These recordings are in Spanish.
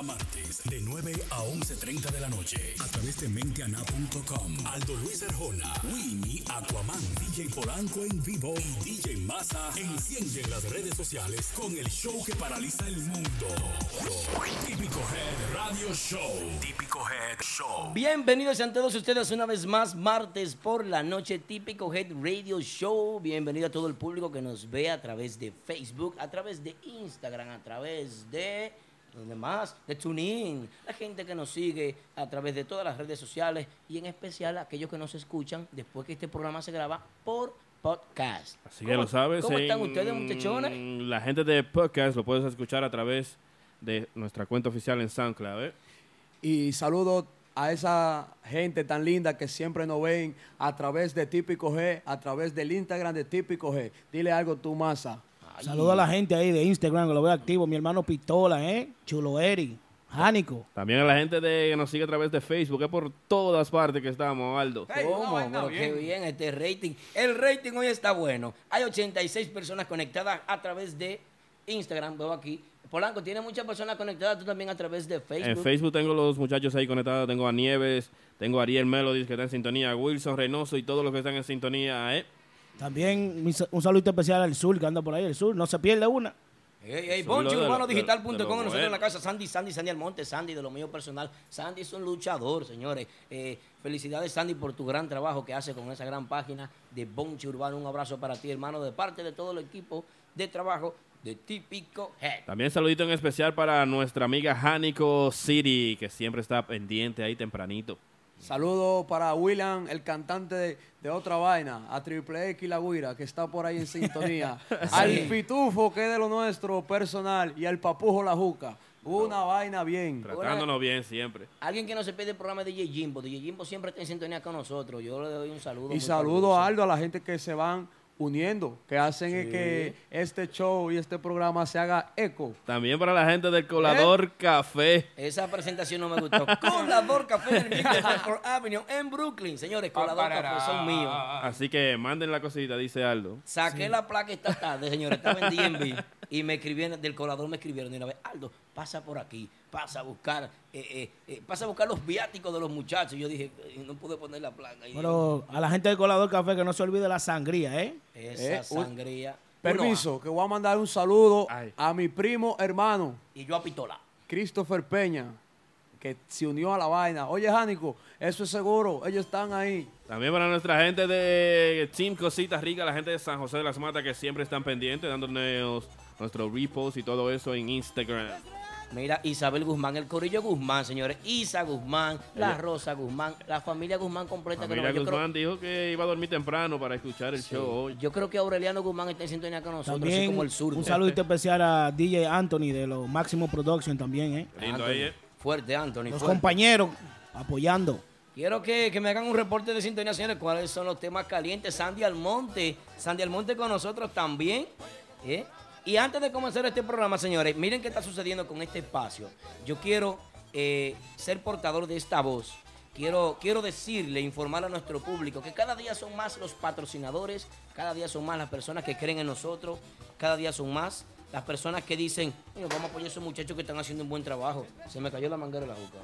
a martes, de 9 a 11.30 de la noche, a través de menteana.com. Aldo Luis Arjona, Winnie, Aquaman, DJ Polanco en vivo y DJ Massa encienden las redes sociales con el show que paraliza el mundo. Típico Head Radio Show. Típico Head Show. Bienvenidos sean todos ustedes una vez más, martes por la noche, típico Head Radio Show. Bienvenido a todo el público que nos ve a través de Facebook, a través de Instagram, a través de donde más, de TuneIn, la gente que nos sigue a través de todas las redes sociales y en especial aquellos que nos escuchan después que este programa se graba por podcast. Así que lo sabes. ¿Cómo están en ustedes, muchachones? La gente de podcast lo puedes escuchar a través de nuestra cuenta oficial en SoundCloud. ¿eh? Y saludo a esa gente tan linda que siempre nos ven a través de Típico G, a través del Instagram de Típico G. Dile algo tú, Masa. Saludo a la gente ahí de Instagram que lo veo activo. Mi hermano Pistola, ¿eh? Chulo Eri, Jánico. También a la gente de, que nos sigue a través de Facebook, es por todas partes que estamos, Aldo. ¿Cómo? Pero qué bien este rating. El rating hoy está bueno. Hay 86 personas conectadas a través de Instagram, veo aquí. Polanco, tiene muchas personas conectadas tú también a través de Facebook. En Facebook tengo los muchachos ahí conectados. Tengo a Nieves, tengo a Ariel Melody que está en sintonía, a Wilson Reynoso y todos los que están en sintonía. ¿eh? También un saludo especial al sur, que anda por ahí, el sur. No se pierde una. Ey, ey, bonchiurbanodigital.com, nosotros en la casa, Sandy, Sandy, Sandy Almonte, Sandy de lo mío personal. Sandy es un luchador, señores. Eh, felicidades, Sandy, por tu gran trabajo que hace con esa gran página de Bonchi Urbano. Un abrazo para ti, hermano, de parte de todo el equipo de trabajo de Típico Head. También saludito en especial para nuestra amiga Jánico City, que siempre está pendiente ahí tempranito. Saludo para William, el cantante de, de otra vaina, a Triple X La Guira, que está por ahí en sintonía. Al Pitufo, que es de lo nuestro personal, y al Papujo La Juca. Una vaina bien. Tratándonos bien siempre. Alguien que no se pide el programa de DJ Jimbo. DJ Jimbo siempre está en sintonía con nosotros. Yo le doy un saludo. Y saludo a Aldo, a la gente que se van uniendo, que hacen Sí. que este show y este programa se haga eco. También para la gente del Colador Café. Esa presentación no me gustó. Colador Café en el Avenue en Brooklyn. Señores, Colador Café son míos. Así que manden la cosita, dice Aldo. Saqué la placa esta tarde, señores. Estaba en DMV y me escribieron, del colador me escribieron de una vez, Aldo, pasa por aquí, pasa a buscar, eh, eh, eh, pasa a buscar los viáticos de los muchachos. Yo dije, eh, no pude poner la placa. Y Pero a la gente del colador café que no se olvide la sangría, ¿eh? esa Eh, sangría. Permiso, que voy a mandar un saludo Ay. a mi primo hermano, y yo a pistola. Christopher Peña, que se unió a la vaina. Oye, Jánico, eso es seguro, ellos están ahí. También para nuestra gente de Team Cositas Ricas, la gente de San José de las Matas que siempre están pendientes, dándonos nuestros reposts y todo eso en Instagram. Mira, Isabel Guzmán, el Corillo Guzmán, señores. Isa Guzmán, la Rosa Guzmán, la familia Guzmán completa. que Familia yo creo- Guzmán dijo que iba a dormir temprano para escuchar el Sí. show hoy. Yo creo que Aureliano Guzmán está en sintonía con nosotros, así También como el sur. un saludito especial a DJ Anthony de los Máximo Production también, ¿eh? Lindo ahí, ¿eh? Fuerte, Anthony. Los fuerte. compañeros apoyando. Quiero que, que me hagan un reporte de sintonía, señores. ¿Cuáles son los temas calientes? Sandy Almonte. Sandy Almonte con nosotros también. ¿eh? Y antes de comenzar este programa, señores, miren qué está sucediendo con este espacio. Yo quiero eh, ser portador de esta voz. Quiero, quiero decirle, informar a nuestro público que cada día son más los patrocinadores, cada día son más las personas que creen en nosotros, cada día son más las personas que dicen, "Coño, vamos a apoyar a esos muchachos que están haciendo un buen trabajo. Se me cayó la manguera de la juca.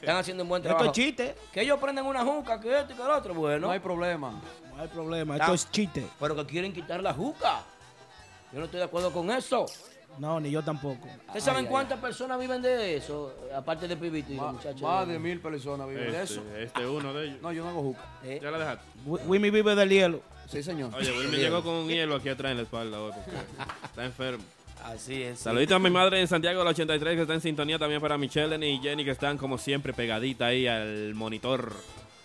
están haciendo un buen Esto trabajo. es chiste. Que ellos prenden una juca, que esto y que lo otro. Bueno, No hay problema. No hay problema, esto es chiste. pero que quieren quitar la juca. Yo no estoy de acuerdo con eso. No, ni yo tampoco. ¿Ustedes saben cuántas personas viven de eso? Aparte de Pibito y Ma- muchachos. Más de mil personas viven de eso. Este, este uno de ellos. No, yo no hago juca. Eh, Ya la dejaste. Wi- Wimmy vive del hielo. Sí, señor. Oye, Will me llegó con un hielo aquí atrás en la espalda hoy porque está enfermo. así es. sí. Saludito a mi madre en Santiago del 83 que está en sintonía también para Michelle y Jenny que están como siempre pegadita ahí al monitor.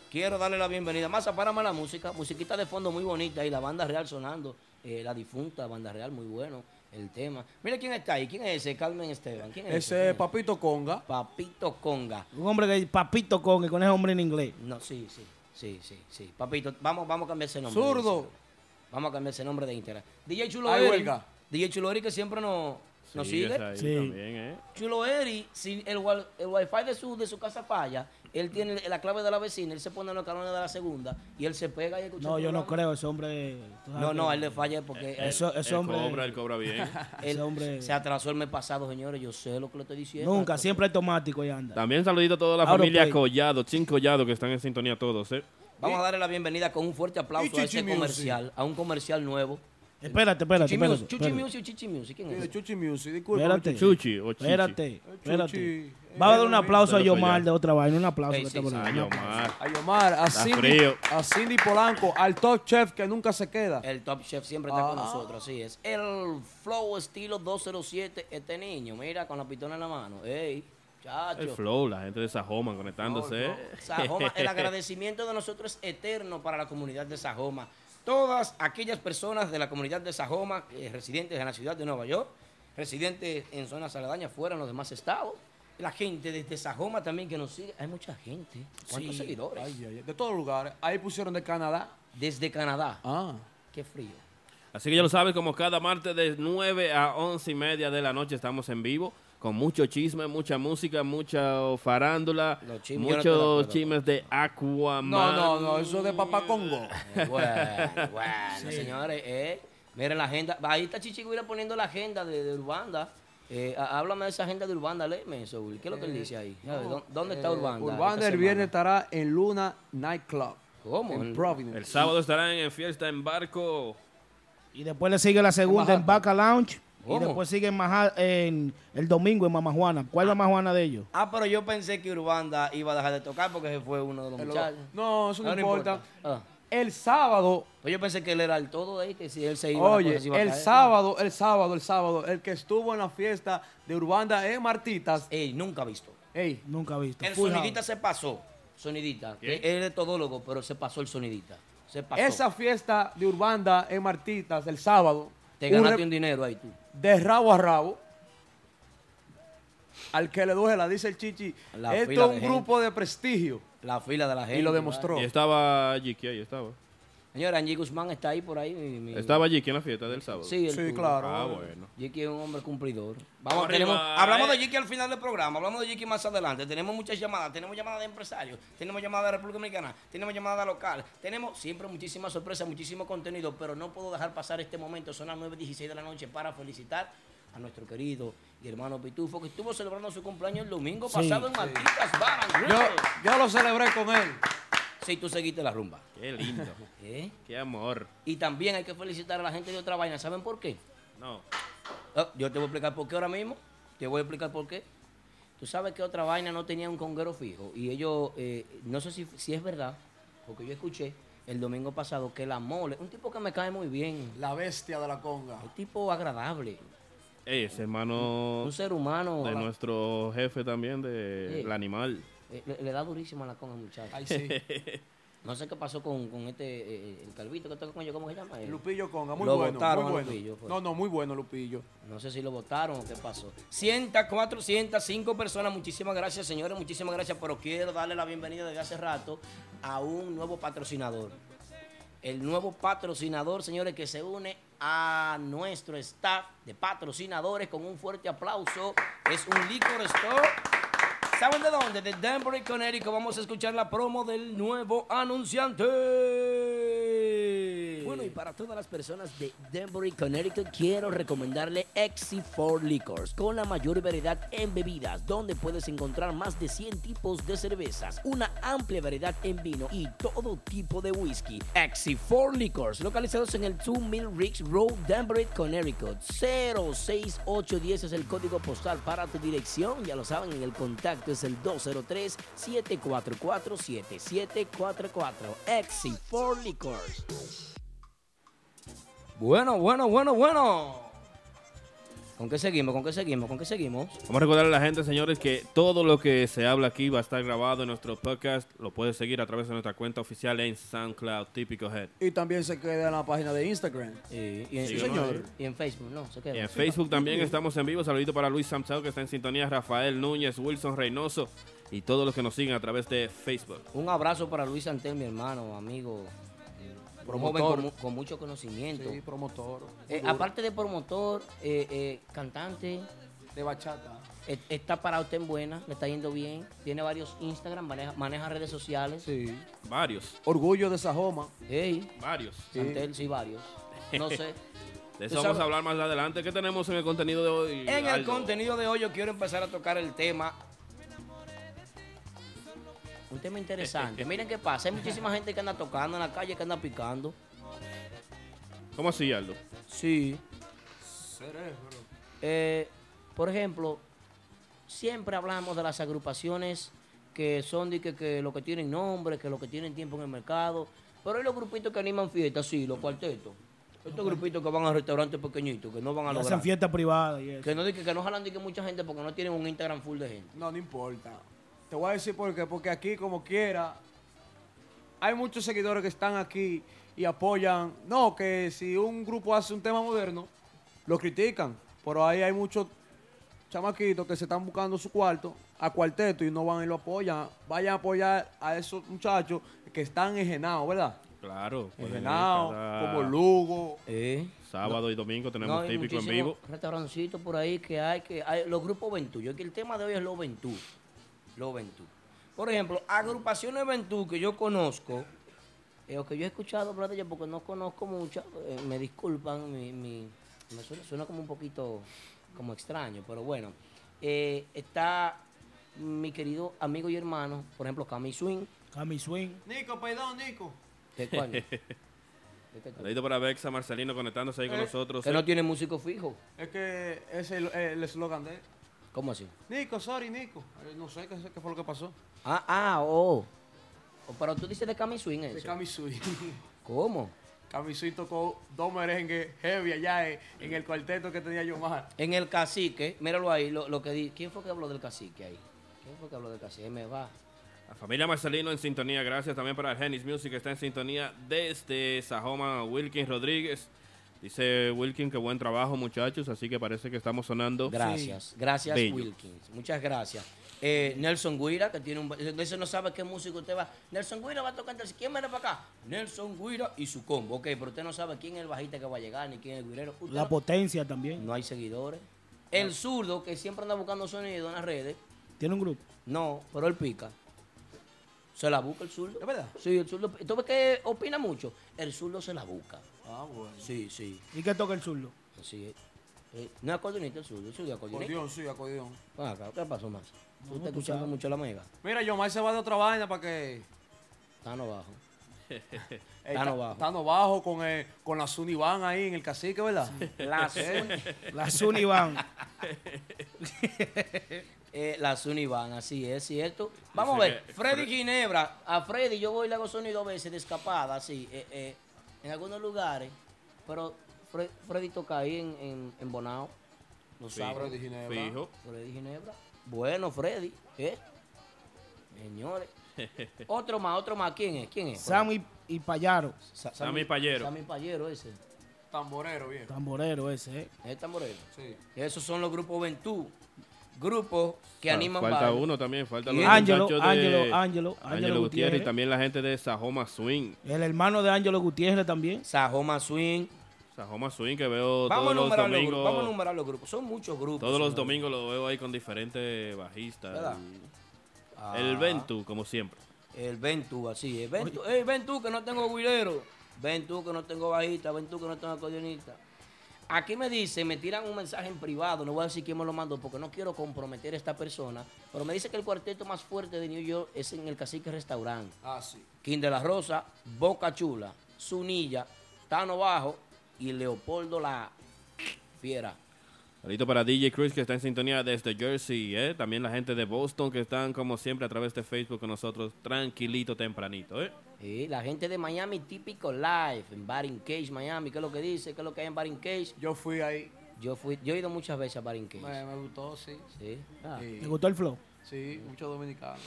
Quiero darle la bienvenida. Más apárame la música. Musiquita de fondo muy bonita y la banda real sonando. Eh, la difunta banda real, muy bueno. El tema. Mira quién está ahí. ¿Quién es ese? Carmen Esteban. ¿Quién es Ese es Papito Conga. Papito Conga. Un hombre que papito con, que con ese hombre en inglés. No, sí, sí, sí, sí, sí. Papito, vamos, vamos a cambiar ese nombre. Zurdo. Vamos a cambiar ese nombre de Instagram. DJ Chulo. DJ Chulo que siempre nos, ¿Nos Sigues sigue? ahí Sí. también, ¿eh? Chulo Eri, si el, el wifi de su, de su casa falla, él tiene la clave de la vecina, él se pone en los calones de la segunda y él se pega y escucha No, yo no creo, ese hombre. No, no, a él le falla porque él, Eso, ese Él hombre. cobra, él cobra bien. él ese hombre- se atrasó el mes pasado, señores. Yo sé lo que le estoy diciendo. Nunca, siempre automático y anda. También saludito a toda la Out familia play. Collado, Chin Collado, que están en sintonía todos, ¿eh? Vamos a darle la bienvenida con un fuerte aplauso Y a este comercial, a un comercial nuevo. Espérate, espérate, Chichi espérate. Music, Chuchi espérate. Music, Chichi Music, ¿quién es? Chuchi Music, disculpa. Espérate. Chuchi o Chichi. Espérate, espérate. Chuchi. Vamos a dar un aplauso a Yomar de otra vaina, un aplauso. Ey, que sí, sí. ahí, Ay, un aplauso. Omar. A Yomar, a Cindy, a Cindy Polanco, al top chef que nunca se queda. El Top Chef siempre está con Ah. nosotros, así es. El Flow estilo 207, este niño, mira, con la pistola en la mano. Ey, chacho. El flow, la gente de Sajoma conectándose. ¿eh? Sajoma, el agradecimiento de nosotros es eterno para la comunidad de Sajoma. Todas aquellas personas de la comunidad de Sajoma, eh, residentes en la ciudad de Nueva York, residentes en zonas aledañas fuera en los demás estados, la gente desde Sajoma también que nos sigue. Hay mucha gente. ¿Cuántos Sí. seguidores? Ay, ay, ay, de todos lugares. Ahí pusieron de Canadá. Desde Canadá. Ah. Qué frío. Así que ya lo sabes, como cada martes de 9 a 11 y media de la noche estamos en vivo. Con mucho chisme, mucha música, mucha farándula, no muchos acuerdo. chismes de Aquaman. No, no, no, eso es de Papá Congo. Eh, bueno, bueno, señores, eh, miren la agenda. Ahí está Chichiguira poniendo la agenda de, de Urbanda. Eh, há- háblame de esa agenda de Urbanda, léeme eso. ¿Qué es lo que él dice ahí? A ver, ¿dó- ¿Dónde está Eh, Urbanda? Urbanda el viernes estará en Luna Nightclub. ¿Cómo? En El- Providence. El sábado estarán en fiesta en barco. Y después le sigue la segunda en. Baca Lounge. Y después sigue en, Maja- en el domingo en Mama Juana. ¿Cuál es la Mama Juana de ellos? Ah, pero yo pensé que Urbanda iba a dejar de tocar porque se fue uno de los El- muchachos. No, eso no, Ah, importa. Ah, El sábado, pues yo pensé que él era el todo de ahí, que si él se iba oye, cosa se iba a el caer. sábado, el sábado, el sábado, el que estuvo en la fiesta de Urbanda en Martitas. Ey, nunca visto. Ey, Nunca visto. El Full sonidita house. se pasó. Sonidita. ¿Qué? Él es todólogo, pero se pasó el sonidita. Se pasó. esa fiesta de Urbanda en Martitas el sábado, Te ganaste un dinero ahí tú. De rabo a rabo. Al que le duele, la dice el chichi. La Esto es de un gente. grupo de prestigio. La fila de la gente. Y lo demostró. Y estaba Jiki ahí, estaba. Señora, Angie Guzmán está ahí por ahí. mi- mi- Estaba Jiki en la fiesta del sábado. Sí, el Sí, tubo. claro. Ah, bueno. Jiki es un hombre cumplidor. Vamos, Arriba, tenemos, hablamos de eh. Jiki al final del programa, hablamos de Jiki más adelante. Tenemos muchas llamadas, tenemos llamadas de empresarios, tenemos llamadas de República Dominicana, tenemos llamadas local, tenemos siempre muchísimas sorpresas, muchísimo contenido, pero no puedo dejar pasar este momento. Son las 9.16 de la noche para felicitar a nuestro querido y hermano Pitufo, que estuvo celebrando su cumpleaños el domingo Sí, pasado en Bar and Yo, yo lo celebré con él. Sí, tú seguiste la rumba. Qué lindo. ¿eh? Qué amor. Y también hay que felicitar a la gente de otra vaina. ¿Saben por qué? No. Ah, yo te voy a explicar por qué ahora mismo. Te voy a explicar por qué. Tú sabes que otra vaina no tenía un conguero fijo. Y ellos, eh, no sé si, si es verdad, porque yo escuché el domingo pasado que la mole, un tipo que me cae muy bien, La bestia de la conga. un tipo agradable, Ey, ese hermano un ser humano. de nuestro jefe también, de el animal. Eh, le, le da durísimo a la conga, muchacho. Ay, sí. No sé qué pasó con, con este, eh, el calvito que toca con ellos, ¿cómo se llama? él? Lupillo Conga, muy Lo bueno. muy bueno. Lupillo, no, no, muy bueno Lupillo. No sé si lo votaron o qué pasó. 100, 405 personas. Muchísimas gracias, señores. Muchísimas gracias. Pero quiero darle la bienvenida desde hace rato a un nuevo patrocinador. El nuevo patrocinador, señores, que se une a nuestro staff de patrocinadores con un fuerte aplauso. Es un Liquor Store. ¿Saben de dónde? De Denver, Connecticut. Vamos a escuchar la promo del nuevo anunciante. Bueno, y para todas las personas de Denver, Connecticut, quiero recomendarle XC4 Liquors, con la mayor variedad en bebidas, donde puedes encontrar más de 100 tipos de cervezas, una amplia variedad en vino y todo tipo de whisky. XC4 Liquors, localizados en el 2 Mill Ridge Road, Denver, Connecticut. 06810 es el código postal para tu dirección, ya lo saben, en el contacto es el 203-744-7744. XC4 Liquors. Bueno, bueno, bueno, bueno. ¿Con qué seguimos? ¿Con qué seguimos? ¿Con qué seguimos? Vamos a recordarle a la gente, señores, que todo lo que se habla aquí va a estar grabado en nuestro podcast. Lo puedes seguir a través de nuestra cuenta oficial en SoundCloud, Típico Head. Y también se queda en la página de Instagram. Y, y en, Sí, y- señor. y en Facebook, no, se queda. Y en Facebook también estamos en vivo. Saludito para Luis Samsao, que está en sintonía, Rafael Núñez, Wilson Reynoso y todos los que nos siguen a través de Facebook. Un abrazo para Luis Antel, mi hermano, amigo. Promotor. con, mu- con mucho conocimiento. Sí, promotor. Eh, aparte de promotor, eh, eh, cantante, de bachata. eh, está parado usted en buena, le está yendo bien. Tiene varios Instagram, maneja, maneja redes sociales. Sí. Varios, Orgullo de Sajoma. Ey, varios. Santel, sí, varios. No sé. De eso vamos a hablar más adelante. ¿Qué tenemos en el contenido de hoy? En el contenido de hoy yo quiero empezar a tocar el tema. Un tema interesante. Miren qué pasa. Hay muchísima gente que anda tocando en la calle, que anda picando. ¿Cómo así, Aldo? Sí. Eh, por ejemplo, siempre hablamos de las agrupaciones que son de que, que lo que tienen nombre, que lo que tienen tiempo en el mercado. Pero hay los grupitos que animan fiestas, sí, los cuartetos. Estos grupitos que van a restaurantes pequeñitos, que no van a lograr. hacen fiestas privadas y eso. Que no, que, que no jalan de que mucha gente porque no tienen un Instagram full de gente. No, no importa. Te voy a decir por qué. Porque aquí, como quiera, hay muchos seguidores que están aquí y apoyan. No, que si un grupo hace un tema moderno, lo critican. Pero ahí hay muchos chamaquitos que se están buscando su cuarto a cuarteto y no van y lo apoyan. Vayan a apoyar a esos muchachos que están engenados, ¿verdad? Claro. Engenados, cada como Lugo. ¿Eh? Sábado y domingo tenemos No, típico en vivo. restaurancitos por ahí que hay, que hay los grupos Ventú. Yo que el tema de hoy es los Ventú. Los Ventú. Por ejemplo, agrupaciones Ventú que yo conozco, eh, o que yo he escuchado hablar de ellas porque no conozco muchas, eh, me disculpan, mi, mi- me suena, suena como un poquito como extraño, pero bueno. Eh, está mi querido amigo y hermano, por ejemplo, Cami Swing. Cami Swing. Nico, perdón, Nico. ¿De cuál? Saludito para Bexa Marcelino conectándose ahí con Eh, nosotros. que no tiene músico fijo. Es que es el el eslogan de él. ¿Cómo así? Nico, sorry, Nico. No sé qué, qué fue lo que pasó. Ah, ah, oh. Oh, Pero tú dices de Cami Swing De eso. Camisui. ¿Cómo? Camisui tocó dos merengues heavy allá en, en el cuarteto que tenía yo más. En el cacique, míralo ahí, lo, lo que di. ¿Quién fue que habló del cacique ahí? ¿Quién fue que habló del cacique? Me va. La familia Marcelino en sintonía. Gracias también para Genis Music que está en sintonía desde Sajoma. Wilkin Rodríguez. Dice Wilkin que buen trabajo muchachos. Así que parece que estamos sonando. Gracias, gracias Bello. Wilkins. Muchas gracias. Eh, Nelson Guira, que tiene un... Ese no sabe qué músico usted va. Nelson Guira va a tocar. entonces, ¿Quién viene para acá? Nelson Guira y su combo. Ok, pero usted no sabe quién es el bajista que va a llegar, ni quién es el guirero. Usted La no- potencia también. no hay seguidores. El zurdo, que siempre anda buscando sonido en las redes. Tiene un grupo. No, pero él pica. Se la busca el zurdo. ¿Es verdad? Sí, el zurdo. ¿Tú ves que opina mucho? El zurdo se la busca. Ah, bueno. Sí, sí. ¿Y qué toca el zurdo? Así es. Eh, no es acordeonista el zurdo, el zurdo es acordeonista. Acordeón, sí, acordeón. Ah, acá, ¿Qué pasó más? Tú estás escuchando sabes. mucho la mega. Mira, Yomar se va de otra vaina para que. Tano bajo. eh, Tano bajo. Tano bajo con, el, con la Sunibán ahí en el cacique, ¿verdad? La, Sun, La Sunivan. eh, la Sunivan, así es, cierto. Vamos a ver, Freddy Ginebra. A Freddy yo voy y le hago sonido a veces de escapada, así, eh, eh, en algunos lugares. Pero Fre- Freddy toca ahí en, en, en Bonao. No sabe. Freddy Ginebra. Fijo. Freddy Ginebra. Bueno, Freddy, ¿eh? Señores. Otro más, otro más. ¿Quién es? ¿Quién es? Sammy y Payaro. Sa- Sammy Payero. Sammy Payero ese. Tamborero, viejo. Tamborero ese, ¿eh? Es tamborero. Sí. Esos son los grupos Ventú. Grupos que Fa- animan Falta uno también. Falta los Ángelo, de Ángelo, Ángelo, Ángelo Gutiérrez. Gutiérrez. Y también la gente de Sajoma Swing. El hermano de Ángelo Gutiérrez también. Sajoma Swing. Sajoma Swing que veo Vamos a, todos los numerar los grupos, domingos. vamos a numerar los grupos. Son muchos grupos. Todos los domingos lo veo ahí con diferentes bajistas. Ah, El Ventu, como siempre. El Ventú, así es. Ventú, ey, ven tú que no tengo guilero. Ven tú que no tengo bajista. Ven tú que no tengo acordeonista. Aquí me dicen, me tiran un mensaje en privado, no voy a decir quién me lo mandó porque no quiero comprometer a esta persona, pero me dice que el cuarteto más fuerte de New York es en el Cacique Restaurant. Ah, sí. King de la Rosa, Boca Chula, Zunilla, Tano Bajo y Leopoldo la Fiera. Saludito para DJ Cruz que está en sintonía desde Jersey. ¿eh? También la gente de Boston que están como siempre a través de Facebook con nosotros tranquilito tempranito. ¿eh? Y la gente de Miami Típico Live, en Baring Cage, Miami, ¿qué es lo que dice? ¿Qué es lo que hay en Baring Cage? Yo fui ahí. Yo fui, yo he ido muchas veces a Baring Cage. Me, me gustó, sí. Sí. Ah. Sí, ¿Te gustó el flow? sí muchos dominicanos.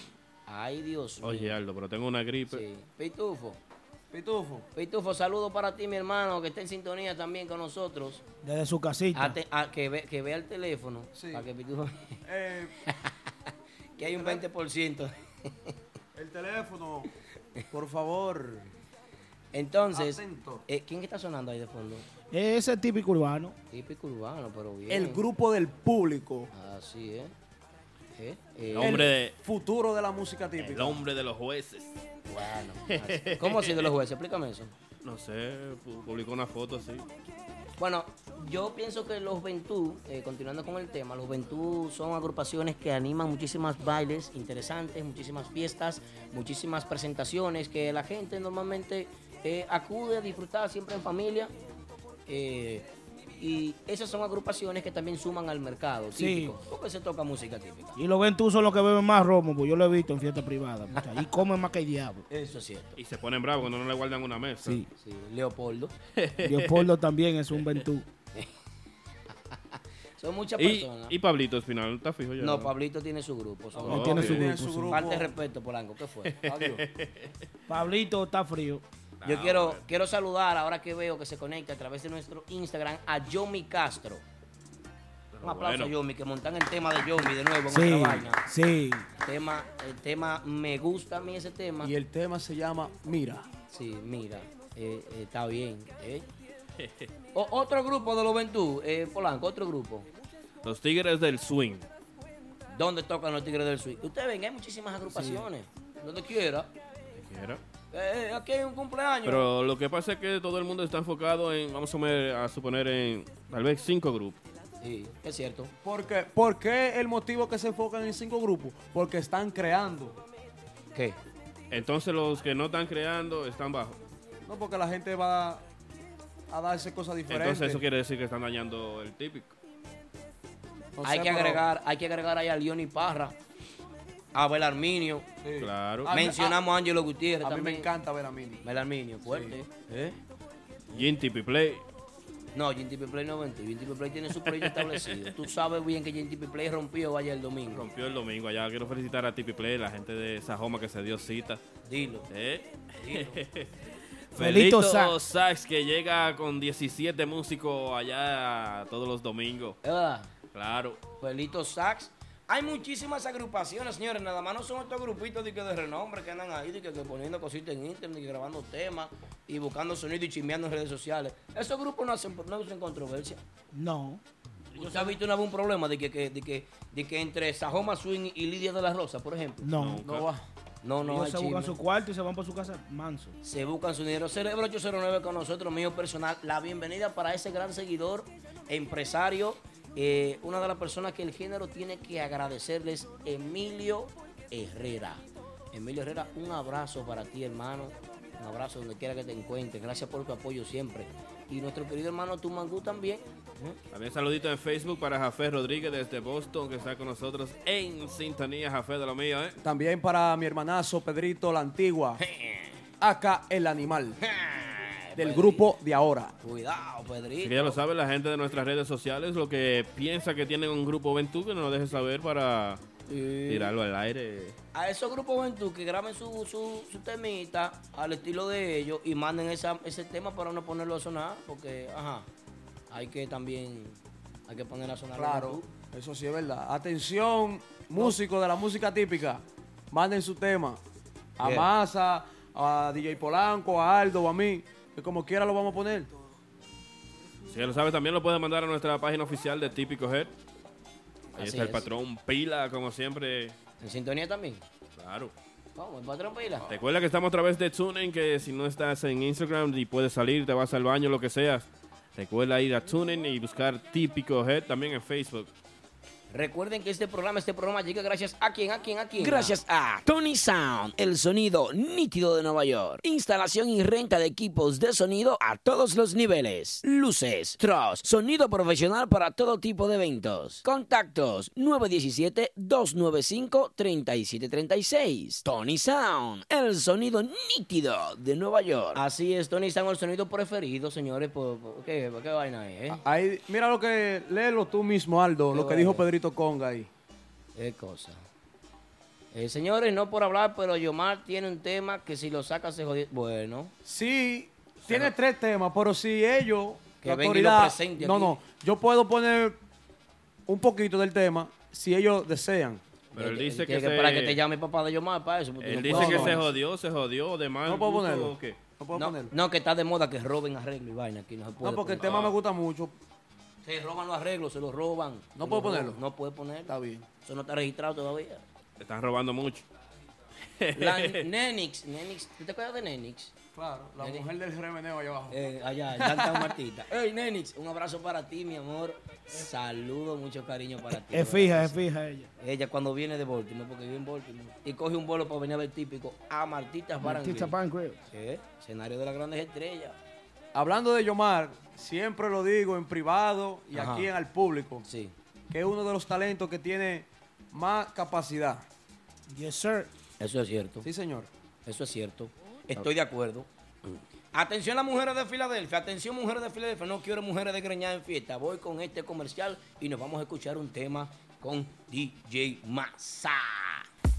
Ay, Dios mío. Oye, Aldo, pero tengo una gripe. Sí. Pitufo. Pitufo. Pitufo, saludo para ti, mi hermano, que está en sintonía también con nosotros. Desde su casita. Ate- a- que, ve- que vea el teléfono. Sí. Para que Pitufo... Eh, que hay un 20%. el teléfono, por favor. Entonces, eh, ¿quién está sonando ahí de fondo? Ese es típico urbano. Típico urbano, pero bien. El grupo del público. Así es. ¿Eh? Eh, El hombre de- Futuro de la música El típica. hombre de los jueces. Bueno, así. ¿cómo así de los jueces? Explícame eso. No sé, pu- publicó una foto así. Bueno, yo pienso que los Ventú, eh, continuando con el tema, los Ventú son agrupaciones que animan muchísimas bailes interesantes, muchísimas fiestas, muchísimas presentaciones que la gente normalmente eh, acude a disfrutar siempre en familia. eh, y esas son agrupaciones que también suman al mercado Sí. típico, porque se toca música típica. Y los ventú son los que beben más romo, pues yo lo he visto en fiesta privada. muchacho. Y comen más que el diablo. Eso es cierto. Y se ponen bravos cuando no le guardan una mesa. Sí. Sí, Leopoldo. Leopoldo también es un ventú. Son muchas Y, personas. y Pablito Espinal, ¿está fijo ya? no, Pablito tiene su grupo. su No, grupo. tiene su Tiene grupo. su sí. grupo. Falta de respeto, Polanco, ¿qué fue? Adiós. Pablito está frío. Yo Ah, quiero, bueno. quiero saludar ahora que veo que se conecta a través de nuestro Instagram a Yomi Castro. Un aplauso bueno. a Yomi, que montan el tema de Yomi de nuevo en Sí, otra vaina. sí. Tema, el tema, me gusta a mí ese tema. Y el tema se llama Mira. Sí, mira, eh, eh, está bien. ¿eh? O- otro grupo de Ventú, eh, Polanco, otro grupo. Los Tigres del Swing. ¿Dónde tocan los Tigres del Swing? Ustedes ven, hay muchísimas agrupaciones. Donde quiera. ¿Qué era? Eh, aquí hay un cumpleaños. Pero lo que pasa es que todo el mundo está enfocado en, vamos a, suponer, en tal vez cinco grupos. Sí, es cierto. Porque, ¿Por qué el motivo que se enfocan en cinco grupos? Porque están creando. ¿Qué? Entonces los que no están creando están bajo. No porque la gente va a darse cosas diferentes. Entonces eso quiere decir que están dañando el típico. No hay sé, que pero- agregar, hay que agregar ahí a Leoni Parra, a Abel Arminio. Sí. Claro. Mencionamos a Ángelo Gutiérrez A mí también. me encanta ver a Mini. Abel Arminio, fuerte. ¿Eh? Gin Tipi Play. No, GTP Play no vente. GTP Play tiene su proyecto establecido. Tú sabes bien que GTP Play rompió ayer el domingo. Rompió el domingo allá. Quiero felicitar a Tipi Play, la gente de Sajoma que se dio cita. Dilo. ¿Eh? Felito Felito Sax. Sax que llega con 17 músicos allá todos los domingos. ¿Es verdad? Claro. Felito Sax. Hay muchísimas agrupaciones, señores. Nada más no son estos grupitos de, que de renombre que andan ahí, de que, que poniendo cositas en internet, y grabando temas y buscando sonido y chismeando en redes sociales. Esos grupos no hacen, no hacen controversia. No. ¿Usted ha visto una vez un problema de que, que- de que, de que entre Sajoma Swing y Lidia de la Rosa, por ejemplo? No. No va. No, no, Ellos se buscan su cuarto y se van por su casa manso. Se buscan su dinero. Cerebro 809 con nosotros, mío personal. La bienvenida para ese gran seguidor, empresario, eh, una de las personas que el género tiene que agradecerles, Emilio Herrera. Emilio Herrera, un abrazo para ti, hermano. Un abrazo donde quiera que te encuentres. Gracias por tu apoyo siempre. Y nuestro querido hermano Tumangú también. También saludito en Facebook para Jafé Rodríguez desde Boston que está con nosotros en sintonía. Jafé de lo mío, ¿eh? También para mi hermanazo Pedrito la Antigua. Acá el animal. Del grupo de ahora. Cuidado, Así Pedrito. que ya lo sabe la gente de nuestras redes sociales, lo que piensa que tienen un grupo Ventú, que nos lo deje saber para Sí. tirarlo al aire. a esos grupos Ventú que graben su, su, su temita al estilo de ellos y manden esa, ese tema para no ponerlo a sonar, porque, ajá, hay que también, hay que poner a sonar. Claro, eso sí es verdad. Atención, músicos de la música típica. Manden su tema. A Bien. Masa, a DJ Polanco, a Aldo, o a mí. Que como quiera lo vamos a poner. Si ya lo sabe, también lo puede mandar a nuestra página oficial de Típico Head. Ahí Así está el es. patrón Pila, como siempre. ¿En sintonía también? Claro. Vamos, el patrón pila. Recuerda que estamos a través de TuneIn, que si no estás en Instagram y puedes salir, te vas al baño, lo que sea. Recuerda ir a TuneIn y buscar Típico Head también en Facebook. Recuerden que este programa, este programa llega gracias a quién, a quién, a quién. Gracias a Tony Sound, el sonido nítido de Nueva York. Instalación y renta de equipos de sonido a todos los niveles. Luces, truss, sonido profesional para todo tipo de eventos. Contactos 917-295-3736. Tony Sound, el sonido nítido de Nueva York. Así es, Tony San, el sonido preferido, señores. ¿Por, por qué, por qué vaina es, eh? Ahí, mira lo que, léelo tú mismo, Aldo, Qué lo que dijo Pedrito Conga ahí. Qué cosa. Eh, señores, no por hablar, pero Yomar tiene un tema que si lo saca se jodió. Bueno, Sí, tiene tres temas, pero si ellos, Que la venga y lo autoridad, presente no, aquí. no, yo puedo poner un poquito del tema si ellos desean. Pero él dice que, para se- que te llame papá de Yomar para eso. Él no dice puedo que se jodió, se jodió de mal No puedo gusto, ponerlo. ¿o qué? ¿No puedo No, ponerlo? no, que está de moda que roben arreglo y vaina aquí. No, se puede No, porque el tema me gusta mucho. Se roban los arreglos, se los roban. ¿No puedo ponerlo? No puede ponerlo. Está bien. Eso no está registrado todavía. Están robando mucho. La Nenix, Nenix, ¿tú te acuerdas de Nenix? Claro, la mujer del remeneo allá abajo. Eh, allá, Santa Martita. Hey, Nenix, un abrazo para ti, mi amor. Saludo, mucho cariño para ti. Es fija, es fija ella. Ella cuando viene de Baltimore, porque vive en Baltimore, y coge un vuelo para venir a ver típico a Martita Barangay. Pancreas. Eh, escenario de las grandes estrellas. Hablando de Yomar, siempre lo digo en privado y Ajá. aquí en al público, Sí. que es uno de los talentos que tiene más capacidad. Yes, sir. Eso es cierto. Sí, señor. Eso es cierto. Estoy de acuerdo. Atención las mujeres de Filadelfia, atención mujeres de Filadelfia, no quiero mujeres de greñada en fiesta. Voy con este comercial y nos vamos a escuchar un tema con DJ Massa.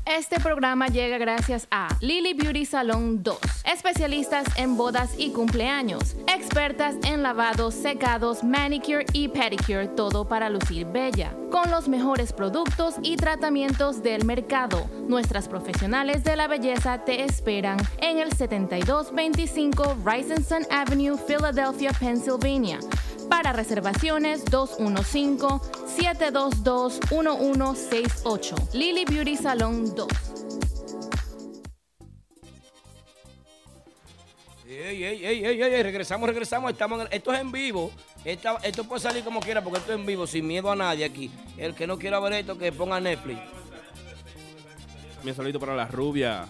Este programa llega gracias a Lily Beauty Salon 2, especialistas en bodas y cumpleaños, expertas en lavados, secados, manicure y pedicure, todo para lucir bella, con los mejores productos y tratamientos del mercado. Nuestras profesionales de la belleza te esperan en el 7225 Rising Avenue, Philadelphia, Pennsylvania. Para reservaciones 215-722-1168. Lily Beauty Salon 2. Ey, ey, ey, ey, ey, regresamos, regresamos. Estamos en el- esto es en vivo. Esta- esto puede salir como quiera porque esto es en vivo, sin miedo a nadie aquí. El que no quiera ver esto, que ponga Netflix. Mi saludito para la rubia.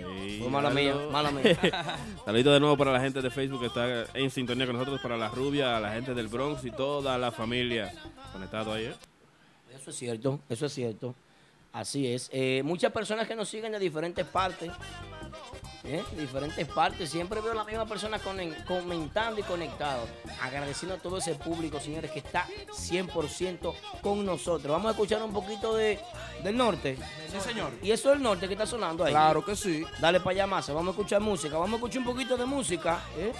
Sí. Ahí, Fue mala mía, mala mía. Saludito de nuevo para la gente de Facebook que está en sintonía con nosotros, para la rubia, a la gente del Bronx y toda la familia conectado ahí. ¿eh? Eso es cierto, eso es cierto. Así es. Eh, muchas personas que nos siguen de diferentes partes. ¿Eh? Diferentes partes. Siempre veo las mismas personas conen- comentando y conectados. Agradeciendo a todo ese público, señores, que está 100% con nosotros. Vamos a escuchar un poquito de, del norte. Sí, señor. Y eso es el norte que está sonando ahí. Claro que sí. Dale para allá, Massa. Vamos a escuchar música. Vamos a escuchar un poquito de música. ¿eh?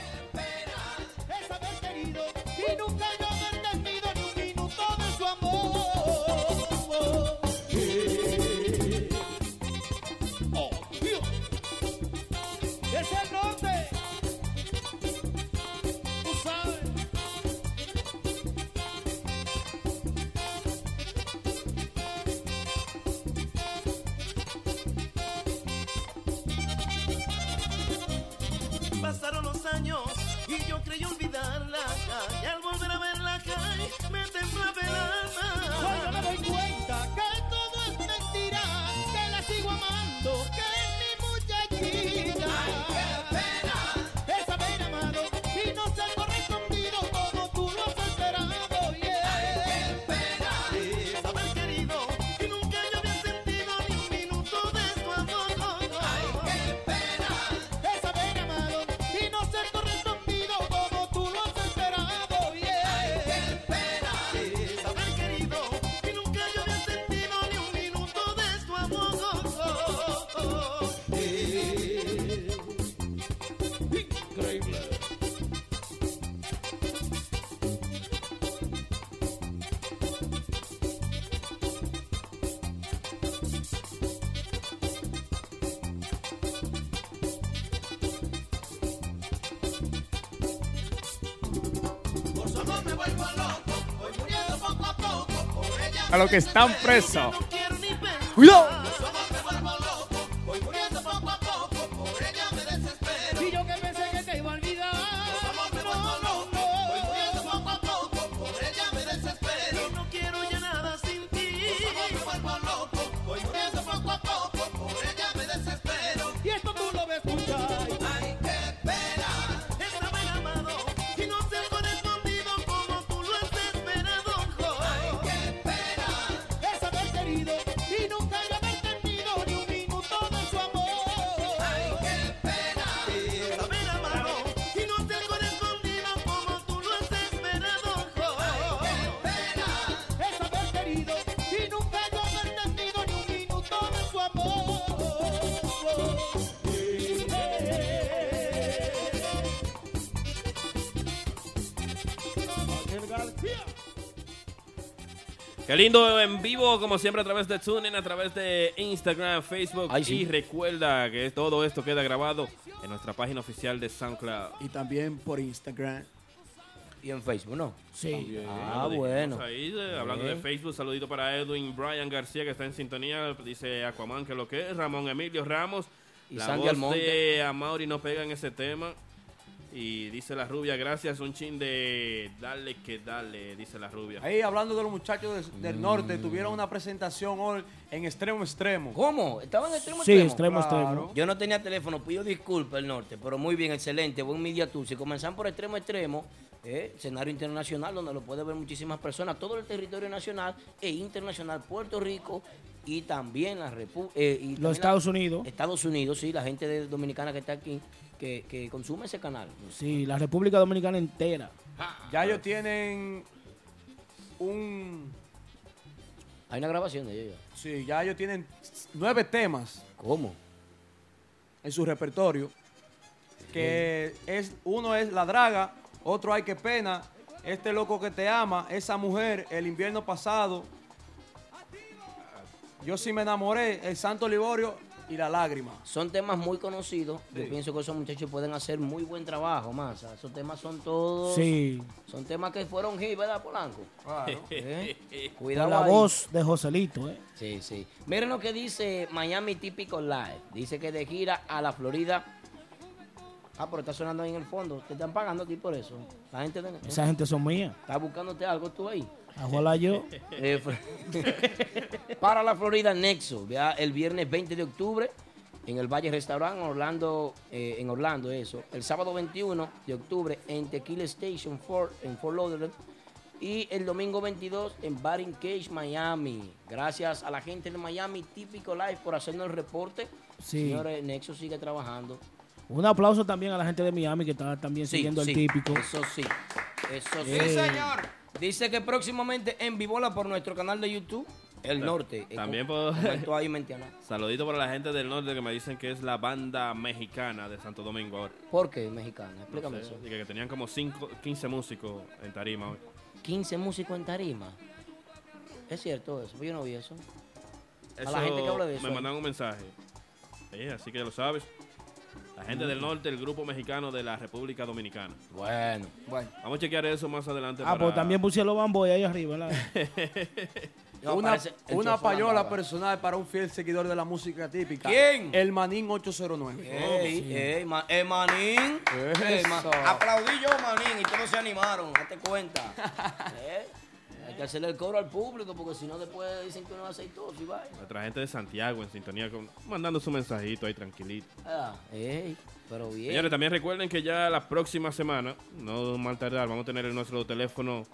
Los que están presos. ¡Cuidado! Qué lindo en vivo, como siempre, a través de TuneIn, a través de Instagram, Facebook. Ay, sí. Y recuerda que todo esto queda grabado en nuestra página oficial de SoundCloud. Y también por Instagram. Y en Facebook, ¿no? Sí. Ah, Lo dijimos bueno. Ahí, eh, hablando de. Facebook, saludito para Edwin Brian García, que está en sintonía. Dice Aquaman que lo que es. Ramón Emilio Ramos. Y la Sandy voz Almonte. de Amaury no pega en ese tema. Y dice la rubia, gracias, un chin de dale que dale, dice la rubia. Ahí hablando de los muchachos del, del norte, tuvieron una presentación hoy en extremo extremo. ¿Cómo? ¿Estaba en extremo Sí, extremo, Claro. extremo. Yo no tenía teléfono, pido disculpas el norte, pero muy bien, excelente, buen media tour. Si comenzan por extremo extremo, eh, escenario internacional donde lo puede ver muchísimas personas, todo el territorio nacional e internacional, Puerto Rico y también la República. Los Estados Unidos. Estados Unidos, sí, la gente de- dominicana que está aquí, que, que consume ese canal. Sí, la República Dominicana entera. Ya ellos tienen un... Hay una grabación de ellos. Sí, ya ellos tienen nueve temas ¿Cómo? en su repertorio. Que es uno es La Draga, otro Ay que pena, Este loco que te ama, Esa mujer, El invierno pasado, Yo sí me enamoré, El Santo Liborio y La lágrima. Son temas muy conocidos. Yo pienso que esos muchachos pueden hacer muy buen trabajo, más. Esos temas son todos. Sí. Son temas que fueron hit, ¿verdad, Polanco? Claro. ¿Eh? Con Cuidado la ahí. voz de Joselito, ¿eh? Sí, sí. Miren lo que dice Miami Típico Live. Dice que de gira a la Florida. Ah, pero está sonando ahí en el fondo. Te están pagando a ti por eso. La gente de... Esa gente son mías. está buscándote algo tú ahí. Eh, para la Florida Nexo, vea, el viernes 20 de octubre en el Valle Restaurant Orlando, eh, en Orlando eso. El sábado 21 de octubre en Tequila Station Fort, en Fort Lauderdale. Y el domingo 22 en Baring Cage, Miami. Gracias a la gente de Miami Típico Live por hacernos el reporte. Sí. Señores, Nexo sigue trabajando. Un aplauso también a la gente de Miami que está también Sí, siguiendo sí, el típico. Eso sí. Eso sí. Eh, Dice que próximamente en Vivola por nuestro canal de YouTube, El Norte. Eh, También puedo- ahí. Saludito para la gente del norte que me dicen que es la banda mexicana de Santo Domingo ahora. ¿Por qué mexicana? No Explícame sé, eso. y que tenían como cinco, 15 músicos en tarima hoy. 15 músicos en tarima. Es cierto eso, yo no vi eso. A la gente que habla de eso. Me mandan un mensaje. Sí, así que ya lo sabes. La gente del norte, el grupo mexicano de la República Dominicana. Bueno. Bueno, Vamos a chequear eso más adelante. Ah, para- pues también pusieron bamboy ahí arriba. ¿verdad? No, una, el una payola personal para un fiel seguidor de la música típica. ¿Quién? El Manín 809. Ey, ey, ma- eh, Manín. Ey, ma- Eso. aplaudí yo, Manín, y todos se animaron, date cuenta. Eh, Hay que hacerle el cobro al público, porque si no después dicen que uno es aceitoso y va. Nuestra gente de Santiago en sintonía con mandando su mensajito ahí tranquilito. Ah, ey, pero bien. Señores, también recuerden que ya la próxima semana, no mal tardar, vamos a tener en nuestro teléfono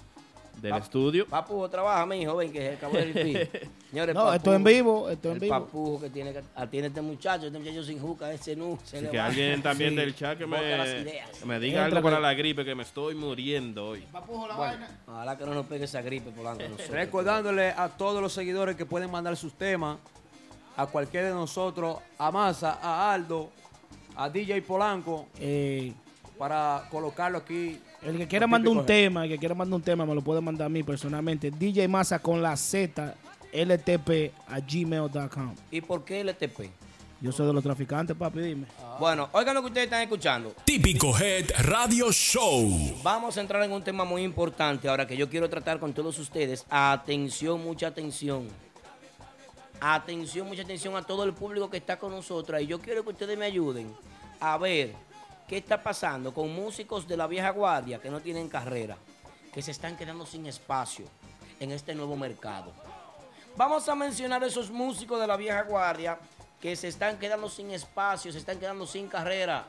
del estudio. Papujo trabaja, mi joven, que se acabó de repetir. Señores, No, esto Papujo, en vivo, esto en vivo. papujo que tiene que atiende este muchacho, este muchacho sin juca, ese nu. Se Así le que va. alguien también Sí. del chat que me, ideas. que me diga Entra algo para la gripe, que me estoy muriendo hoy. Bueno, ojalá que no nos pegue esa gripe, Polanco. nosotros. Recordándole a todos los seguidores que pueden mandar sus temas a cualquiera de nosotros, a Massa, a Aldo, a DJ Polanco, Eh, para colocarlo aquí. El que quiera mandar un tema, el que quiera mandar un tema, me lo puede mandar a mí personalmente. DJ Massa con la Z, LTP a gmail.com. ¿Y por qué LTP? Yo soy de los traficantes, papi, dime. Bueno, oigan lo que ustedes están escuchando. Típico Head Radio Show. Vamos a entrar en un tema muy importante ahora que yo quiero tratar con todos ustedes. Atención, mucha atención. Atención, mucha atención a todo el público que está con nosotros. Y yo quiero que ustedes me ayuden a ver qué está pasando con músicos de la vieja guardia que no tienen carrera, que se están quedando sin espacio en este nuevo mercado. Vamos a mencionar esos músicos de la vieja guardia que se están quedando sin espacio, se están quedando sin carrera.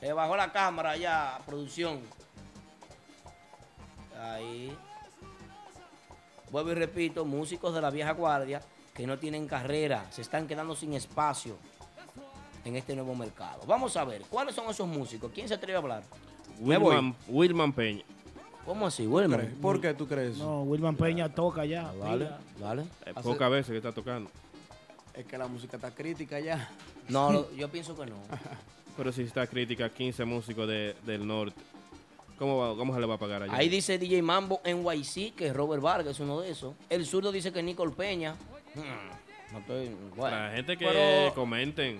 Se bajó la cámara ya, producción. Ahí. Vuelvo y repito, músicos de la vieja guardia que no tienen carrera, se están quedando sin espacio en este nuevo mercado. Vamos a ver, ¿cuáles son esos músicos? ¿Quién se atreve a hablar? Wilman, Wilman Peña. ¿Cómo así, Wilmer? ¿Por qué tú crees? No, Wilman Peña toca ya. Vale, mira. Eh, pocas veces que está tocando. Es que la música está crítica ya. No, yo pienso que no. Pero sí está crítica 15 músicos de- del norte. ¿Cómo, va- ¿Cómo se le va a pagar allá? Ahí dice DJ Mambo NYC, que Robert Vargas es uno de esos. El zurdo dice que Nicole Peña. Hmm, no estoy. Bueno. La gente que Pero- comenten.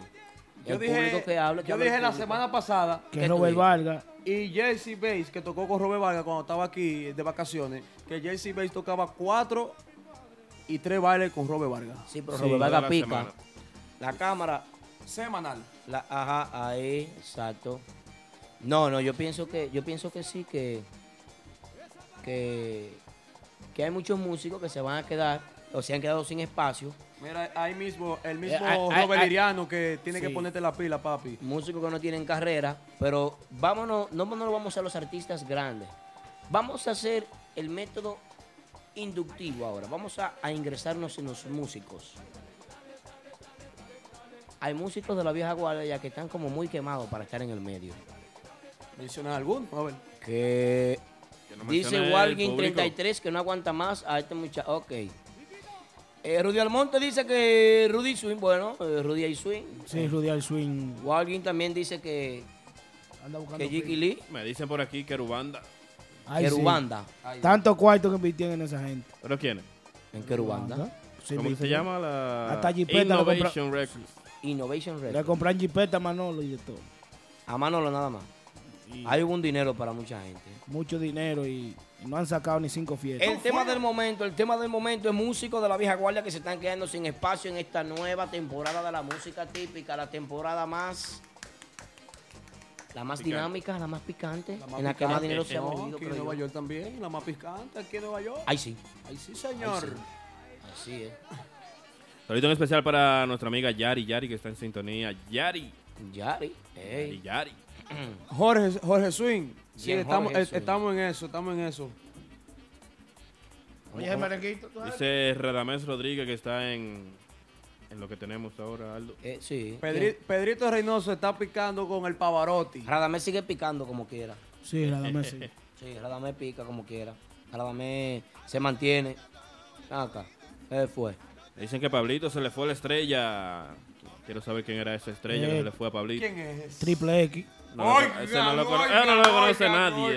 Yo El dije, que habla, yo la semana pasada Que ¿Qué tú Robert? Vargas. y Jesse Bass, que tocó con Robert Vargas cuando estaba aquí de vacaciones, que Jesse Bass tocaba cuatro y tres bailes con Robert Vargas. Sí, pero Sí, Robert Vargas la pica. semana. La cámara. Semanal. La, ajá, ahí, exacto. No, no, yo pienso que, yo pienso que sí, que, que, que hay muchos músicos que se van a quedar, o se han quedado sin espacio. Mira, ahí mismo, el mismo Eh, ay, ay, Robert ay. Liriano que tiene que ponerte la pila, papi. músicos que no tienen carrera, pero vámonos, no, no lo vamos a los artistas grandes. Vamos a hacer el método inductivo ahora. Vamos a, a ingresarnos en los músicos. Hay músicos de la vieja guardia ya que están como muy quemados para estar en el medio. ¿Mencionas alguno? A ver. Que Que no dice Walgin público. 33 que no aguanta más a este muchacho. Ok. Eh, Rudy Almonte dice que Rudy Swing, bueno, eh, Rudy y Swing. Sí, Rudial Swing. Walgin también dice que, Anda buscando. que Jiki. Lee, Me dicen por aquí que Rubanda. Ay, sí. Querubanda. Tanto cuarto que invirtieron en esa gente. ¿Pero quién es? En Querubanda. Sí, ¿Cómo se llama la Hasta Jipeta Innovation Records? Innovation Le Records. compran jipeta a Manolo y de todo. A Manolo nada más. Y Hay un dinero para mucha gente. mucho dinero y no han sacado ni cinco fiestas. El tema del momento, el tema del momento es músicos de la vieja guardia que se están quedando sin espacio en esta nueva temporada de la música típica, la temporada más la más Picante. dinámica, la más picante, La más en la que más dinero se ha No, movido. aquí en Nueva yo. York también, la más picante aquí en Nueva York. Ay sí, Ay, sí, señor. Ay, así es. Saludito en especial para nuestra amiga Yari, Yari que está en sintonía. Yari, Yari, Yari, ey. Yari. Jorge, Jorge Swing. Sí, Bien, estamos, eh, estamos en eso, estamos en eso. Oye, merenguito. Dice Radamés Rodríguez que está en, en lo que tenemos ahora, Aldo. Eh, sí. Pedri- Pedrito Reynoso está picando con el Pavarotti. Radamés sigue picando como quiera. Sí, la dame sí. Sí, Radamés pica como quiera. Radamés se mantiene. Acá. ¿Qué fue? Dicen que Pablito se le fue la estrella. Quiero saber quién era esa estrella que Eh, se le fue a Pablito. ¿Quién es? Triple X. No, ese no lo, cono- no lo conoce nadie.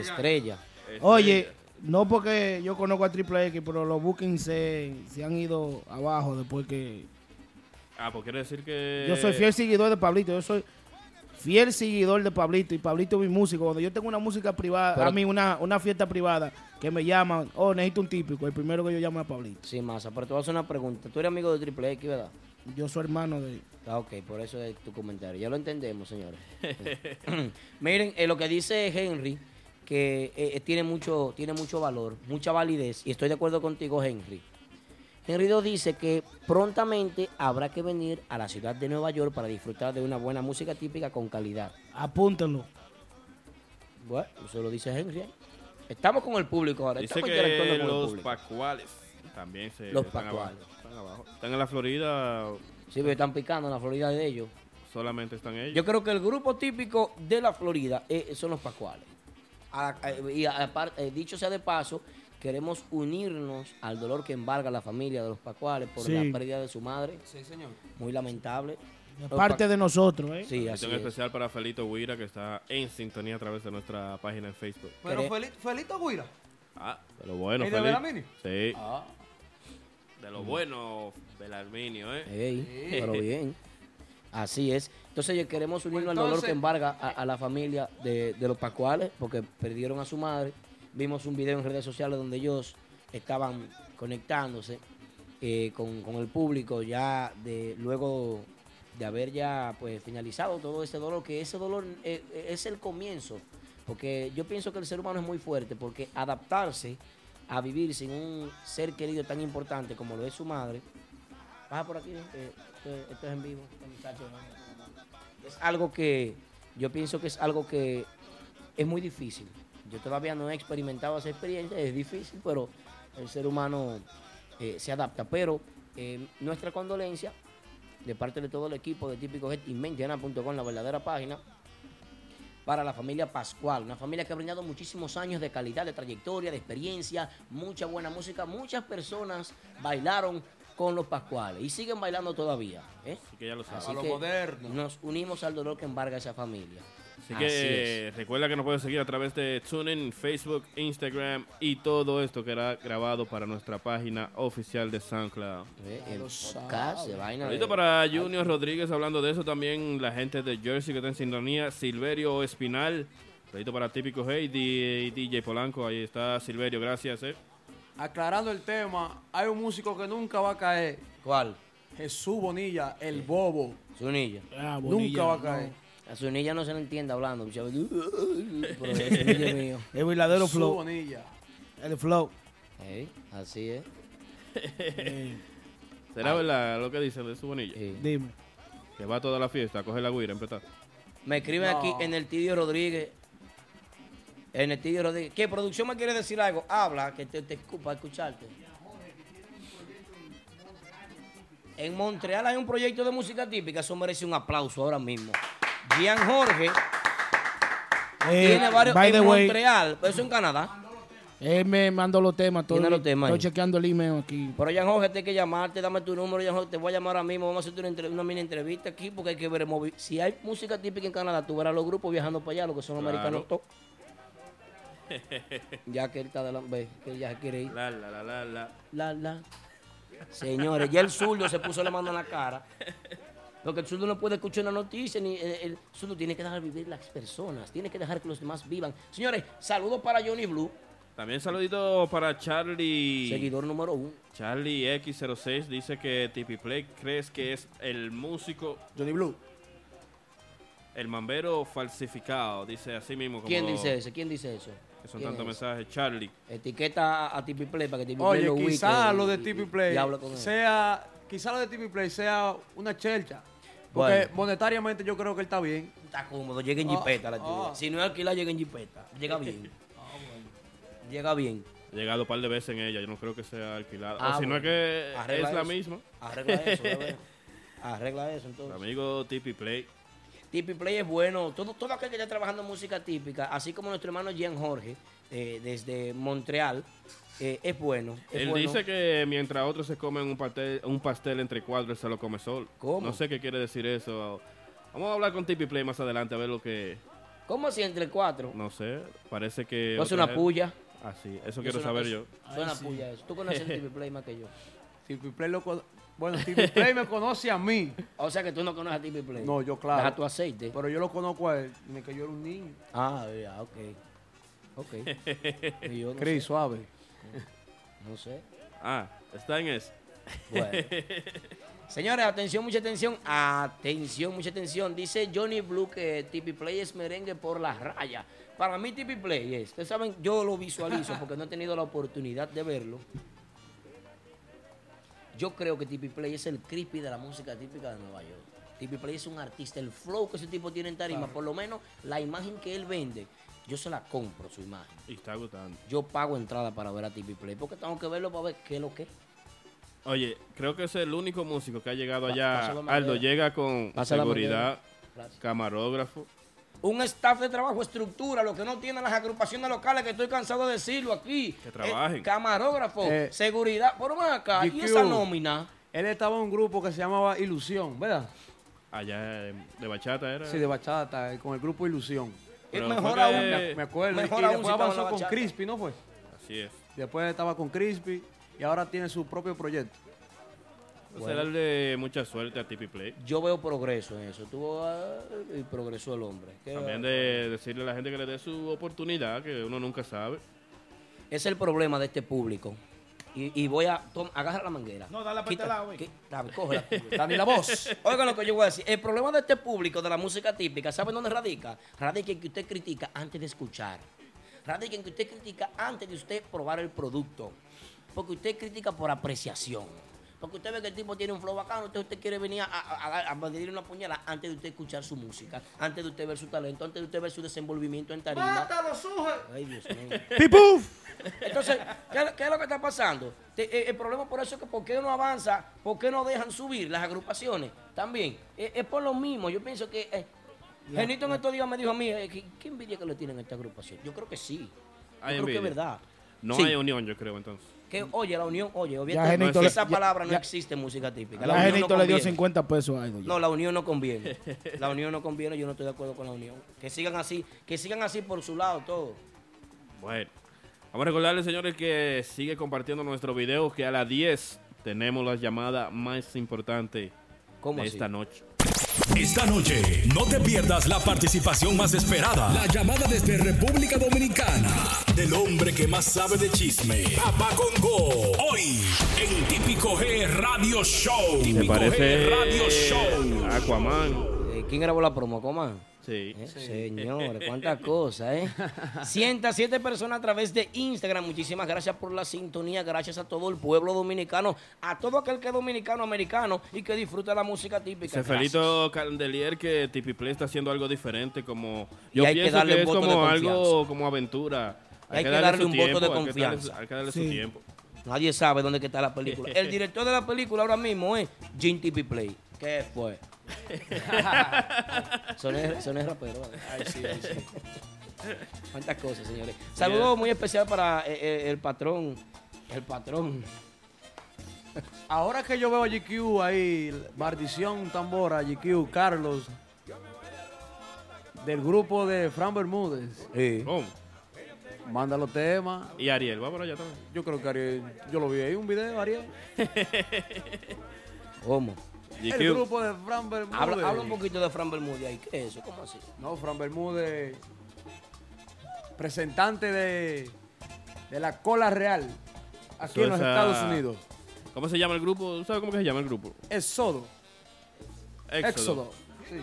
Estrella. Estrella. Oye, no porque yo conozco a Triple X, pero los bookings se, se han ido abajo después que... Ah, pues quiere decir que. Yo soy fiel seguidor de Pablito, yo soy fiel seguidor de Pablito y Pablito es mi músico. Cuando yo tengo una música privada, Pero- a mí una, una fiesta privada que me llaman, oh, necesito un típico, el primero que yo llamo es a Pablito. Sí, masa, pero te voy a hacer una pregunta. Tú eres amigo de Triple X, ¿verdad? Yo soy hermano de... Ah, ok, por eso es tu comentario. Ya lo entendemos, señores. Miren, eh, lo que dice Henry, que eh, tiene, mucho, tiene mucho valor, mucha validez, y estoy de acuerdo contigo, Henry. Henry 2 dice que prontamente habrá que venir a la ciudad de Nueva York para disfrutar de una buena música típica con calidad. Apúntenlo. Bueno, eso lo dice Henry. ¿eh? Estamos con el público ahora. Dice estamos interactuando que con el los público. pacuales también se. Los pacuales. Están abajo. Están en la Florida, Sí, pero están picando en la Florida de ellos. solamente están ellos. Yo creo que el grupo típico de la Florida eh, son los Pascuales. A- a- y aparte, eh, dicho sea de paso, queremos unirnos al dolor que embarga la familia de los Pascuales por Sí. la pérdida de su madre. Sí, señor. Muy lamentable. De parte de nosotros, ¿eh? Sí, así es. especial para Felito Huira que está en sintonía a través de nuestra página en Facebook. Pero Pero- Feli- Felito Guira. Ah, de lo bueno, ¿Y de Felito. Belarminio? Sí, Ah. De lo bueno, Belarminio, ¿eh? Ey, pero bien. Así es. Entonces queremos unirnos al dolor que embarga a, a la familia de, de los Pascuales porque perdieron a su madre. Vimos un video en redes sociales donde ellos estaban conectándose eh, con, con el público ya de luego de haber ya pues finalizado todo ese dolor, que ese dolor eh, es el comienzo. Porque yo pienso que el ser humano es muy fuerte porque adaptarse a vivir sin un ser querido tan importante como lo es su madre, Baja por aquí, eh, esto, esto es en vivo. este. Es algo que yo pienso que es algo que es muy difícil. Yo todavía no he experimentado esa experiencia, es difícil, pero el ser humano eh, se adapta. Pero eh, nuestra condolencia de parte de todo el equipo de Típico y Mentiana.com, la verdadera página, para la familia Pascual, una familia que ha brindado muchísimos años de calidad, de trayectoria, de experiencia, mucha buena música. Muchas personas bailaron con los Pascuales y siguen bailando todavía. ¿eh? Así que ya lo saben. Así A lo que moderno. nos unimos al dolor que embarga esa familia. Así Así que recuerda que nos puedes seguir a través de TuneIn, Facebook, Instagram y todo esto queda grabado para nuestra página oficial de SoundCloud. Eh, el podcast de vaina. De- para Junior Rodríguez hablando de eso también, la gente de Jersey que está en sintonía, Silverio Espinal, saludito para Típico Hey y DJ Polanco, ahí está Silverio, gracias. Eh. Aclarando el tema, hay un músico que nunca va a caer. ¿Cuál? Jesús Bonilla, el bobo. Zunilla. Ah, Nunca Bonilla, va a no. A Zunilla no se le entiende hablando. Pero es mío. El verdadero Jesús flow. Bonilla. El flow. Así es. ¿Será verdad lo que dicen de su bonilla? Sí. Dime. Que va a toda la fiesta a coger la guira, empezar. Me escriben No. aquí en el Tidio Rodríguez. En el Tidio Rodríguez. ¿Qué producción me quiere decir algo? Habla, que te, te escu- para escucharte. En Montreal hay un proyecto de música típica, eso merece un aplauso ahora mismo. Gian Jorge Eh, tiene varios by the en way, Montreal, eso en Canadá. él me mandó los temas. Todo, Tiene los temas Estoy ahí. chequeando el email aquí. Pero Gian Jorge, te hay que llamarte, dame tu número, Gian Jorge, te voy a llamar ahora mismo, vamos a hacer una, entre- una mini entrevista aquí porque hay que ver el Si hay música típica en Canadá, tú verás los grupos viajando para allá, los que son Claro. americanos todos. ya que él está delante, ve, que él ya quiere ir. La, la, la, la, la. La, la. Señores, ya el zurdo se puso la mano en la cara. Porque el zurdo no puede escuchar una noticia, ni eh, el zurdo tiene que dejar vivir las personas, tiene que dejar que los demás vivan. Señores, saludos para Johnny Blue, También saludito para Charlie. seguidor número uno. Charlie X06 dice que Tipi Play crees que es el músico, Johnny Blue. el mambero falsificado. Dice así mismo. Como ¿Quién dice eso? ¿Quién dice eso? Que son ¿Quién tantos es? mensajes. Charlie. Etiqueta a, a Tipi Play para que Tipi Play Oye, lo quizá lo de y- Play y sea, quizá lo de TV Play sea una chelcha. Porque Bueno. monetariamente yo creo que él está bien. Está cómodo, llega en Ah, jipeta la ah. Si no es alquilar, llega en jipeta. Llega bien. Llega bien. He llegado un par de veces en ella. Yo no creo que sea alquilada. Ah, o si no es bueno. que Arregla es la eso. misma. Arregla eso. Arregla eso entonces. Amigo Tipi Play. Tipi Play es bueno. Todo, todo aquel que está trabajando en música típica, así como nuestro hermano Jean Jorge, eh, desde Montreal, eh, es bueno. es Él bueno. dice que mientras otros se comen un pastel, un pastel entre cuatro, él se lo come solo. ¿Cómo? No sé qué quiere decir eso. Vamos a hablar con Tipi Play más adelante a ver lo que. ¿Cómo así entre cuatro? No sé. Parece que. Pues otra una gente- puya. Ah, sí. Eso quiero es saber una- yo. Suena puya eso. Tú conoces el Tipi Play más que yo. TV Play lo cono- Bueno, TV Play me conoce a mí. O sea que tú no conoces a Tipi Play. No, yo claro. Deja tu aceite. Pero yo lo conozco a él, desde que yo era un niño. Ah, ya, ok. Ok. Y yo no Cris, sé. suave. No sé. Ah, está en eso. Bueno. Señores, atención, mucha atención. Atención, mucha atención. Dice Johnny Blue que Tipi Play es merengue por la raya. Para mí Tipi Play es. Ustedes saben, yo lo visualizo porque no he tenido la oportunidad de verlo. Yo creo que Tipi Play es el creepy de la música típica de Nueva York. Tipi Play es un artista. El flow que ese tipo tiene en tarima, por lo menos la imagen que él vende, yo se la compro, su imagen. Y está gustando. Yo pago entrada para ver a Tipi Play porque tengo que verlo para ver qué es lo que es. Oye, creo que es el único músico que ha llegado Pa- allá. Aldo llega con seguridad, camarógrafo. Un staff de trabajo, estructura, lo que no tienen las agrupaciones locales, que estoy cansado de decirlo aquí. Que trabajen. Eh, camarógrafo, Eh, seguridad. Por más acá, y GQ. esa nómina. Él estaba en un grupo que se llamaba Ilusión, ¿verdad? Allá de bachata era. Sí, de bachata, eh, con el grupo Ilusión. Es mejor aún. que- Me, acuerdo. Mejor y aún después si avanzó con. Crispy, ¿no fue? Así es. Después estaba con Crispy y ahora tiene su propio proyecto. Entonces, darle mucha suerte a Tipi Play. Yo veo progreso en eso. Tuvo ah, y progresó el hombre. También de decirle a la gente que le dé su oportunidad, que uno nunca sabe. Es el problema de este público. Y, y voy a. tom- agarra la manguera. No, dale para este lado, güey. cógela. Dani la voz. Oigan lo que yo voy a decir. El problema de este público de la música típica, ¿saben dónde radica? Radica en que usted critica antes de escuchar. Radica en que usted critica antes de usted probar el producto. Porque usted critica por apreciación. Porque usted ve que el tipo tiene un flow bacano, usted, usted quiere venir a, a, a, a medirle una puñalada antes de usted escuchar su música, antes de usted ver su talento, antes de usted ver su desenvolvimiento en tarima. Ay, Dios mío. ¡Pipuf! Entonces, ¿qué, qué es lo que está pasando? Te- eh, el problema por eso es que ¿por qué no avanza? ¿Por qué no dejan subir las agrupaciones? También, eh, es por lo mismo. Yo pienso que... Eh, Genito en estos días me dijo a mí, eh, ¿qué, qué envidia que le tienen a esta agrupación? Yo creo que sí. Yo Hay creo que es verdad. No Sí. hay unión, yo creo, entonces. Que, oye, la unión, oye, obviamente le- esa ya- palabra no existe en música típica. La Genito no le dio conviene. 50 pesos a ya. No, la unión no conviene. La unión no conviene, yo no estoy de acuerdo con la unión. Que sigan así, que sigan así por su lado todo. Bueno, vamos a recordarles, señores, que sigue compartiendo nuestro video, que a las 10 tenemos la llamada más importante ¿Cómo de así? esta noche. Esta noche no te pierdas la participación más esperada. La llamada desde República Dominicana del hombre que más sabe de chisme. Papá Congo. Hoy en Típico G Radio Show. ¿Te Típico parece G Radio Show. Aquaman? Eh, ¿Quién grabó la promo, Coman? Sí. Eh, Señores, cuántas cosas, ¿eh? 107 personas a través de Instagram. Muchísimas gracias por la sintonía. Gracias a todo el pueblo dominicano, a todo aquel que es dominicano, americano y que disfruta la música típica. Se felito Candelier que Tipiplay está haciendo algo diferente, como yo hay que pienso darle que un es voto de como algo confianza. como aventura. Hay que darle un voto de tiempo, hay que darle- confianza. Hay que darle su tiempo. Nadie sabe dónde está la película. El director de la película ahora mismo es Jim Tippy Play. ¿Qué fue? soné, soné rapero. ¿vale? Ay, sí, ay, sí. Cuántas cosas, señores. Saludo muy especial para eh, eh, el patrón. El patrón. Ahora que yo veo a GQ ahí, Maldición Tambora, GQ, Carlos, del grupo de Fran Bermúdez, Oh, manda los temas. Y Ariel, va por allá también. Yo creo que Ariel, yo lo vi ahí, un video, Ariel. ¿Cómo? El grupo de Fran Bermúdez. Habla, habla un poquito de Fran Bermúdez ahí. ¿Qué es eso? ¿Cómo así? No, Fran Bermúdez, presentante de, de la cola real aquí Eso en los es, Estados Unidos. ¿Cómo se llama el grupo? ¿Sabes cómo que se llama el grupo? Éxodo. Éxodo. Sí.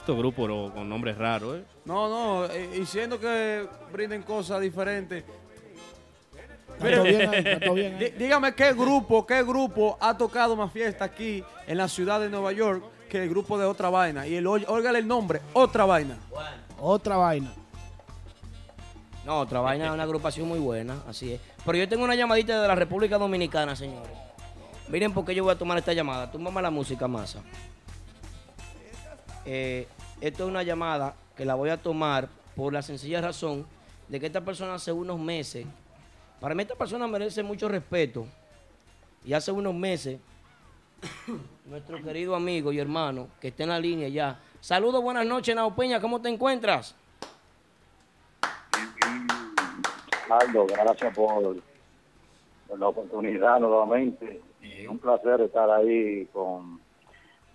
Estos grupos no- con nombres raros, ¿eh? No, no, eh, y siendo que brinden cosas diferentes. Bien bien. Dí- Dígame qué grupo, qué grupo ha tocado más fiesta aquí en la ciudad de Nueva York que el grupo de Otra Vaina. Y el, óigale el nombre, Otra Vaina. Otra vaina. No, otra vaina es una agrupación muy buena, así es. Pero yo tengo una llamadita de la República Dominicana, señores. Miren por qué yo voy a tomar esta llamada. Túmbame la música, masa. Eh, esto es una llamada que la voy a tomar por la sencilla razón de que esta persona hace unos meses, para mí esta persona merece mucho respeto. Y hace unos meses, nuestro querido amigo y hermano, que está en la línea ya. Saludos, buenas noches, Nao Peña, ¿cómo te encuentras? Aldo, gracias por, por la oportunidad nuevamente. Y un placer estar ahí con,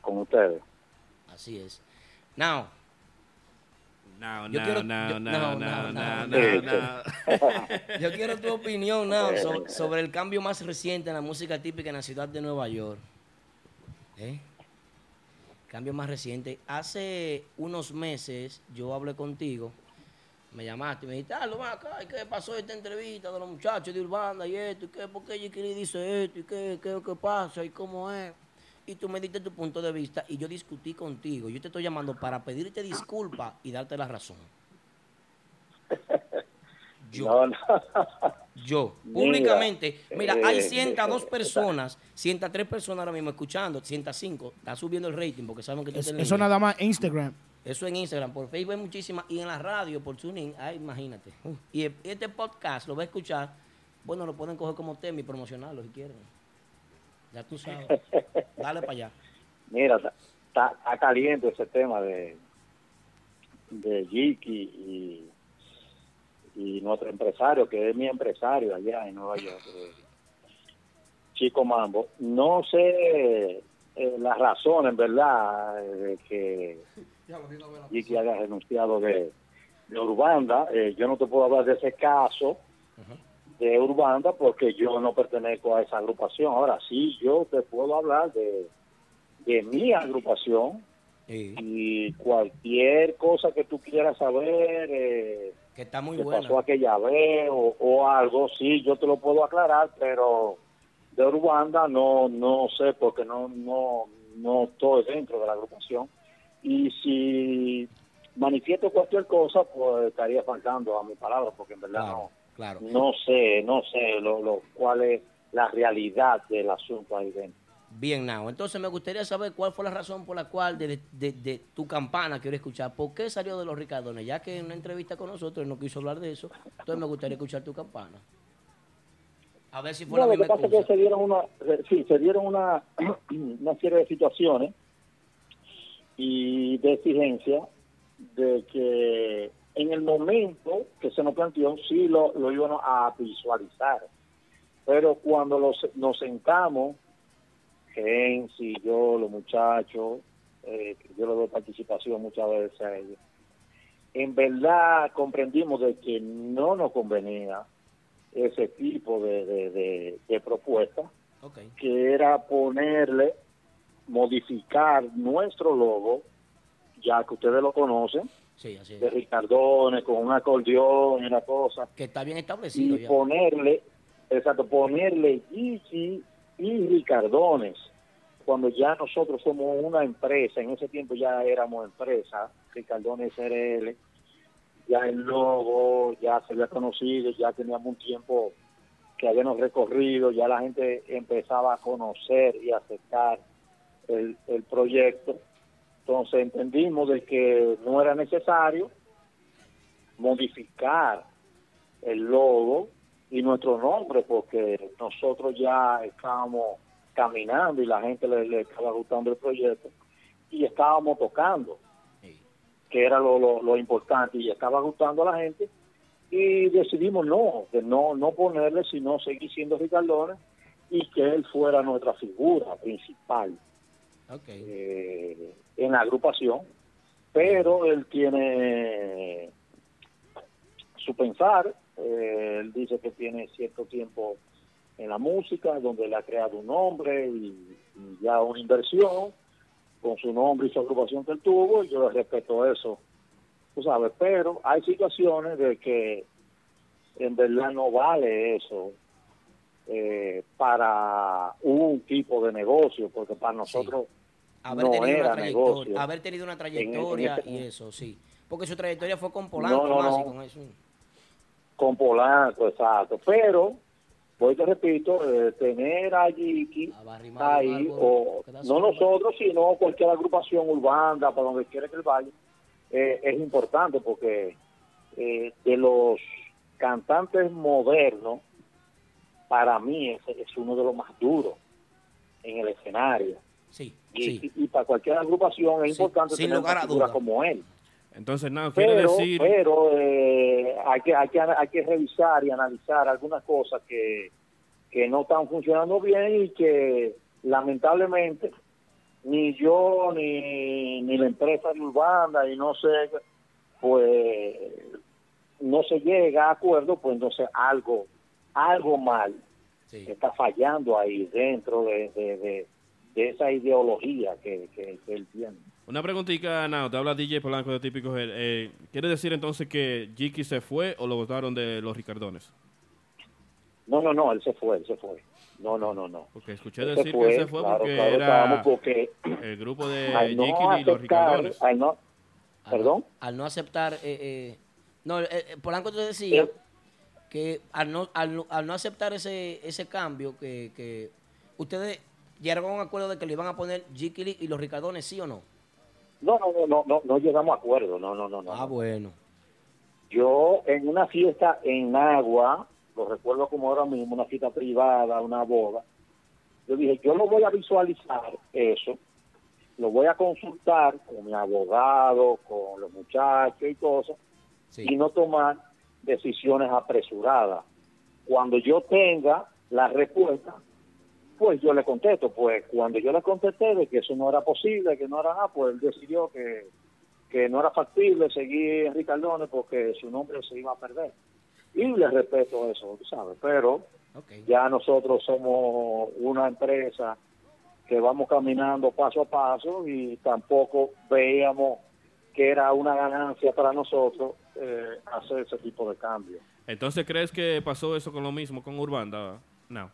con ustedes. Así es. Now, No, Yo no, quiero- no, yo- no, no, no, no, no, no. no. yo quiero tu opinión, Now, so- sobre el cambio más reciente en la música típica en la ciudad de Nueva York. ¿Eh? Cambio más reciente. Hace unos meses yo hablé contigo, me llamaste y me dijiste, ah, lo más acá, ¿y ¿qué pasó esta entrevista de los muchachos de Urbanda y esto? ¿Y qué? ¿Por qué Jiquili dice esto? ¿Y qué, qué, qué pasa? ¿Y cómo es? Y tú me diste tu punto de vista y yo discutí contigo. Yo te estoy llamando para pedirte disculpas y darte la razón. Yo. No, no. Yo, Mira, públicamente. Mira, hay eh, 102 personas, 103 personas ahora mismo escuchando, 105. Está subiendo el rating porque saben que tú Es- estás en eso línea. nada más Instagram. Eso en Instagram, por Facebook hay muchísimas. Y en la radio, por TuneIn, ay, imagínate. Y e- este podcast lo va a escuchar. Bueno, lo pueden coger como tema y promocionarlo si quieren. Ya tú sabes. Dale para allá. Mira, está, caliente ese tema de, de Jiki y, y nuestro empresario, que es mi empresario allá en Nueva York, eh, Chico Mambo. No sé eh, las razones, ¿verdad?, de que Jiki haya renunciado de, de Urbanda. Eh, yo no te puedo hablar de ese caso de Urbanda porque yo no pertenezco a esa agrupación. Ahora sí, yo te puedo hablar de, de mi agrupación y cualquier cosa que tú quieras saber eh, Que está muy que buena. pasó aquella vez o, o algo, sí, yo te lo puedo aclarar, pero de Urbanda no no sé porque no no no estoy dentro de la agrupación y si manifiesto cualquier cosa pues estaría faltando a mi palabra porque en verdad no Claro. no sé, no sé lo, lo, cuál es la realidad del asunto ahí dentro. Bien, Now. Entonces me gustaría saber cuál fue la razón por la cual de, de- de tu campana quiero escuchar. ¿Por qué salió de los Ricardones? Ya que en una entrevista con nosotros no quiso hablar de eso, entonces me gustaría escuchar tu campana. A ver si fue No, la lo que misma pasa es que se dieron una, sí, se dieron una, una serie de situaciones y de exigencia de que en el momento que se nos planteó sí lo, lo íbamos a visualizar, pero cuando los, nos sentamos, Gensi, yo, los muchachos, eh, yo le doy participación muchas veces a ellos, en verdad comprendimos de que no nos convenía ese tipo de, de, de, de propuesta, que era ponerle, modificar nuestro logo, ya que ustedes lo conocen, Sí, así de es. Ricardones, con un acordeón y una cosa, Que está bien establecido y ya. ponerle, exacto, ponerle Gigi y Ricardones, cuando ya nosotros somos una empresa, en ese tiempo ya éramos empresa, Ricardones SRL, ya el logo ya se había conocido, ya teníamos un tiempo que habíamos recorrido, ya la gente empezaba a conocer y a aceptar el, el proyecto. Entonces entendimos de que no era necesario modificar el logo y nuestro nombre porque nosotros ya estábamos caminando y la gente le, le estaba gustando el proyecto y estábamos tocando que era lo, lo, lo importante y estaba gustando a la gente y decidimos no, de no, no ponerle sino seguir siendo Ricardones y que él fuera nuestra figura principal Ok. eh, en la agrupación, pero él tiene su pensar, eh, él dice que tiene cierto tiempo en la música, donde le ha creado un nombre y, y ya una inversión con su nombre y su agrupación que él tuvo, y yo le respeto eso, tú sabes, pero hay situaciones de que en verdad no vale eso eh, para un tipo de negocio, porque para nosotros Haber no tenido una trayectoria, haber tenido una en trayectoria este- y eso, sí. Porque su trayectoria fue con Polanco No, no, más y con eso. con Polanco, exacto. Pero, hoy te repito, eh, tener a Yiki ahí, o no nosotros, sino cualquier agrupación urbana, para donde quiera que él vaya, eh, es importante porque eh, de los cantantes modernos, para mí es, es uno de los más duros en el escenario. Sí, Y, sí. y- y para cualquier agrupación es Sí, importante tener lugar una figura como él. Entonces, nada, quiere pero, decir... pero eh, hay, que, hay, que, hay que revisar y analizar algunas cosas que, que no están funcionando bien y que lamentablemente ni yo ni, ni la empresa de Urbana y no sé, pues no se llega a acuerdo, pues entonces algo, algo mal está fallando ahí dentro de, de, de- de esa ideología que, que, que él tiene. Una preguntita, Nao, te habla DJ Polanco de Típico Head. Eh, ¿Quiere decir entonces que Jiki se fue o lo votaron de los Ricardones? No, no, no, él se fue, él se fue. No, no, no, no. Porque escuché Él decir que él se fue claro, porque claro, era estábamos porque el grupo de no Jiki y los Ricardones. al no, perdón, Al no aceptar, eh, eh, no, eh, eh, Polanco te decía Eh. que al no, al, no- al no aceptar ese, ese cambio, que, que ustedes llegaron a un acuerdo de que le iban a poner Jikili y los Ricardones, ¿sí o no? no, no, no, no, no, no llegamos a acuerdo, no, no, no, no. Ah, bueno. Yo en una fiesta en Agua, lo recuerdo como ahora mismo, una fiesta privada, una boda, yo dije, yo no voy a visualizar eso, lo voy a consultar con mi abogado, con los muchachos y cosas, y no tomar decisiones apresuradas. Cuando yo tenga la respuesta, pues yo le contesto. Pues cuando yo le contesté de que eso no era posible, que no era nada, pues él decidió que, que no era factible seguir en Ricardones porque su nombre se iba a perder. Y le respeto eso, tú ¿sabes? Pero ya nosotros somos una empresa que vamos caminando paso a paso y tampoco veíamos que era una ganancia para nosotros eh, hacer ese tipo de cambio. Entonces, ¿crees que pasó eso con lo mismo con Urbanda? No.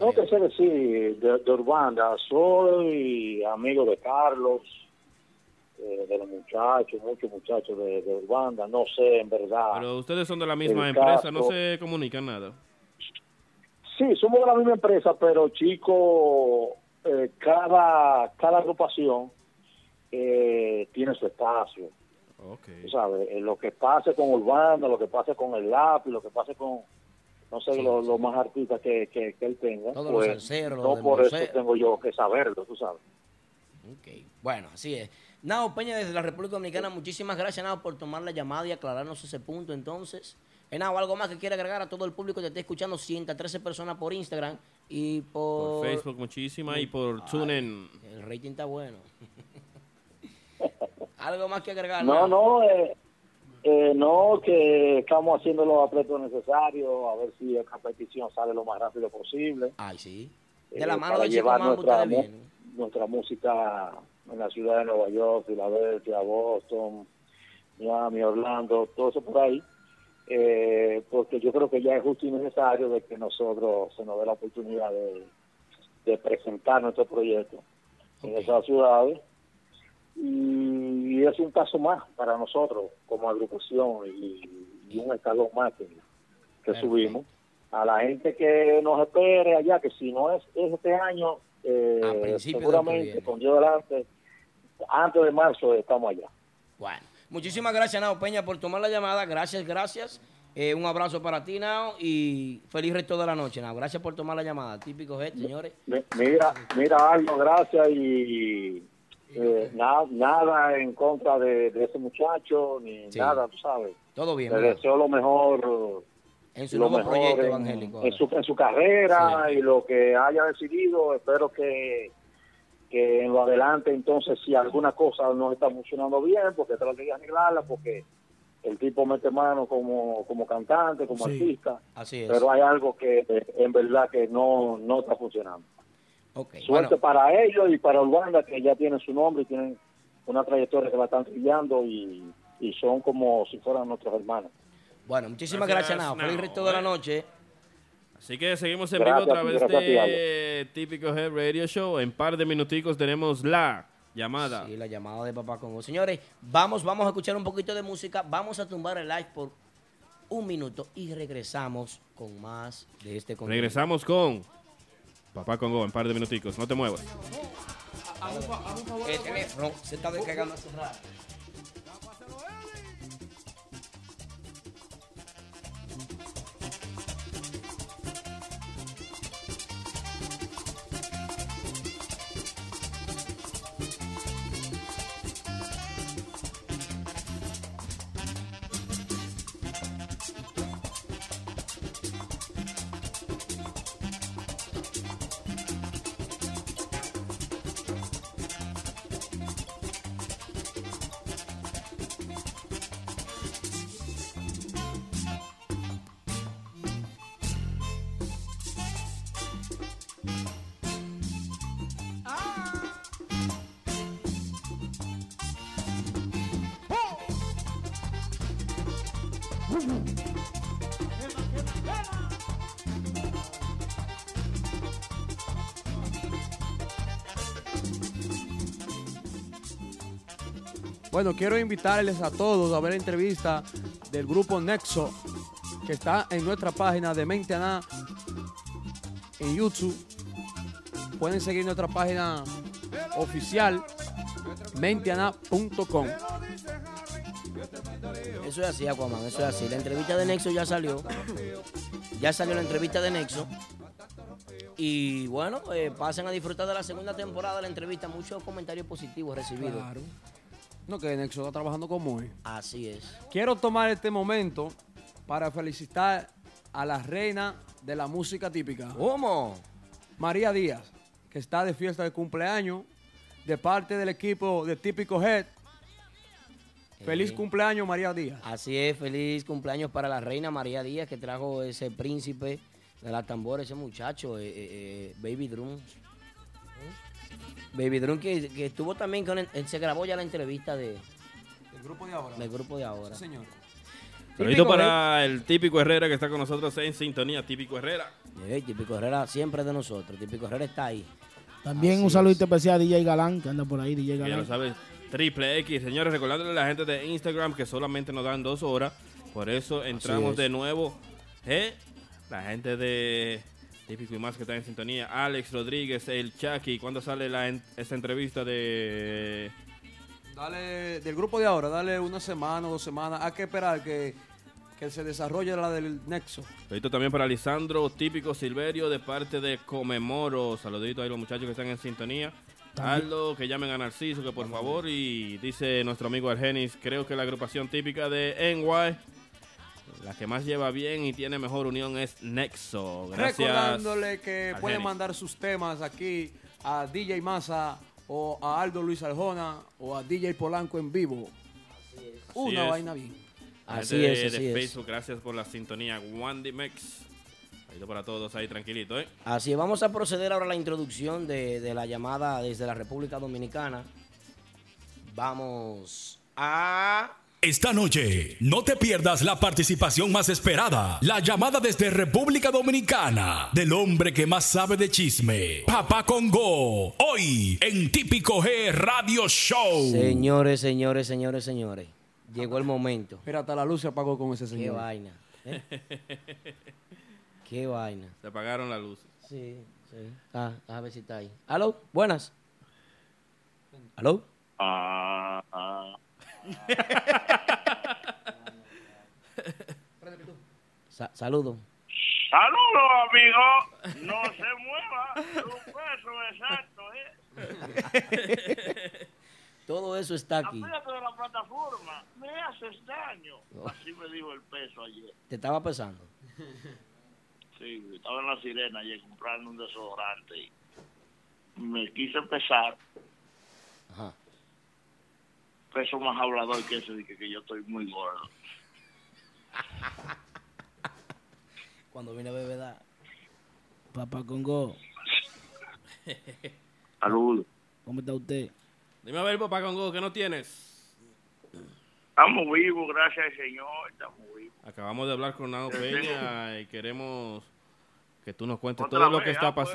No, te sé decir de, de Urbanda, soy amigo de Carlos, eh, de los muchachos, muchos muchachos de, de Urbanda, no sé en verdad. Pero ustedes son de la misma empresa, no se comunican nada. Sí, somos de la misma empresa, pero chico, eh, cada, cada agrupación eh, tiene su espacio. Tú sabes, eh, lo que pase con Urbana, lo que pase con el lápiz, lo que pase con, no sé los los más artistas que, que, que él tenga, Todos los pues salseros, los no de por eso Mosé. tengo yo que saberlo, tú sabes. Ok, Bueno, así es. Nao Peña desde la República Dominicana, muchísimas gracias, Nao, por tomar la llamada y aclararnos ese punto. Entonces, eh, Nao, algo más que quiera agregar a todo el público que te esté escuchando, 113 personas por Instagram y por, Por Facebook muchísima y por TuneIn. El rating está bueno. algo más que agregar. No, Nao? no, eh, eh, no, que estamos haciendo los apretos necesarios, a ver si esta petición sale lo más rápido posible. Ay, sí. eh, De la mano para de llevar nuestra, nuestra música en la ciudad de Nueva York, Filadelfia, Boston, Miami, Orlando, todo eso por ahí. Eh, porque yo creo que ya es justo y necesario de que nosotros se nos dé la oportunidad de, de presentar nuestro proyecto en esas ciudades y es un paso más para nosotros como agrupación y, y un escalón más que, que subimos a la gente que nos espere allá que si no es, es este año eh, seguramente con Dios delante antes de marzo estamos allá Bueno, muchísimas gracias, Nao Peña, por tomar la llamada. Gracias, gracias. Eh, un abrazo para ti, Nao, y feliz resto de la noche, Nao. Gracias por tomar la llamada. Típico Jet, señores. Mi- Mira, mira Aldo, gracias y eh, nada, nada en contra de, de ese muchacho ni Sí. nada, tú sabes. Todo bien, Le deseo lo mejor En su lo nuevo mejor proyecto en, evangélico. en su, en su carrera y lo que haya decidido. Espero que, que en lo adelante, entonces, si alguna cosa no está funcionando bien, porque trate de arreglarla, porque el tipo mete mano como, como cantante, como Sí. artista, Así es. pero hay algo que en verdad que no, no está funcionando. Suerte bueno, para ellos y para Urbanda, que ya tienen su nombre y tienen una trayectoria que la están brillando y, y son como si fueran nuestros hermanos. bueno, muchísimas Gracias, gracias, Nao. Feliz resto de la noche. Así que seguimos en Gracias, vivo a través gracias a ti, de Típico Head Radio Show. En par de minuticos tenemos la llamada. Sí, la llamada de Papá Congo. Señores, vamos, vamos a escuchar un poquito de música. Vamos a tumbar el live por un minuto y regresamos con más de este contenido. Regresamos con Papá Congo en par de minuticos. No te muevas. El teléfono se está descargando hace rato. Bueno, quiero invitarles a todos a ver la entrevista del grupo Nexo, que está en nuestra página de Mentiana en YouTube. Pueden seguir nuestra página oficial, mentiana.com. Eso es así, Aquaman, eso es así. La entrevista de Nexo ya salió. Ya salió la entrevista de Nexo. Y bueno, eh, pasen a disfrutar de la segunda temporada de la entrevista. Muchos comentarios positivos recibidos. Claro. No, que Nexo está trabajando con muy. Así es. Quiero tomar este momento para felicitar a la reina de la música típica. ¿Cómo? María Díaz, que está de fiesta de cumpleaños de parte del equipo de Típico Head. Feliz Eh. cumpleaños, María Díaz. Así es, feliz cumpleaños para la reina María Díaz que trajo ese príncipe de la tambora, ese muchacho, eh, eh, Baby Drum. Baby Drum que, que estuvo también con, él se grabó ya la entrevista de, El grupo de ahora. del grupo de ahora. señor. Saludito Típico para el típico Herrera que está con nosotros en sintonía. Típico Herrera. Típico Herrera siempre es de nosotros, Típico Herrera está ahí. También Así un saludito especial a DJ Galán, que anda por ahí, DJ Que ya lo Galán. sabes. Triple X. Señores, recordándole a la gente de Instagram que solamente nos dan dos horas. Por eso entramos es. de nuevo. ¿eh? La gente de Típico y más que está en sintonía. Alex Rodríguez, el Chucky. ¿Cuándo sale la en- esta entrevista de Dale, del grupo de ahora, dale una semana, dos semanas. Hay que esperar que que se desarrolle la del Nexo. Saludito también para Lisandro Típico Silverio de parte de Comemoro. Saludito ahí a los muchachos que están en sintonía. Aldo, que llamen a Narciso, que por favor. Y dice nuestro amigo Argenis, creo que la agrupación típica de NY, la que más lleva bien y tiene mejor unión es Nexo. Gracias. Recordándole que Argenis. pueden mandar sus temas aquí a DJ Massa o a Aldo Luis Arjona o a DJ Polanco en vivo. Una es. vaina bien. Así es, de, así de es. Gracias por la sintonía. Wandy Mex. Para todos ahí, tranquilito, ¿eh? Así es, vamos a proceder ahora a la introducción de, de la llamada desde la República Dominicana. Vamos a... Esta noche, no te pierdas la participación más esperada, la llamada desde República Dominicana del hombre que más sabe de chisme, Papá Congo, hoy en Típico G Radio Show. Señores, señores, señores, señores. Llegó el momento. Mira, hasta la luz se apagó con ese Qué señor. vaina. ¿eh? Qué vaina. Se apagaron las luces. Sí, sí. Ah, a ver si está ahí. ¿Aló? Buenas. ¿Aló? Ah, ah. Sa- saludo. Saludos, amigo. No se mueva. Un peso exacto, ¿eh? Todo eso está aquí. Apégate de la plataforma. Me haces daño. Así me dijo el peso ayer. Te estaba pesando. Sí, estaba en la sirena ayer comprando un desodorante y me quise pesar. Ajá. Peso más hablador que ese, de que, que yo estoy muy gordo. Cuando vine a beber, da. Papá Congo, Saludos. ¿cómo está usted? Dime a ver, papá Congo, ¿qué no tienes? Estamos vivos, gracias al Señor. Estamos vivos. Acabamos de hablar con Nao Peña y queremos que tú nos cuentes Otra todo lo que está ah, pues.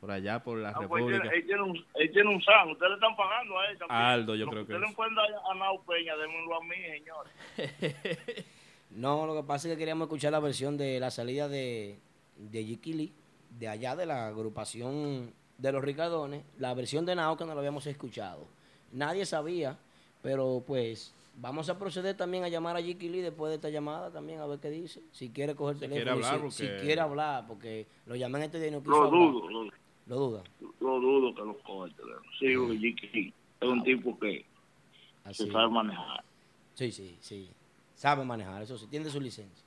Por allá, por la Ah, pues, él, República. tiene, él tiene un, él san. Ustedes le están pagando a él también. Aldo, yo creo que Ustedes dar a Nau Peña, démoslo a mí, señores. No, lo que pasa es que queríamos escuchar la versión de la salida de, de Jiquili, de allá de la agrupación de los Ricardones, la versión de Nao que no lo habíamos escuchado. Nadie sabía, pero pues vamos a proceder también a llamar a Jiquili después de esta llamada también a ver qué dice. Si quiere coger el Si teléfono. quiere hablar, si, si porque- quiere hablar, porque lo llamé en este día y no quiso Lo hablar. dudo, lo, Lo duda. lo dudo que lo coge el teléfono. Sí, porque Jiki es un tipo que Así. se sabe manejar. Sí, sí, sí. Sabe manejar, eso sí, tiene su licencia.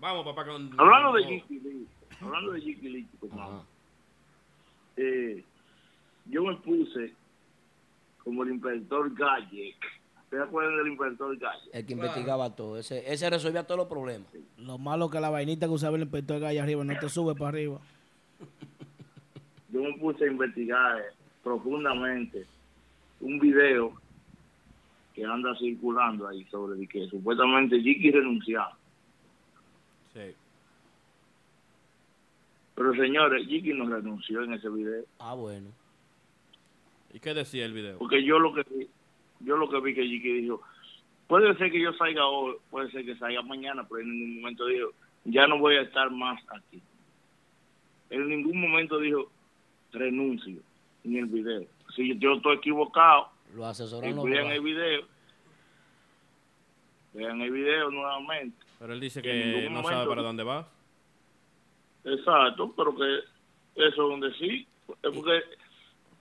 Vamos, papá. Hablando de Jiki Lee, hablando de mano, eh, yo me puse como el inspector Galle. ¿Te acuerdan del inspector Galle? El que investigaba todo. Ese, ese resolvía todos los problemas. Lo malo que la vainita que usaba el inspector allá arriba no te sube para arriba. Yo me puse a investigar eh, profundamente un video que anda circulando ahí sobre que supuestamente Jiki renunciaba. Sí. Pero señores, Jiki no renunció en ese video. Ah, bueno. ¿Y qué decía el video? Porque yo lo que vi, yo lo que vi que Jiki dijo, puede ser que yo salga hoy, puede ser que salga mañana, pero en ningún momento dijo, ya no voy a estar más aquí. En ningún momento dijo, renuncio, en el video. Si yo estoy equivocado, Lo asesoran los vean el video, vean el video nuevamente. Pero él dice que no momento- sabe para dónde va. Exacto, pero que eso es un decir. Es Porque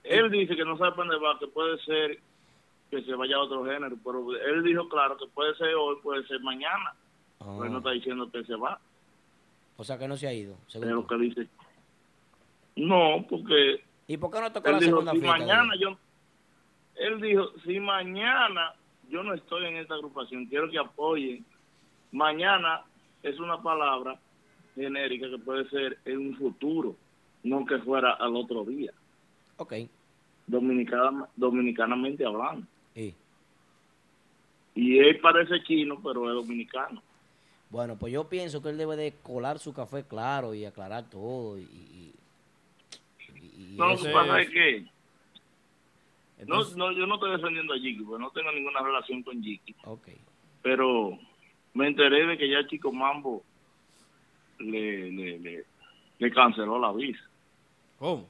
él dice que no sabe para dónde va, que puede ser que se vaya a otro género, pero él dijo claro que puede ser hoy, puede ser mañana. Ah, Pero él no está diciendo que se va. O sea que no se ha ido. según Es lo que dice. No, porque ¿Y por qué no tocó la dijo, segunda si mañana yo... Él dijo, si mañana yo no estoy en esta agrupación, quiero que apoyen. Mañana es una palabra genérica que puede ser en un futuro, no que fuera al otro día, Ok. dominicana, dominicanamente hablando. Sí. Y él parece chino, pero es dominicano. Bueno, pues yo pienso que él debe de colar su café claro y aclarar todo. Y- y No, lo eso que pasa es- es que no, Entonces, no, yo no estoy defendiendo a Jiki, porque no tengo ninguna relación con Jiki. Ok. pero me enteré de que ya Chico Mambo le, le, le, le canceló la visa. ¿cómo?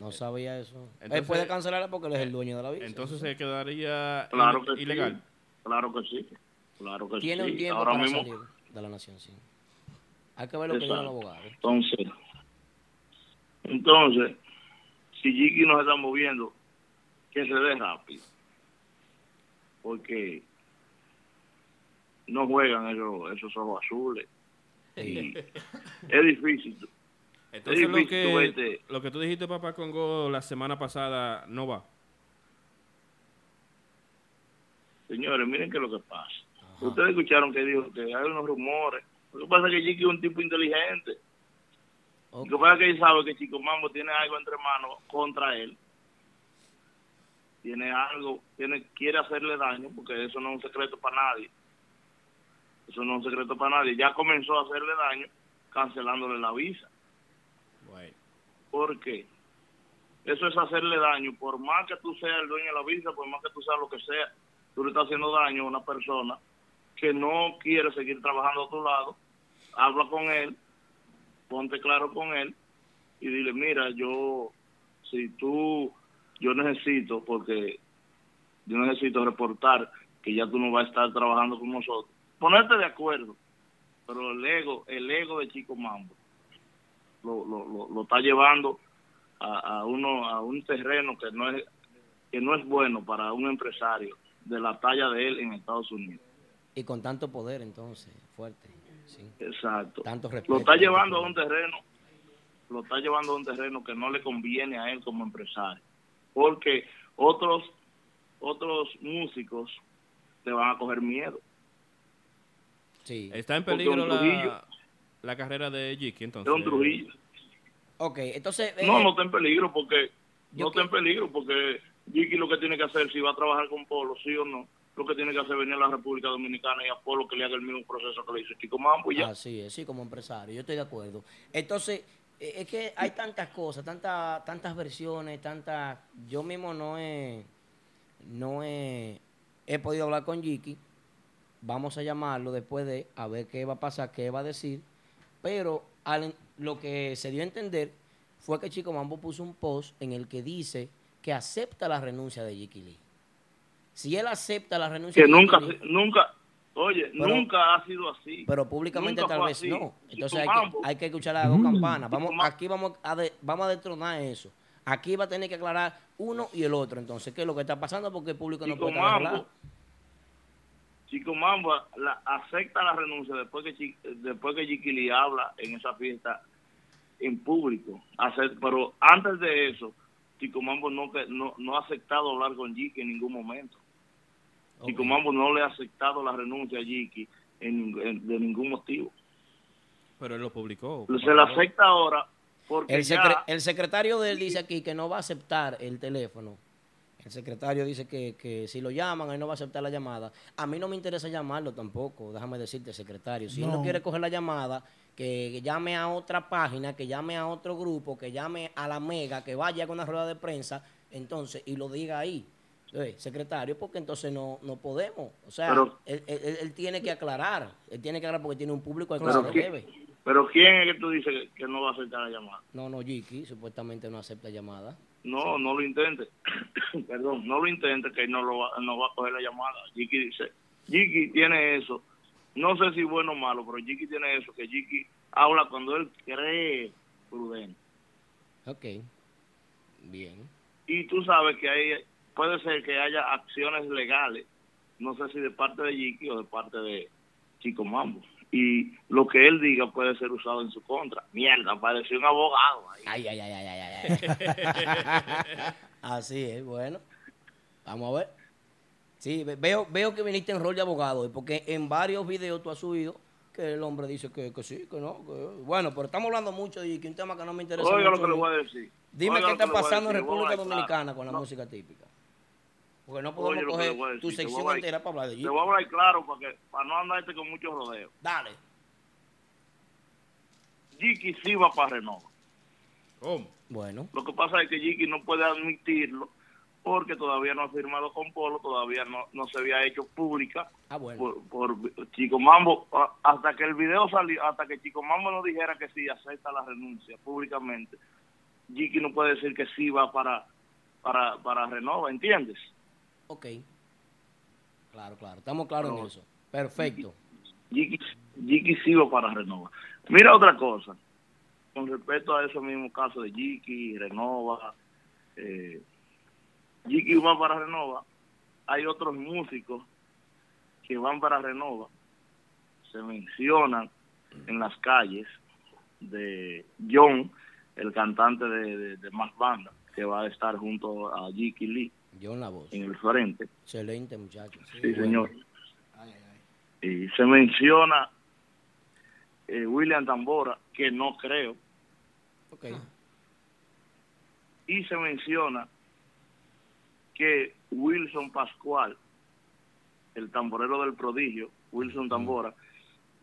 No sabía eso. él Entonces- puede cancelarla porque él es el dueño de la visa. Entonces se quedaría Claro il- que ilegal. sí. Claro que sí. Claro que Tiene sí. un tiempo Ahora para mismo, salir de la nación, sí. Hay que ver lo que diga el Exacto. abogado. Entonces, entonces, si Jiki no se está moviendo, que se dé rápido. Porque no juegan esos, esos ojos azules. Y es difícil. Entonces es lo difícil que, verte- lo que tú dijiste, papá Congo, la semana pasada no va. Señores, miren qué es lo que pasa. Ustedes escucharon que dijo que hay unos rumores. Lo que pasa es que Jiki es un tipo inteligente. Lo que pasa es que él sabe que Chico Mambo tiene algo entre manos contra él. Tiene algo, tiene quiere hacerle daño, porque eso no es un secreto para nadie. Eso no es un secreto para nadie. Ya comenzó a hacerle daño cancelándole la visa. ¿Por qué? Eso es hacerle daño. Por más que tú seas el dueño de la visa, por más que tú seas lo que sea, tú le estás haciendo daño a una persona que no quiere seguir trabajando a tu lado. Habla con él, ponte claro con él y dile, mira, yo, si tú, yo necesito, porque yo necesito reportar que ya tú no vas a estar trabajando con nosotros. Ponerte de acuerdo, pero el ego, el ego de Chico Mambo lo, lo, lo, está llevando a, a uno a un terreno que no es que no es bueno para un empresario de la talla de él en Estados Unidos. Y con tanto poder, entonces, fuerte. Sí. Exacto. Tanto respeto. Lo está llevando a un terreno, lo está llevando a un terreno que no le conviene a él como empresario, porque otros otros músicos te van a coger miedo. Sí. Está en peligro la, la carrera de Jiki, entonces. Es un Trujillo. Ok, entonces... No, eh, no está en peligro porque no está en peligro porque Jiki lo que tiene que hacer si va a trabajar con Polo, sí o no, lo que tiene que hacer venir a la República Dominicana y a Polo que le haga el mismo proceso que le hizo Chico Mambo y ya. Así es, sí, como empresario, yo estoy de acuerdo. Entonces, eh, es que hay tantas cosas, tantas tantas versiones, tantas... Yo mismo no he, no he, he podido hablar con Jiki. Vamos a llamarlo después de a ver qué va a pasar, qué va a decir. Pero lo que se dio a entender fue que Chico Mambo puso un post en el que dice que acepta la renuncia de Jiki Lee. Si él acepta la renuncia que nunca, nunca, oye, Pero- nunca ha sido así. pero públicamente Nunca tal vez así. no. Entonces hay que, hay que escuchar las dos Mm. campanas. Vamos, aquí vamos a, de- vamos a destronar eso. Aquí va a tener que aclarar uno y el otro. Entonces, ¿qué es lo que está pasando? Porque el público no puede arreglado. Chico Mambo la- acepta la renuncia después que Chi- después que Chiquili habla en esa fiesta en público. Ace- pero antes de eso, Chico Mambo no, que- no, no ha aceptado hablar con Jiki en ningún momento. Chico Mambo no le ha aceptado la renuncia a Jiki en, ning- en- de ningún motivo. Pero él lo publicó. Se la acepta ahora porque El, ya... secre- el secretario de él dice aquí que no va a aceptar el teléfono. El secretario dice que, que si lo llaman, él no va a aceptar la llamada. A mí no me interesa llamarlo tampoco, déjame decirte, secretario. Si él no quiere coger la llamada, que, que llame a otra página, que llame a otro grupo, que llame a la mega, que vaya con una rueda de prensa, entonces, y lo diga ahí. Eh, secretario, porque entonces no, no podemos. O sea, Pero- él, él- él tiene que aclarar. Él tiene que aclarar porque tiene un público al que Pero ¿quién- debe. Pero ¿quién es que tú dices que, que no va a aceptar la llamada? No, no, Jiki supuestamente no acepta llamada. No, no lo intente. Perdón, no lo intente que no lo va, no va a coger la llamada. Jiki dice, Jiki tiene eso. No sé si bueno o malo, pero Jiki tiene eso, que Jiki habla cuando él cree prudente. Ok. Bien. Y tú sabes que hay, puede ser que haya acciones legales, no sé si de parte de Jiki o de parte de Chico Mambo. Y lo que él diga puede ser usado en su contra. Mierda, pareció un abogado. ahí. Ay, ay, ay, ay, ay, ay. Así es, bueno. Vamos a ver. Sí, ve- veo, veo que viniste en rol de abogado, porque en varios videos tú has subido que el hombre dice que, que sí, que no. que- bueno, pero estamos hablando mucho de que un tema que no me interesa. Oiga lo que le voy a decir. Dime Oiga qué está pasando en República. Dominicana con la música típica. Porque no podemos Oye, coger decir, tu te sección voy a- entera para hablar de Te Jiki. voy a hablar claro para, que, para no andarte con muchos rodeos. Dale. Jiki sí va para Renova. Bueno. Lo que pasa es que Jiki no puede admitirlo porque todavía no ha firmado con Polo, todavía no, no se había hecho pública Ah, bueno. por, por Chico Mambo. Hasta que el video salió, hasta que Chico Mambo nos dijera que sí acepta la renuncia públicamente, Jiki no puede decir que sí va para, para, para Renova, ¿entiendes? Ok. Claro, claro. Estamos claros en eso. Perfecto. Jiki, va para Renova. Mira otra cosa, con respecto a ese mismo caso de Jiki, Renova, eh, Jiki va para Renova, hay otros músicos que van para Renova, se mencionan en las calles de John, el cantante de, de, de Más Banda, que va a estar junto a Jiki Lee John La Voz. en el frente. Excelente, muchacho. Sí, señor. Y se menciona eh, William Tambora, que no creo, y se menciona que Wilson Pascual, el tamborero del prodigio, Wilson Tambora,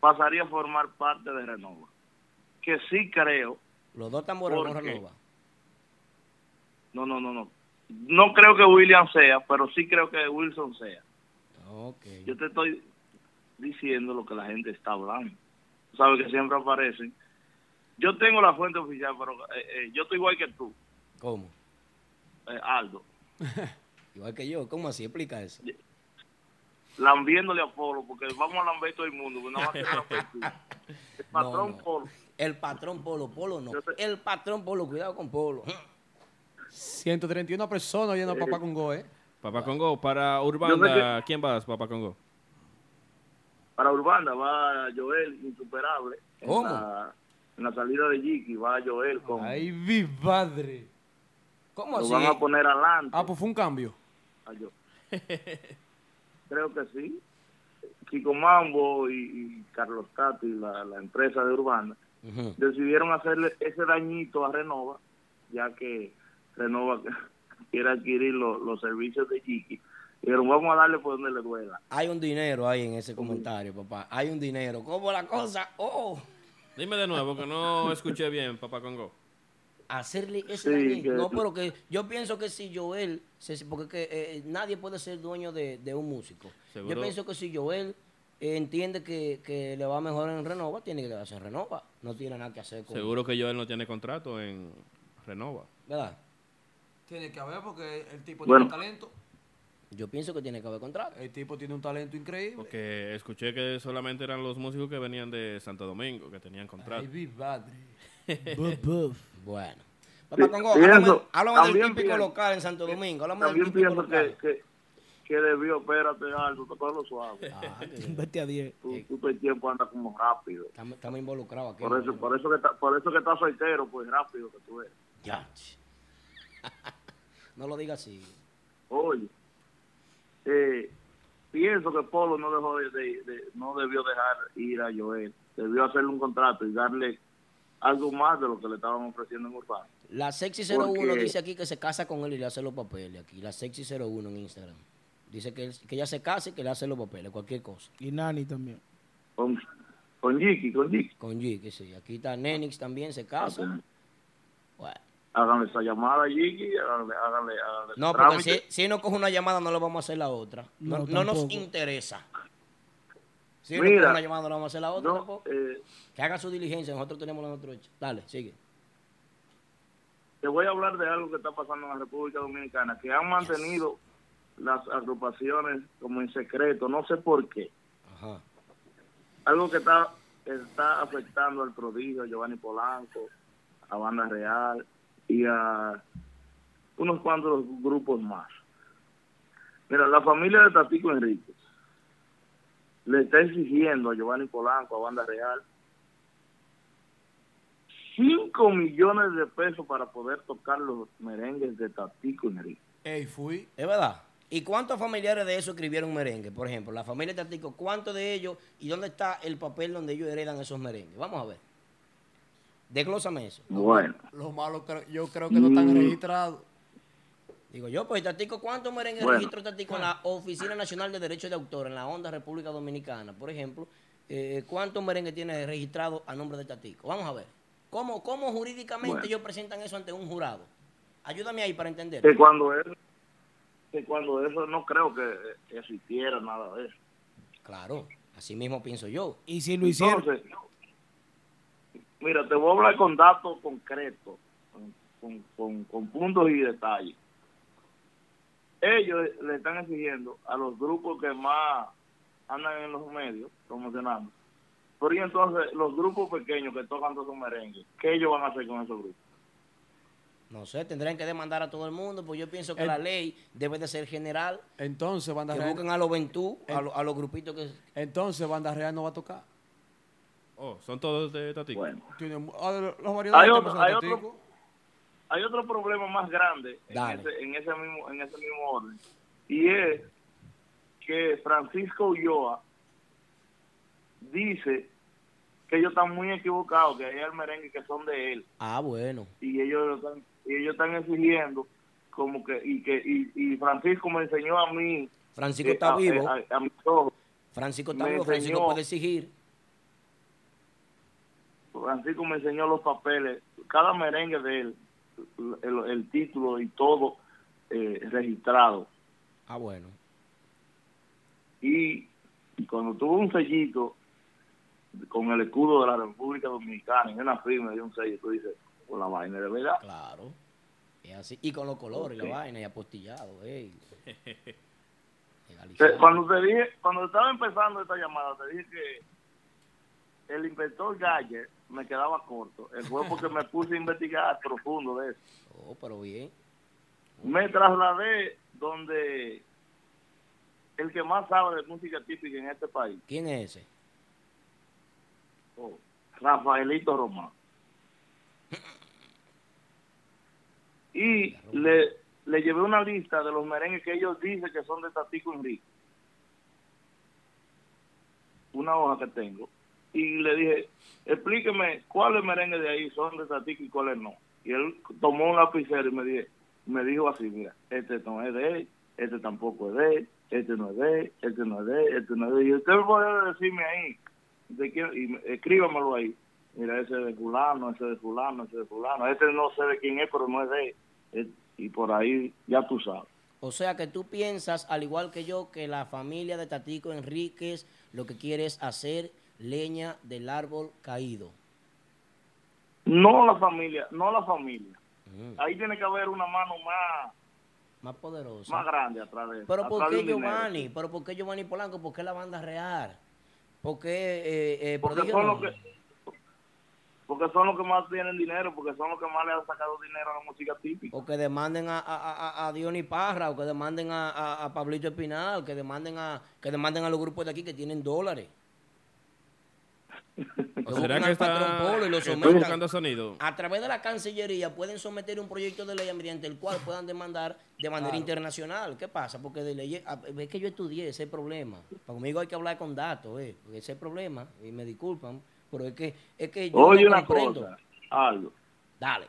pasaría a formar parte de Renova. Que sí creo, Los dos tambores no ¿Por qué? renova. no, no, no, no. No creo que William sea, pero sí creo que Wilson sea. Ok. Yo te estoy diciendo lo que la gente está hablando. Sabes que siempre aparecen. Yo tengo la fuente oficial, pero eh, eh, yo estoy igual que tú, ¿Cómo? eh, Aldo, Igual que yo. ¿Cómo así? Explica eso. lambiéndole a Polo, porque vamos a lamber todo el mundo, nada más tú. El patrón No, no. Polo. El patrón Polo. Polo no. El patrón Polo. Cuidado con Polo. 131 personas oyendo a Papá Congo, ¿eh? Papá Congo, para Urbanda, ¿quién vas, Papá Congo? Para Urbanda va Joel, insuperable. En ¿Cómo? la, en la salida de Jiki va Joel con... Ay, mi madre. ¿Cómo lo así? van a poner adelante. Ah, pues fue un cambio. Creo que sí. Kiko Mambo y, y Carlos Tati, la, la empresa de Urbana, decidieron hacerle ese dañito a Renova, ya que Renova quiere adquirir lo- los servicios de Jiki. Dijeron, vamos a darle por donde le duela. Hay un dinero ahí en ese comentario, papá. Hay un dinero. ¿Cómo la cosa? Oh. Dime de nuevo, que no escuché bien, Papá Congo. Hacerle ese Sí, que- No, pero que yo pienso que si Joel, se- porque que, eh, nadie puede ser dueño de, de un músico. Seguro. Yo pienso que si Joel eh, entiende que, que le va mejor en Renova, tiene que quedarse en Renova. No tiene nada que hacer con... Seguro que Joel no tiene contrato en Renova. ¿Verdad? Tiene que haber porque el tipo Bueno. tiene un talento. Yo pienso que tiene que haber contrato. El tipo tiene un talento increíble. Porque escuché que solamente eran los músicos que venían de Santo Domingo, que tenían contrato. Ay, mi madre. Bueno. Papá Congo, pienso- háblame, del típico pienso- local en Santo Domingo. Háblame del También típico pienso local. que, que, que debió, espérate, Aldo, lo suave. Ah, que- Vete a 10. Tú, tú todo el tiempo andas como rápido. estamos, estamos involucrados aquí. Por eso, por eso que está, por eso que estás soltero, pues rápido que tú eres. Ya. No lo digas así. Oye, eh, pienso que Polo no dejó de, de- de- no debió dejar ir a Joel. Debió hacerle un contrato y darle algo más de lo que le estaban ofreciendo en Urbano. La Sexy 01 Porque- dice aquí que se casa con él y le hace los papeles aquí. La Sexy 01 en Instagram. Dice que, él- que ella se casa y que le hace los papeles, cualquier cosa. Y Nani también. Con, con Jiki, con Jiki. Con que sí. Aquí está Nenix también, se casa. Bueno. Háganle esa llamada a Jiki, háganle, háganle, háganle No, porque si, si no coge una llamada, no le vamos a hacer la otra. No, No, no nos interesa. Si no coge una llamada, no le vamos a hacer la otra No, eh, Que haga su diligencia, nosotros tenemos la nuestra hecha. Dale, sigue. te voy a hablar de algo que está pasando en la República Dominicana, que han mantenido las agrupaciones como en secreto, no sé por qué. Ajá. Algo que está, está afectando al prodigio, a Giovanni Polanco, a Banda Real y a unos cuantos grupos más. Mira, la familia de Tatico Enrique le está exigiendo a Giovanni Polanco, a Banda Real, 5 millones de pesos para poder tocar los merengues de Tatico Enrique. Ey, fui. Es verdad. ¿Y cuántos familiares de eso escribieron merengue? Por ejemplo, la familia de Tatico, ¿cuántos de ellos y dónde está el papel donde ellos heredan esos merengues? Vamos a ver. Desglósame eso. Bueno, Lo malo, yo creo que no están Mm. registrados. Digo yo, pues Tatico, ¿cuántos merengues Bueno. registró Tatico en la Oficina Nacional de Derechos de Autor, en la Onda República Dominicana? Por ejemplo, eh, ¿cuántos merengues tiene registrado a nombre de Tatico? Vamos a ver. ¿Cómo, cómo jurídicamente Bueno. ellos presentan eso ante un jurado? Ayúdame ahí para entender. que cuando eso, que cuando eso no creo que que existiera nada de eso. Claro, así mismo pienso yo. Y si lo hicieron. Entonces, mira, te voy a hablar con datos concretos, con, con- con- puntos y detalles. Ellos le están exigiendo a los grupos que más andan en los medios promocionando. Pero y entonces los grupos pequeños que tocan todos esos merengues, ¿qué ellos van a hacer con esos grupos? No sé, tendrían que demandar a todo el mundo, pues yo pienso que El- la ley debe de ser general. Entonces, Banda Que Real. busquen a los Ventú, a, En- lo- a los grupitos que... Entonces, Banda Real no va a tocar. Oh, son todos de Tatico. Bueno. Ah, de los variedades Hay otro, hay Tatico. otro, hay otro problema más grande en ese, en ese mismo en ese mismo orden y es que Francisco Ulloa dice que ellos están muy equivocados, que hay el merengue que son de él Ah, bueno. y ellos lo están, y ellos están exigiendo como que y que y, y Francisco me enseñó a mí Francisco eh, está a- vivo. a- a mis ojos. Francisco está me vivo, Francisco puede exigir. Francisco me enseñó los papeles, cada merengue de él, el, el título y todo eh, registrado. Ah, bueno. Y cuando tuvo un sellito con el escudo de la República Dominicana en una firma de un sello, tú dices, con la vaina de verdad. Claro. Es así. Y con los colores y la vaina y apostillado, ey. Te- Legalizado. Cuando te dije, cuando estaba empezando esta llamada, te dije que el inspector Galler me quedaba corto. Eh, Fue porque me puse a investigar profundo de eso. Oh, pero bien. me trasladé donde el que más sabe de música típica en este país, ¿Quién es ese? oh, Rafaelito Román. Y le, le llevé una lista de los merengues que ellos dicen que son de Tatico Enrique. Una hoja que tengo. Y le dije, explíqueme cuáles merengues de ahí son de Tatico y cuáles no. Y él tomó un lapicero y me, dije, me dijo así, mira, este no es de él, este tampoco es de él, este no es de él, este no es de él, este no es de. Y usted puede decirme ahí, de quién, y me- escríbamelo ahí. Mira, ese de fulano, ese de fulano, ese de fulano. Este no sé de quién es, pero no es de él. Y por ahí ya tú sabes. O sea que tú piensas, al igual que yo, que la familia de Tatico Enríquez lo que quiere es hacer leña del árbol caído. No la familia, no la familia. Mm, Ahí tiene que haber una mano más, más poderosa. más grande atrás de Pero ¿por atrás de qué dinero. Giovanni? ¿Pero por qué Giovanni Polanco? ¿Por qué la banda real? ¿Por qué eh, eh, Porque son los que porque son los que más tienen dinero, porque son los que más le han sacado dinero a la música típica. O que demanden a, a, a, a Diony Parra, o que demanden a, a, a Pablito Espinal, que demanden a que demanden a los grupos de aquí que tienen dólares. ¿O será que está, y lo sometan. buscando sonido? A través de la Cancillería pueden someter un proyecto de ley mediante el cual puedan demandar de manera Claro. internacional. ¿Qué pasa? Porque de ley, es que yo estudié ese problema. Conmigo hay que hablar con datos, ¿eh? Ese problema, y me disculpan, pero es que, es que yo Oye no una comprendo. cosa, algo. Dale.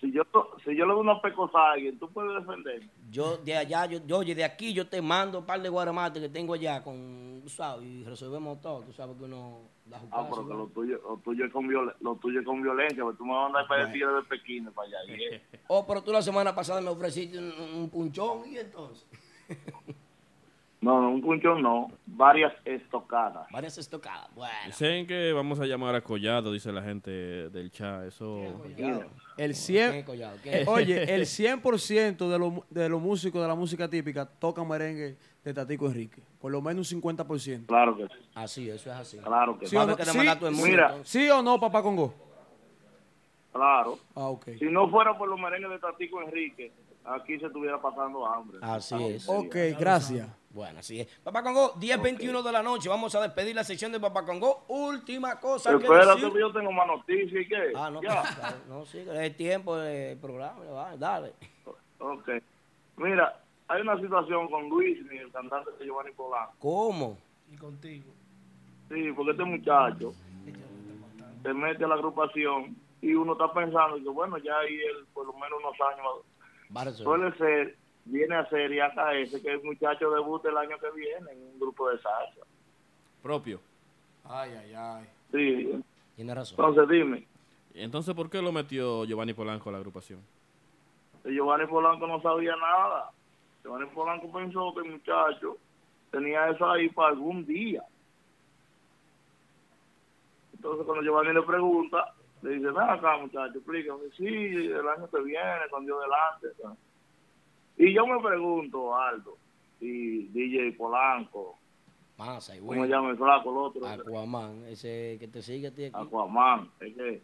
Si yo, si yo le doy una pecosa a alguien, tú puedes defenderme. Yo de allá, yo, yo oye, de aquí yo te mando un par de guaramates que tengo allá con, sabes, y resolvemos todo. Tú sabes que uno da Ah, pero que lo tuyo, lo tuyo es con lo tuyo es con violencia, porque tú me vas a mandar para de Pekín para allá. Oh, pero tú la semana pasada me ofreciste un, un punchón y entonces. No, no, un punchón no, varias estocadas. Varias estocadas. Bueno. Dicen que vamos a llamar a Collado, dice la gente del chat. Eso. El 100, ¿Quién es Collado? ¿Quién eh, es? oye, el 100% de, los de los músicos de la música típica tocan merengue de Tatico Enrique. Por lo menos un 50%. Claro que sí. Así, eso es así. Claro que ¿Sí o no? que Sí, mundo, Mira. ¿Sí o no, papá Congo? Claro. Ah, ok. Si no fuera por los merengues de Tatico Enrique, aquí se estuviera pasando hambre. Así es. Ok, gracias. Bueno, así es. Papá Congo, 10.21 de la noche. Vamos a despedir la sección de Papá Congo. Última cosa que Espérate, decir. que yo tengo más noticias y qué. Ah, no, Ya. no, sí, es tiempo del programa. Dale. Ok. Mira, hay una situación con Luis, el cantante de Giovanni Polanco. ¿Cómo? Y contigo. Sí, porque este muchacho se mete a la agrupación y uno está pensando que, bueno, ya ahí él por lo menos unos años suele ser, viene a ser y hasta ese que el muchacho debuta el año que viene en un grupo de salsa. Propio. Ay, ay, ay. Sí, Tiene razón. entonces dime, Entonces, ¿por qué lo metió Giovanni Polanco a la agrupación? Giovanni Polanco no sabía nada. Giovanni Polanco pensó que el muchacho tenía eso ahí para algún día. Entonces cuando Giovanni le pregunta, le dice, ven acá muchacho, explícame. Sí, el año que viene, con Dios delante. ¿no? Y yo me pregunto, Aldo, y DJ Polanco, Masa y ¿Cómo se Willy. llama el flaco, el otro? Aquaman, ese que te sigue a ti aquí. Aquaman. Es que,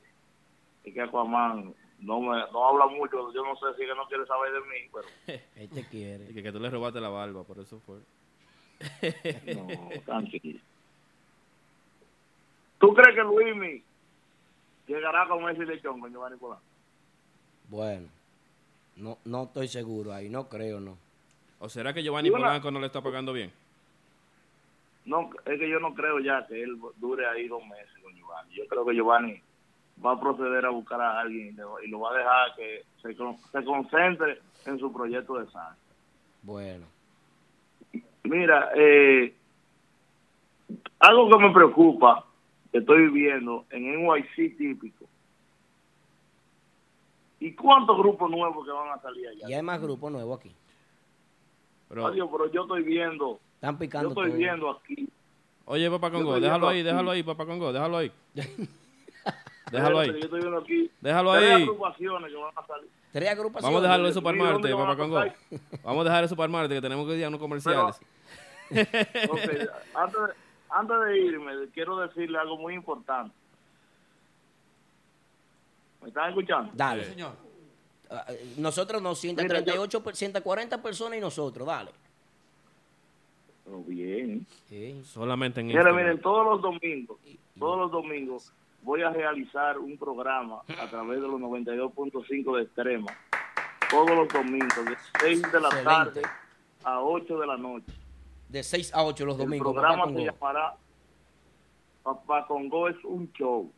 es que Aquaman no, me, no habla mucho. Yo no sé si que no quiere saber de mí, pero Él te quiere. Y que, que tú le robaste la barba, por eso fue. no, tranquilo. ¿Tú crees que Luismi llegará con ese lechón con Giovanni Polanco? Bueno, no, no estoy seguro ahí, no creo, no. ¿O será que Giovanni una- Polanco no le está pagando bien? No, es que yo no creo ya que él dure ahí dos meses con Giovanni. Yo creo que Giovanni va a proceder a buscar a alguien y lo- va a dejar que se concentre en su proyecto de salsa. Bueno, Mira, eh, algo que me preocupa, que estoy viviendo en NYC típico. ¿Y cuántos grupos nuevos que van a salir allá? y hay más grupos nuevos aquí. Pero, Adiós, pero yo estoy viendo, Están yo picando estoy todo. viendo aquí. oye, papá Yo Congo, estoy déjalo ahí, aquí. déjalo ahí, papá Congo, déjalo ahí. Déjalo ahí. Yo estoy viendo aquí. Déjalo tres ahí. agrupaciones que van a salir. Tres agrupaciones. Vamos a dejarlo eso para el martes, ¿dónde papá Congo. Vamos a dejar eso para el martes, que tenemos que ir a unos comerciales. Ok, antes, de- antes de irme, quiero decirle algo muy importante. ¿Me están escuchando? Dale. Señor. Ah, eh, Nosotros no, 138, per- 140 personas y nosotros, dale. Oh, bien. Sí. Solamente en Instagram. miren, todos los domingos, todos los domingos voy a realizar un programa a través de los 92.5 de Extrema. Todos los domingos, de 6 de la Excelente. tarde a 8 de la noche. De 6 a 8 los El domingos. programa Papá se llamará Papá Congo es un show,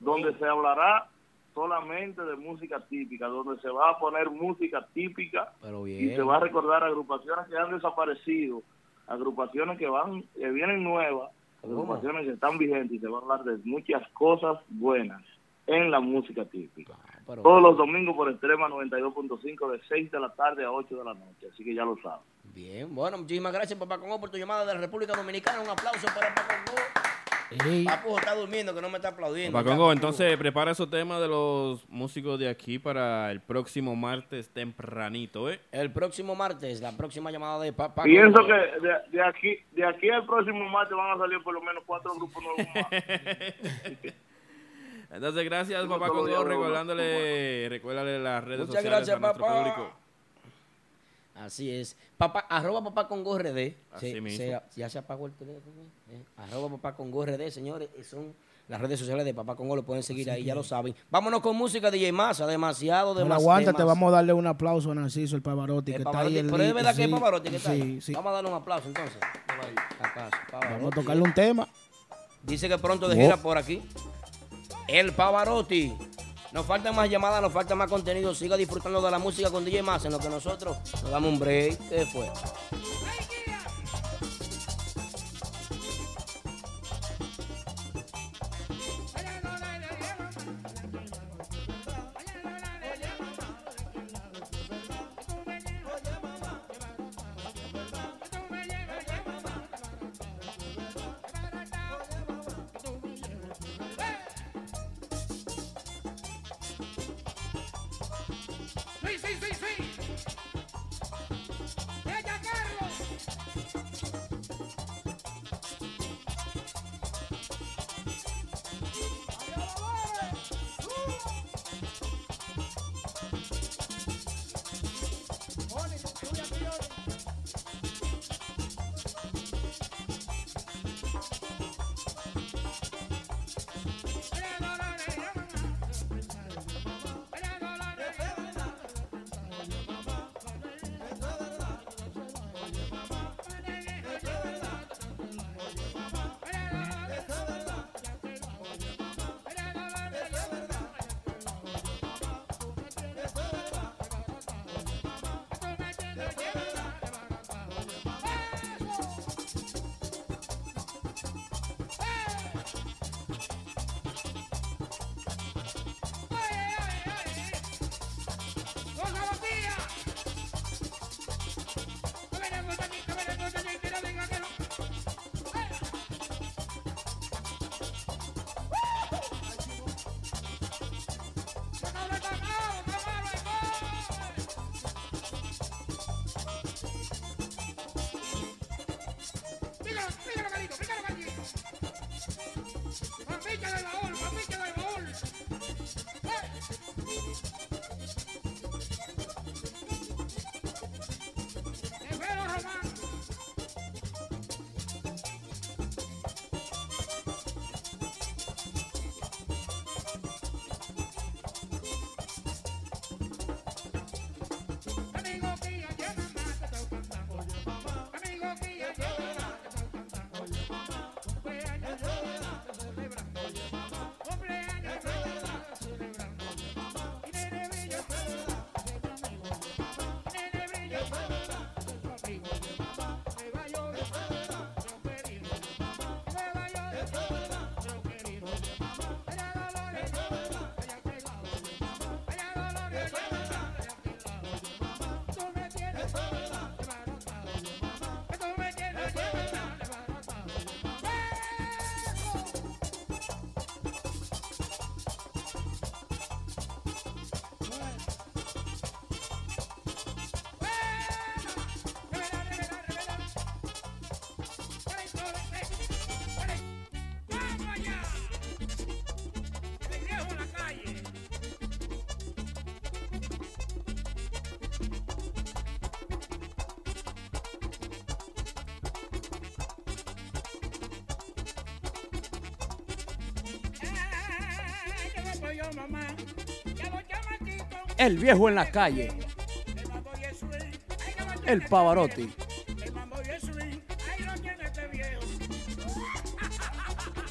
donde se hablará solamente de música típica, donde se va a poner música típica Pero y se va a recordar agrupaciones que han desaparecido, agrupaciones que van que vienen nuevas, agrupaciones que están vigentes y se va a hablar de muchas cosas buenas en la música típica. Ah, pero Todos los domingos por Extrema 92.5 de 6 de la tarde a 8 de la noche, así que ya lo saben. Bien, bueno, muchísimas gracias, Papá Congo, por tu llamada de la República Dominicana. Un aplauso para Papá Congo. Ey, Papu está durmiendo, que no me está aplaudiendo. Papá Ya, Congo, Papu. entonces prepara esos temas de los músicos de aquí para el próximo martes tempranito, ¿eh? El próximo martes, la próxima llamada de Papá Pienso Congo. que de, de aquí de aquí al próximo martes van a salir por lo menos cuatro grupos nuevos más. Entonces, gracias, papá Congo, recordándole, recuérdale las redes Muchas sociales gracias, a nuestro papá. público. Así es. Papá, arroba papá Congo RD. Así Se- mismo. se- ya se apagó el teléfono. eh. Arroba papá Congo RD, señores. eh, Son las redes sociales de papá Congo. Lo pueden seguir ahí, ya lo saben. Vámonos con música DJ Massa. Demasiado, pero demasiado. aguántate, vamos a darle un aplauso a Narciso, el Pavarotti, que está ahí. Pavarotti. el Pero es verdad que es Pavarotti que está sí, ahí. sí. Vamos a darle un aplauso entonces. Vamos a tocarle un tema. Dice que pronto de Oh. gira por aquí. El Pavarotti. Nos faltan más llamadas, nos falta más contenido. Siga disfrutando de la música con DJ Más en lo que nosotros nos damos un break. ¿Qué fue? El viejo en la calle. El Pavarotti.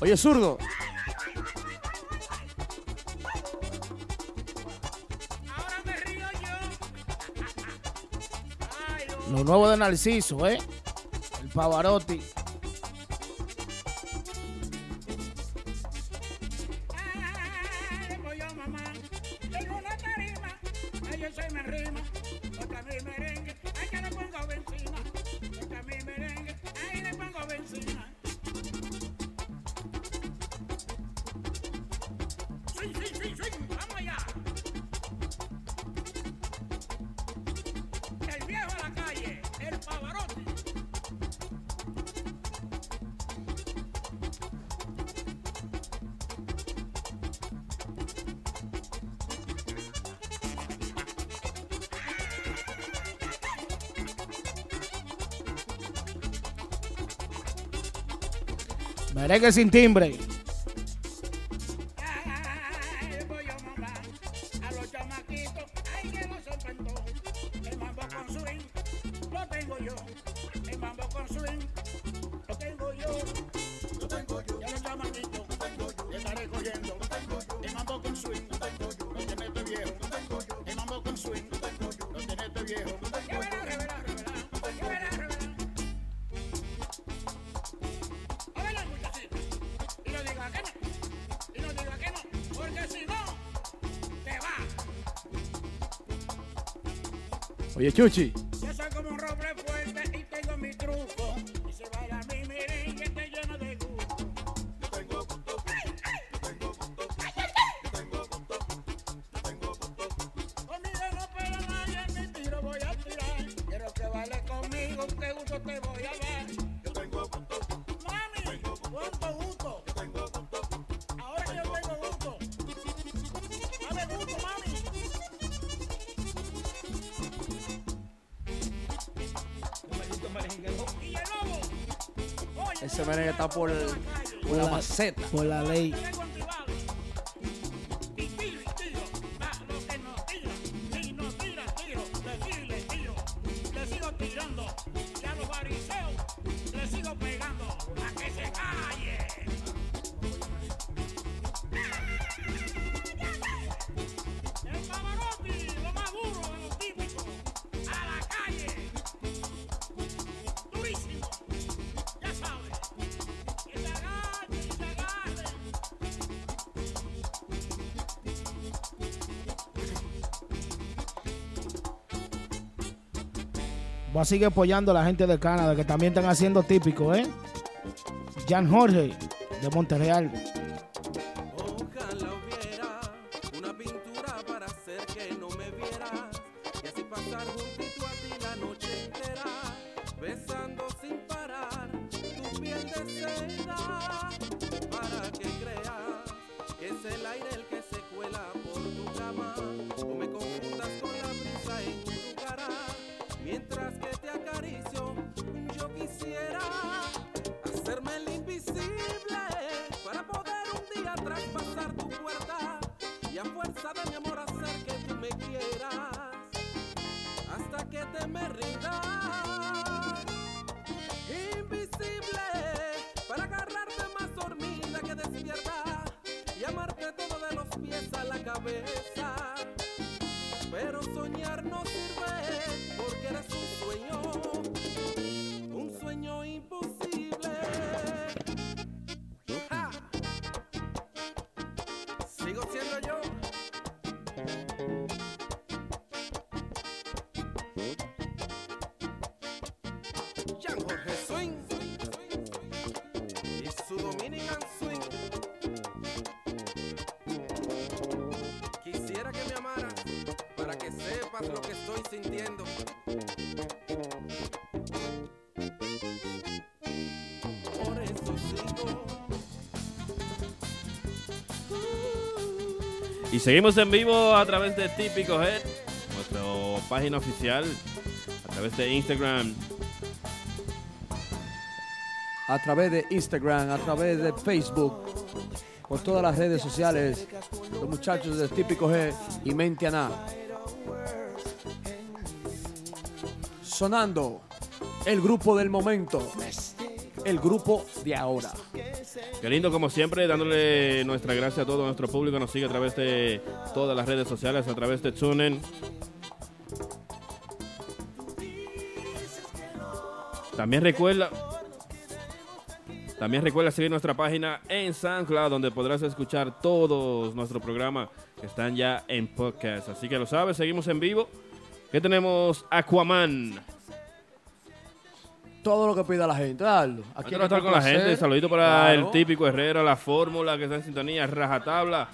Oye, zurdo. Lo nuevo de Narciso, ¿eh? El Pavarotti. que sin timbre. Yachuchi. por, la, maceta. Por la ley. sigue apoyando a la gente de Canadá, que también están haciendo típico, ¿eh? Jan Jorge, de Monterreal. que estoy sintiendo. Por eso sigo. Y seguimos en vivo a través de Típico Head, nuestra página oficial, a través de Instagram, a través de Instagram, a través de Facebook, por todas las redes sociales, los muchachos de Típico G y Mentiana. Sonando el grupo del momento, el grupo de ahora. Qué lindo, como siempre, dándole nuestra gracia a todo nuestro público. Nos sigue a través de todas las redes sociales, a través de TuneIn. También recuerda. También recuerda seguir nuestra página en SoundCloud, donde podrás escuchar todos nuestros programas que están ya en podcast. Así que lo sabes, seguimos en vivo. ¿Qué tenemos? Aquaman. Todo lo que pida la gente, Aldo. Aquí a estar con la gente. Saludito para Claro. el típico Herrera, la fórmula que está en sintonía, rajatabla.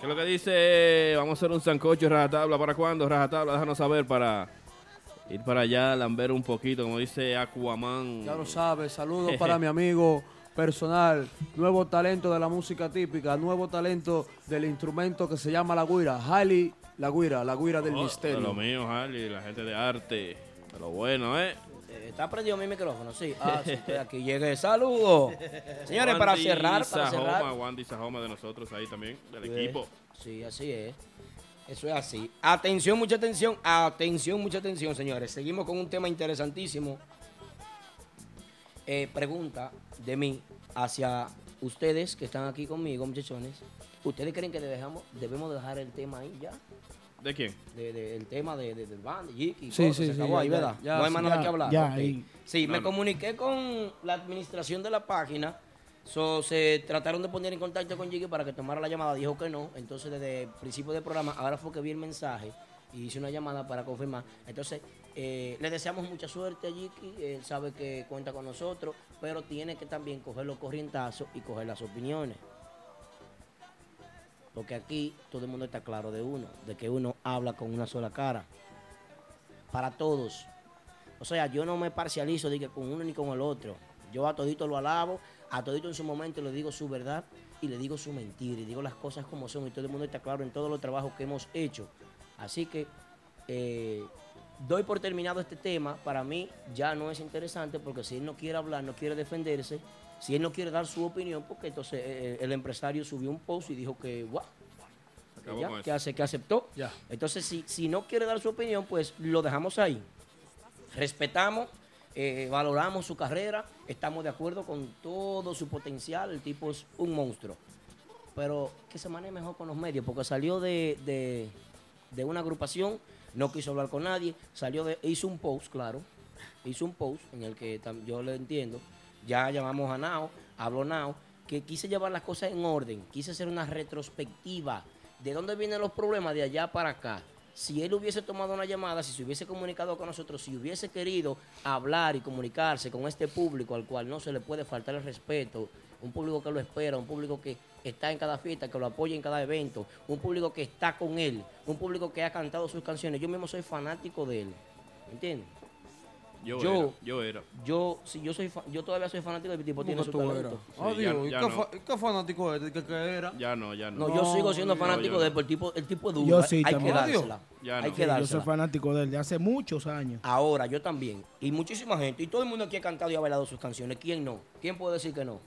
¿Qué es lo que dice? Vamos a hacer un sancocho rajatabla. ¿Para cuándo? Rajatabla, déjanos saber para ir para allá, lamber un poquito, como dice Aquaman. Ya lo sabes, saludos para mi amigo personal, nuevo talento de la música típica, nuevo talento del instrumento que se llama la guira, Hailey la guira, la guira del Oh, misterio. De lo mío, Harley, la gente de arte. De lo bueno, ¿eh? Eh, ¿Está prendido mi micrófono? Sí. Ah, sí, estoy aquí. Llegué. Saludos. Señores, para cerrar, para cerrar. Wandy Sajoma de nosotros ahí también, del Sí. equipo. Sí, así es. Eso es así. Atención, mucha atención. Atención, mucha atención, señores. Seguimos con un tema interesantísimo. Eh, pregunta de mí hacia ustedes que están aquí conmigo, muchachones. ¿Ustedes creen que dejamos, debemos dejar el tema ahí ya? ¿De quién? De, de- el tema de, de- del band, de Jiki, Sí, sí, se sí, acabó ya, ahí, ya, ¿verdad? ya, no hay más nada que hablar. ya. Sí, No, me no. comuniqué con la administración de la página. So, se trataron de poner en contacto con Jiki para que tomara la llamada. Dijo que no. Entonces, desde el principio del programa, ahora fue que vi el mensaje y hice una llamada para confirmar. Entonces, eh, le deseamos mucha suerte a Jiki. Él sabe que cuenta con nosotros, pero tiene que también coger los corrientazos y coger las opiniones. Porque aquí todo el mundo está claro de uno, de que uno habla con una sola cara. Para todos. O sea, yo no me parcializo de que con uno ni con el otro. Yo a todito lo alabo, a todito en su momento le digo su verdad y le digo su mentira y digo las cosas como son y todo el mundo está claro en todos los trabajos que hemos hecho. Así que eh, doy por terminado este tema. Para mí ya no es interesante porque si él no quiere hablar, no quiere defenderse, si él no quiere dar su opinión, porque entonces eh, el empresario subió un post y dijo que, "Guau, Acabó ya, con eso. que, hace, que aceptó. Ya. Entonces, si, si no quiere dar su opinión, pues lo dejamos ahí. Respetamos, eh, valoramos su carrera, estamos de acuerdo con todo su potencial, el tipo es un monstruo. Pero que se maneje mejor con los medios, porque salió de, de- de una agrupación, no quiso hablar con nadie, salió de, hizo un post, claro, hizo un post en el que yo le entiendo, ya llamamos a Nao, habló Nao, que quise llevar las cosas en orden, quise hacer una retrospectiva de dónde vienen los problemas de allá para acá. Si él hubiese tomado una llamada, si se hubiese comunicado con nosotros, si hubiese querido hablar y comunicarse con este público al cual no se le puede faltar el respeto, un público que lo espera, un público que está en cada fiesta, que lo apoya en cada evento, un público que está con él, un público que ha cantado sus canciones. Yo mismo soy fanático de él, ¿entiendes? Yo, Yo- era, yo era. Yo, si yo soy, fa- yo todavía soy fanático del tipo, ¿Cómo tiene que su talento. Sí, Ah, ya- Dios, ¿y ya qué, no. fa- y qué fanático es? ¿Qué, qué era? Ya no, ya no. No, yo sigo siendo fanático de él, el tipo, el tipo es duro. Yo hay- sí, hay que dársela. Ya hay no. que Yo soy dársela. fanático de él de hace muchos años. Ahora, yo también. Y muchísima gente. Y todo el mundo aquí ha cantado y ha bailado sus canciones. ¿Quién no? ¿Quién puede decir que no?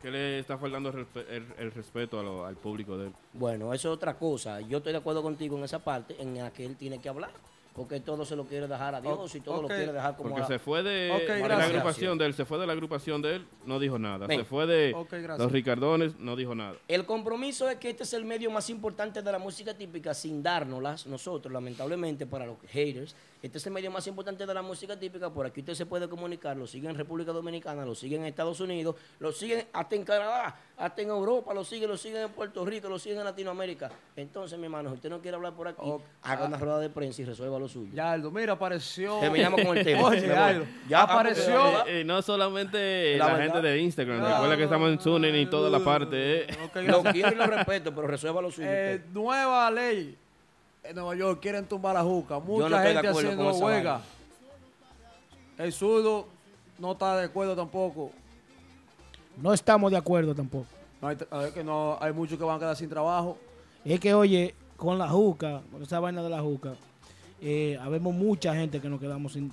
¿Qué le está faltando el, respe- el- el respeto a lo- al público de él? Bueno, eso es otra cosa. Yo estoy de acuerdo contigo en esa parte en la que él tiene que hablar. Porque todo se lo quiere dejar a Dios y todo lo quiere dejar como Porque a- se fue de, la agrupación de él, se fue de la agrupación de él, no dijo nada. Ven. Se fue de los Ricardones, no dijo nada. El compromiso es que este es el medio más importante de la música típica sin dárnoslas nosotros, lamentablemente, para los haters. Este es el medio más importante de la música típica. Por aquí usted se puede comunicar. Lo siguen en República Dominicana, lo siguen en Estados Unidos, lo siguen hasta en Canadá, hasta en Europa, lo siguen, lo siguen en Puerto Rico, lo siguen en Latinoamérica. Entonces, mi hermano, si usted no quiere hablar por aquí, haga una rueda de prensa y resuelva lo suyo. Ya, Aldo, mira, apareció. Terminamos con el tema. Oye, Ya, apareció. Eh, eh, no solamente La la, gente de Instagram, No, recuerda que estamos en TuneIn y toda la parte. eh. ok, Lo quiero y lo respeto, pero resuelva lo suyo. Eh, nueva ley en Nueva York quieren tumbar la juca. Mucha no gente acuerdo haciendo huelga. El zurdo no está de acuerdo tampoco. No estamos de acuerdo tampoco. No hay, a ver que no, hay muchos que van a quedar sin trabajo. Es que, oye, con la juca, con esa vaina de la juca, eh, habemos mucha gente que nos quedamos sin,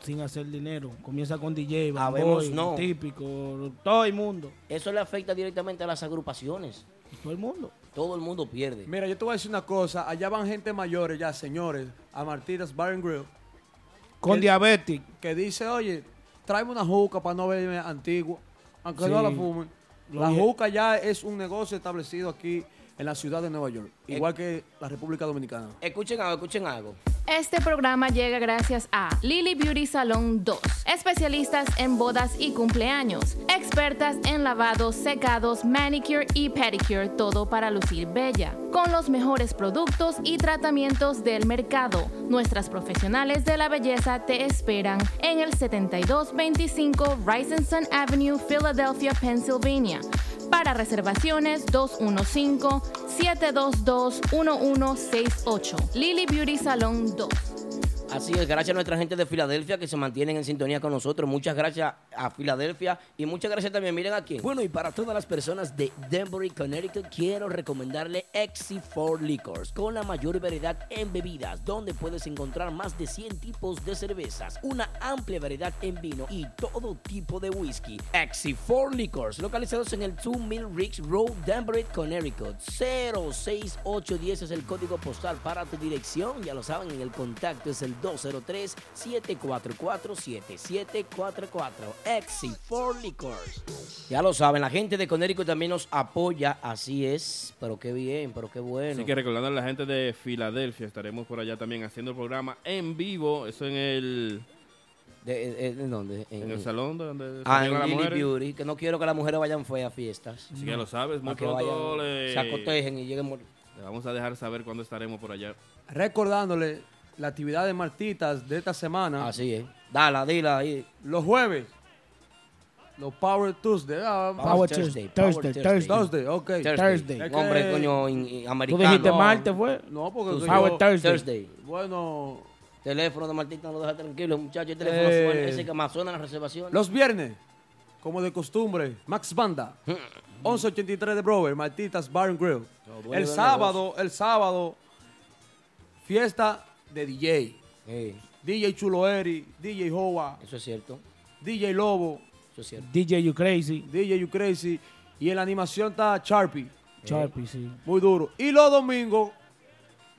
sin hacer dinero. Comienza con DJ, Habemos, no. típico, todo el mundo. Eso le afecta directamente a las agrupaciones. Todo el mundo. Todo el mundo pierde. Mira, yo te voy a decir una cosa. Allá van gente mayores ya, señores, a Martínez Bar and Grill. Con que- diabetes. Que dice, oye, tráeme una juca para no verme antiguo. Aunque no la fumen. La juca ya es un negocio establecido aquí en la ciudad de Nueva York. Eh. Igual que la República Dominicana. Escuchen algo, escuchen algo. Este programa llega gracias a Lily Beauty Salon 2, especialistas en bodas y cumpleaños, expertas en lavados, secados, manicure y pedicure, todo para lucir bella, con los mejores productos y tratamientos del mercado. Nuestras profesionales de la belleza te esperan en el 7225 Rising Avenue, Philadelphia, Pennsylvania. Para reservaciones 215-722-1168. Lily Beauty Salon 2. Así es, gracias a nuestra gente de Filadelfia que se mantienen en sintonía con nosotros. Muchas gracias a Filadelfia y muchas gracias también, miren aquí. Bueno, y para todas las personas de Denver, Connecticut, quiero recomendarle XC4 Liquors, con la mayor variedad en bebidas, donde puedes encontrar más de 100 tipos de cervezas, una amplia variedad en vino y todo tipo de whisky. XC4 Liquors, localizados en el 2 Mill Ricks Road, Denver, Connecticut. 06810 es el código postal para tu dirección, ya lo saben, en el contacto es el 203-744-7744. XC4 Liquors. Ya lo saben, la gente de Connecticut también nos apoya, así es. Pero qué bien, pero qué bueno. Así que recordando a la gente de Filadelfia, estaremos por allá también haciendo el programa en vivo. Eso en el, ¿De, de- de dónde? en el salón donde Ah, en mujeres. Beauty, que no quiero que las mujeres vayan feas a fiestas. Así que ya lo sabes, muy que pronto vayan, le- se acotejen y lleguen. Le vamos a dejar saber cuándo estaremos por allá. Recordándole la actividad de Martitas de esta semana. Así es. Dala, dila ahí. Los jueves. Los Power Tuesday. ah, Power Tuesday, Thursday, Thursday. Thursday, ok. Thursday. Es que- Hombre, coño, in- in- Tú americano. dijiste martes, fue. No, porque Tú que Power Thursday. Thursday. Bueno, Teléfono de Martita no lo deja tranquilo, muchachos. El teléfono Eh. suena, ese que más suena en las reservaciones. los viernes, como de costumbre, Max Banda. 1183 de Brower, Martitas Bar and Grill. El sábado, el sábado, fiesta de DJ. Eh, DJ Chulo Eri, DJ Hoa, eso es cierto. DJ Lobo, Eso es cierto. DJ You Crazy. DJ You Crazy. Y en la animación está Sharpie. Sharpie, sí. Muy duro. Y los domingos,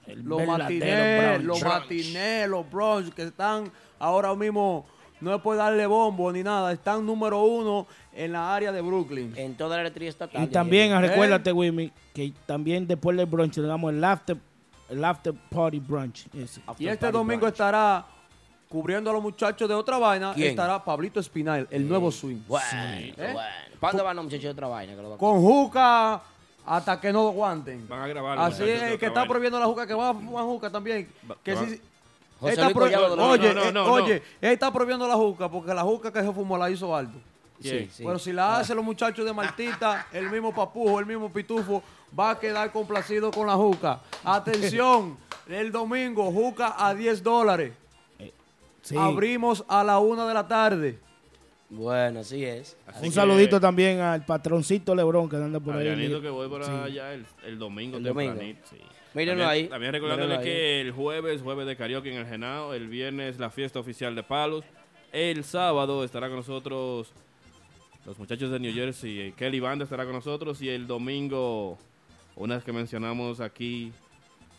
El los matinés, los matinés, los brunch que están ahora mismo, no puede darle bombo ni nada, están número uno en la área de Brooklyn. En toda la electricidad estatal. Y también, recuérdate, Wimmy, que también después del brunch le damos el after, el after party brunch. ese. Y este domingo estará cubriendo a los muchachos de otra vaina, ¿Quién? estará Pablito Espinal, el nuevo swing. Bueno, ¿Eh? bueno. ¿Para dónde van los muchachos de otra vaina? Que lo va a- Con juca hasta que no lo aguanten. Van a grabar. Así es, el que está vaina. prohibiendo la juca, que va a fumar juca también. Que va- si- José está pro- oye, No, no, eh, no, no. oye, él está prohibiendo la juca porque la juca que se fumó la hizo alto. ¿Quién? Sí, sí. Pero si la hacen los muchachos de Martita, el mismo papujo, el mismo pitufo, va a quedar complacido con la juca. Atención, el domingo, juca a 10 dólares. Sí. Abrimos a la una de la tarde. Bueno, así es. Así Un que, saludito también al patroncito Lebrón que anda por ahí. Adrianito, que voy por allá el, el domingo El domingo. tempranito, sí. Mírenlo también, ahí. También recordándole Mírenlo ahí. que el jueves, jueves de karaoke en el Genao, el viernes la fiesta oficial de Palos, el sábado estará con nosotros los muchachos de New Jersey, eh, Kelly Banda estará con nosotros y el domingo, unas que mencionamos aquí,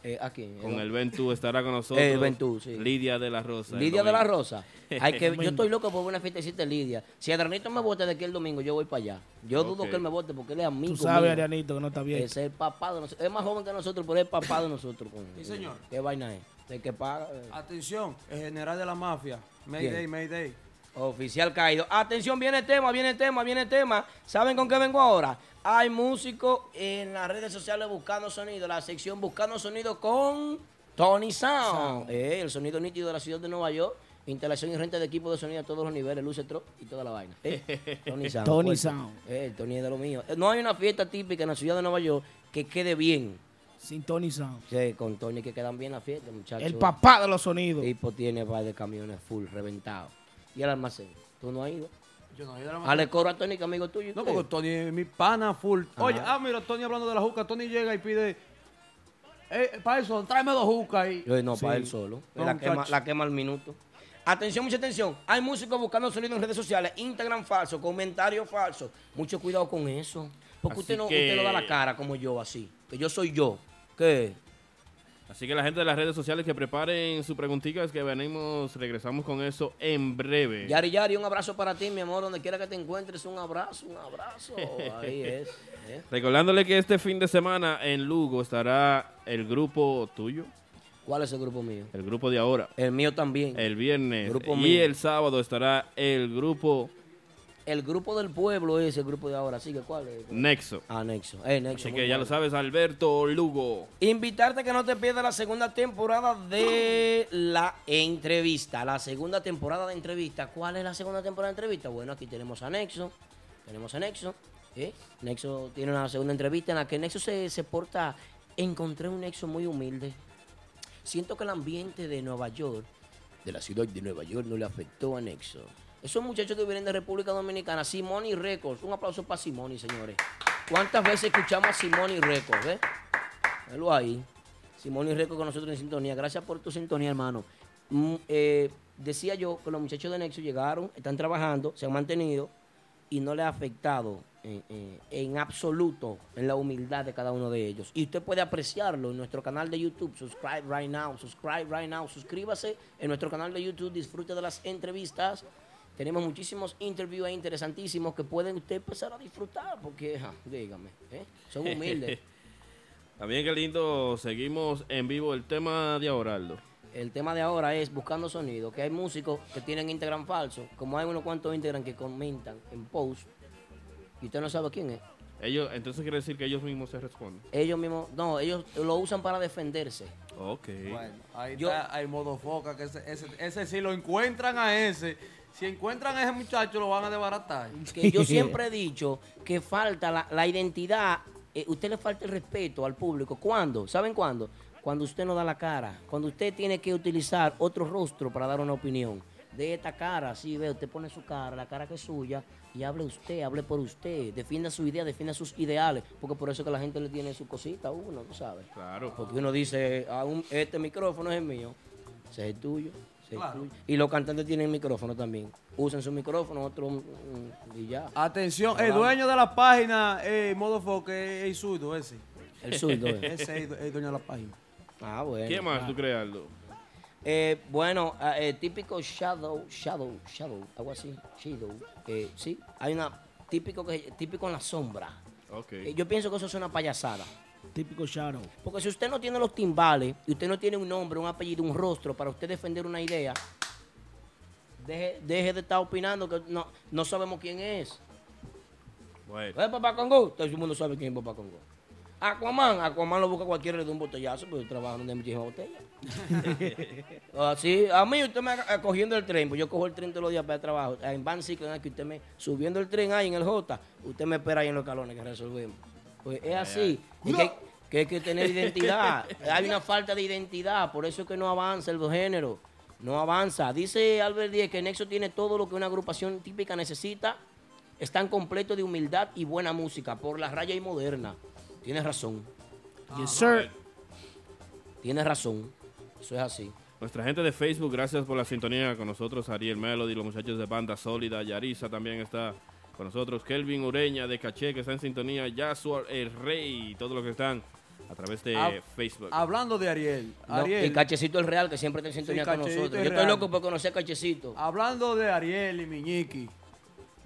Eh, aquí. con eh, el Ventú estará con nosotros. El Ventú, sí. Lidia de la Rosa. el Lidia de la. Rosa. Hay que, yo estoy loco por una fiestecita de Lidia. Si Adranito me vote de aquí el domingo, yo voy para allá. Yo dudo que él me vote porque él es amigo. Tú sabes, mío. Arianito, que no está bien. Es el papá de nosotros. Es más joven que nosotros, pero es el papá de nosotros. coño. Sí, señor. ¿Qué vaina es? El que paga. eh, Atención, el general de la mafia. Mayday, ¿Quién? Mayday. Oficial caído. Atención, viene el tema, viene el tema, viene el tema. ¿Saben con qué vengo ahora? Hay músicos en las redes sociales buscando sonido. La sección Buscando Sonido con Tony Sound. Eh, el sonido nítido de la ciudad de Nueva York. Instalación y renta de equipo de sonido a todos los niveles, luces, trop y toda la vaina. Eh, Tony Sound. Tony. Sound. Eh, el Tony es de lo mío. No hay una fiesta típica en la ciudad de Nueva York que quede bien. Sin Tony Sound. Sí, con Tony que quedan bien las fiestas, muchachos. El papá de los sonidos. tipo tiene par de camiones full, reventados. Y el almacén. ¿Tú no has ido? Yo no, yo de la mafia. Ale coro a Tony, que amigo tuyo. No, porque Tony es mi pana full. Oye, Ajá. ah, mira, Tony hablando de la juca. Tony llega y pide. Eh, para eso, tráeme dos jucas ahí. Yo, no, Sí. para él solo. No, la, quema, la quema al minuto. Atención, mucha atención. Hay músicos buscando sonido en redes sociales. Instagram falso, comentarios falsos. Mucho cuidado con eso. Porque usted no, que- usted no da la cara como yo así. Que yo soy yo. ¿Qué? Así que la gente de las redes sociales que preparen sus preguntitas que venimos, regresamos con eso en breve. Yari Yari, un abrazo para ti, mi amor. Donde quiera que te encuentres, un abrazo, un abrazo. Ahí es. ¿eh? Recordándole que este fin de semana en Lugo estará el grupo tuyo, ¿Cuál es el grupo mío? el grupo de ahora. El mío también. El viernes Grupo y mío. el sábado estará el grupo El grupo del pueblo es el grupo de ahora. Así que, ¿cuál es? Nexo. Ah, Nexo. Eh, Nexo. Así que ya bueno. lo sabes, Alberto Lugo. Invitarte a que no te pierdas la segunda temporada de la entrevista. La segunda temporada de entrevista. ¿Cuál es la segunda temporada de entrevista? Bueno, aquí tenemos a Nexo. Tenemos a Nexo. ¿eh? Nexo tiene una segunda entrevista en la que Nexo se, se porta. Encontré un Nexo muy humilde. Siento que el ambiente de Nueva York, de la ciudad de Nueva York, no le afectó a Nexo. Esos muchachos que vienen de República Dominicana, Simoni Records. Un aplauso para Simoni, señores. ¿Cuántas veces escuchamos a Simoni Records? Eh? Velo ahí. Simón y Reco con nosotros en sintonía. Gracias por tu sintonía, hermano. Mm, eh, decía yo que los muchachos de Nexo llegaron, están trabajando, se han mantenido y no le ha afectado eh, eh, en absoluto en la humildad de cada uno de ellos. Y usted puede apreciarlo en nuestro canal de YouTube. Subscribe right now, subscribe right now. Suscríbase en nuestro canal de YouTube, disfrute de las entrevistas. Tenemos muchísimos interviews ahí interesantísimos que pueden usted empezar a disfrutar porque, ja, dígame, ¿eh? son humildes. También qué lindo, seguimos en vivo el tema de ahora, Aldo. El tema de ahora es buscando sonido, que hay músicos que tienen Instagram falso, como hay unos cuantos Instagram que comentan en post y usted no sabe quién es. Ellos, entonces quiere decir que ellos mismos se responden. Ellos mismos, no, ellos lo usan para defenderse. Ok. Bueno, ahí Yo- está el modo foca, que ese, ese, ese si lo encuentran a ese, si encuentran a ese muchacho lo van a desbaratar. Que yo siempre he dicho que falta la, la identidad, eh, usted le falta el respeto al público. ¿Cuándo? ¿Saben cuándo? Cuando usted no da la cara, cuando usted tiene que utilizar otro rostro para dar una opinión. De esta cara, sí, ve, usted pone su cara, la cara que es suya, y hable usted, hable por usted, defienda su idea, defienda sus ideales, porque por eso que la gente le tiene su cosita a uno, ¿tú sabes? Claro. Porque uno dice, "Ah, un- este micrófono es el mío, ese es el tuyo, Claro. Y los cantantes tienen micrófono también. Usen su micrófono, otro mm, y ya. Atención, el dueño de la página, eh, modo foca, es el zurdo ese. El zurdo, eh. ese es el dueño de la página. Ah, bueno. ¿Qué más Ah. tú crees, Aldo? Eh, bueno, ah, eh, típico Shadow, Shadow, Shadow, algo así, Shadow. Eh, sí, hay una típico que típico en la sombra. Ok. Eh, yo pienso que eso es una payasada. Típico Shadow. Porque si usted no tiene los timbales y usted no tiene un nombre, un apellido, un rostro para usted defender una idea, deje, deje de estar opinando que no, no sabemos quién es. Bueno. ¿Es Papá Congo? Todo el mundo sabe quién es Papá Congo. Aquaman, Aquaman lo busca cualquiera le da un botellazo, pero trabaja donde hay muchísimas botellas. Así, a mí usted me ha- cogiendo el tren, pues yo cojo el tren todos los días para el trabajo. En Van Cycling, que usted me, subiendo el tren ahí en el J, usted me espera ahí en los calones que resolvemos. Pues es así. Y que, que hay que tener identidad. hay una falta de identidad, por eso es que no avanza el género. No avanza. Dice Albert Díez que Nexo tiene todo lo que una agrupación típica necesita. Están completos de humildad y buena música, por la raya y moderna. Tienes razón. Yes, sir. Tienes razón. Eso es así. Nuestra gente de Facebook, gracias por la sintonía con nosotros. Ariel Melody, los muchachos de Banda Sólida. Yarisa también está con nosotros. Kelvin Ureña de Caché, que está en sintonía. Yasuar el Rey, todos los que están a través de Hab- Facebook. Hablando de Ariel, No, Ariel. y Cachecito el Real, que siempre está en sintonía con Cachecito nosotros. Yo estoy loco por conocer a Cachecito. Hablando de Ariel y Miñiqui,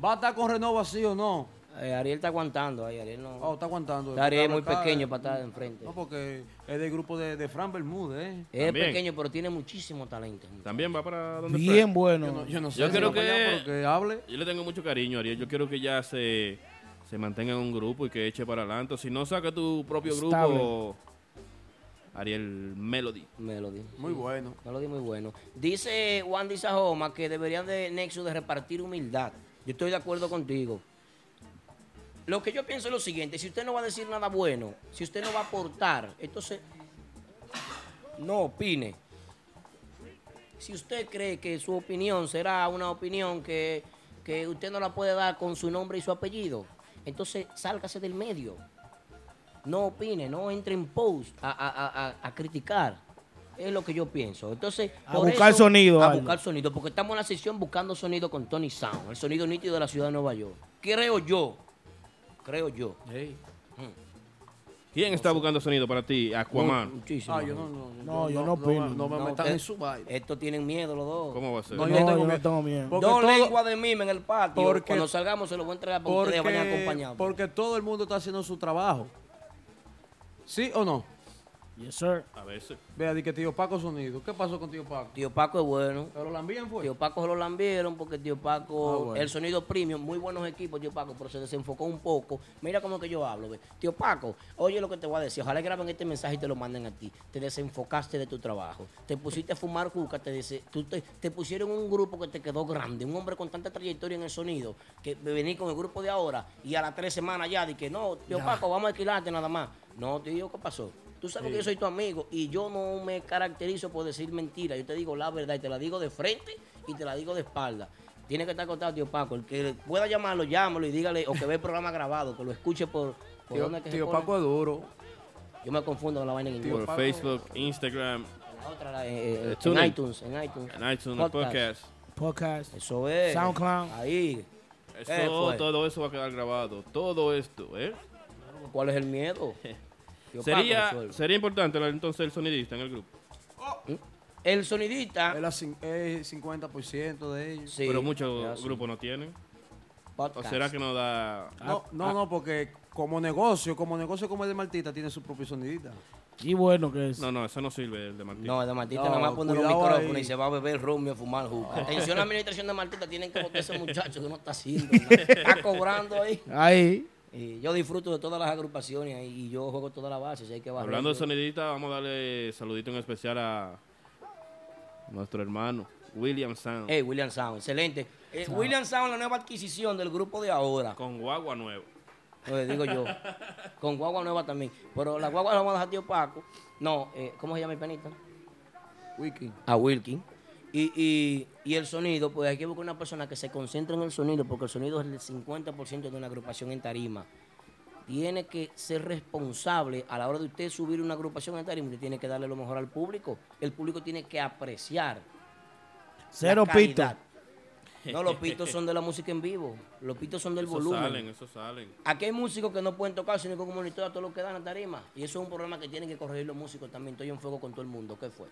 ¿va a estar con Renova sí o no? Eh, Ariel está aguantando ahí, Ariel no. Oh, está aguantando. Ariel es muy pequeño acá- para estar de enfrente. No, porque es del grupo de, de Fran Bermúdez, ¿eh? Es También. pequeño, pero tiene muchísimo talento. También va para donde Bien bueno. Yo no, yo no sé Yo si allá, que- que hable. Yo le tengo mucho cariño, Ariel. Yo quiero que ya se, se mantenga en un grupo y que eche para adelante. Si no, saca tu propio Estable. grupo. Ariel Melody. Melody. Muy Sí. bueno. Melody muy bueno. Dice Wandy Sajoma que deberían de Nexo de repartir humildad. Yo estoy de acuerdo contigo. Lo que yo pienso es lo siguiente, si usted no va a decir nada bueno, si usted no va a aportar, entonces no opine. Si usted cree que su opinión será una opinión que, que usted no la puede dar con su nombre y su apellido, entonces sálgase del medio. No opine, no entre en post a, a- a- a- criticar. Es lo que yo pienso. Entonces, A por buscar eso- sonido, A buscar sonido, porque estamos en la sesión buscando sonido con Tony Sound, el sonido nítido de la ciudad de Nueva York. Creo yo. Creo yo. ¿Quién está buscando sonido para ti? Aquaman. Muchísimo. Ah, yo no, no, No, yo no no, opino. no me metan en su vaina. Estos tienen miedo los dos. ¿Cómo va a ser? No, No, yo tengo yo no tengo miedo. Porque Dos todo- lenguas de mime en el patio. porque- Cuando salgamos se los voy a entregar para que ustedes vayan Porque, acompañados. porque todo el mundo está haciendo su trabajo. ¿Sí o no? Yes, sir. A veces. Vea, di que tío Paco sonido. ¿Qué pasó con tío Paco? Tío Paco es bueno. ¿Pero la envían fue? Tío Paco se lo lambieron porque Tío Paco, Ah, bueno. el sonido premium, muy buenos equipos, Tío Paco, pero se desenfocó un poco. Mira cómo que yo hablo, ve. Tío Paco, oye lo que te voy a decir, ojalá graben este mensaje y te lo manden a ti. Te desenfocaste de tu trabajo. Te pusiste a fumar juca, te, dice, tú te, te pusieron un grupo que te quedó grande, un hombre con tanta trayectoria en el sonido, que venir con el grupo de ahora y a las tres semanas ya, di que no, Tío Ya. Paco, vamos a alquilarte nada más. No, tío, ¿qué pasó? Tú sabes que yo soy tu amigo y yo no me caracterizo por decir mentiras. Yo te digo la verdad y te la digo de frente y te la digo de espalda. Tiene que estar contado, tío Paco. El que pueda llamarlo, llámalo y dígale, o que ve el programa grabado, que lo escuche por, por Tío, dónde que tío. Paco es duro. Yo me confundo con la vaina en inglés. Por Facebook, Instagram, La otra, la, eh, eh, Eh, en iTunes, en iTunes. en iTunes, podcast. Podcast. Eso es. SoundCloud. Ahí. Eso, todo eso va a quedar grabado. Todo esto, ¿eh? ¿Cuál es el miedo? Paco, Sería, sería importante entonces el sonidista en el grupo. El sonidista. Es es 50% de ellos. Sí, pero muchos grupos no tienen. ¿O será que no da...? No, no, no, porque como negocio, como negocio como el de Martita, tiene su propio sonidita. Y bueno que es. No, no, eso no sirve el de Martín. No, el de Martita No, nada más pone los cuidado micrófonos ahí. y se va a beber rum y a fumar juca. Atención a la administración de Martita, tienen que botar ese muchacho que no está haciendo nada. Está cobrando ahí. Ahí. Y yo disfruto de todas las agrupaciones y yo juego toda la base, si hay que barrer. Hablando de sonidista, vamos a darle saludito en especial a nuestro hermano, William Sound, Hey, William Sound, excelente. Eh, William Sound, la nueva adquisición del grupo de ahora. con guagua nuevo. Pues digo yo. Con guagua nueva también. Pero la guagua la vamos a dejar a tío Paco. No, eh, ¿cómo se llama el penita? Wiki. a Wilkin. Y, y, y el sonido, pues hay que buscar una persona que se concentre en el sonido, porque el sonido es el 50% de una agrupación en tarima. Tiene que ser responsable a la hora de usted subir una agrupación en tarima, usted tiene que darle lo mejor al público. El público tiene que apreciar. Cero la pito. calidad. No, los pitos son de la música en vivo. Los pitos son del Eso volumen. salen, eso salen. Aquí hay músicos que no pueden tocar, sino que monitorean todo lo que dan en tarima. Y eso es un problema que tienen que corregir los músicos también. Estoy en fuego con todo el mundo. ¿Qué fue?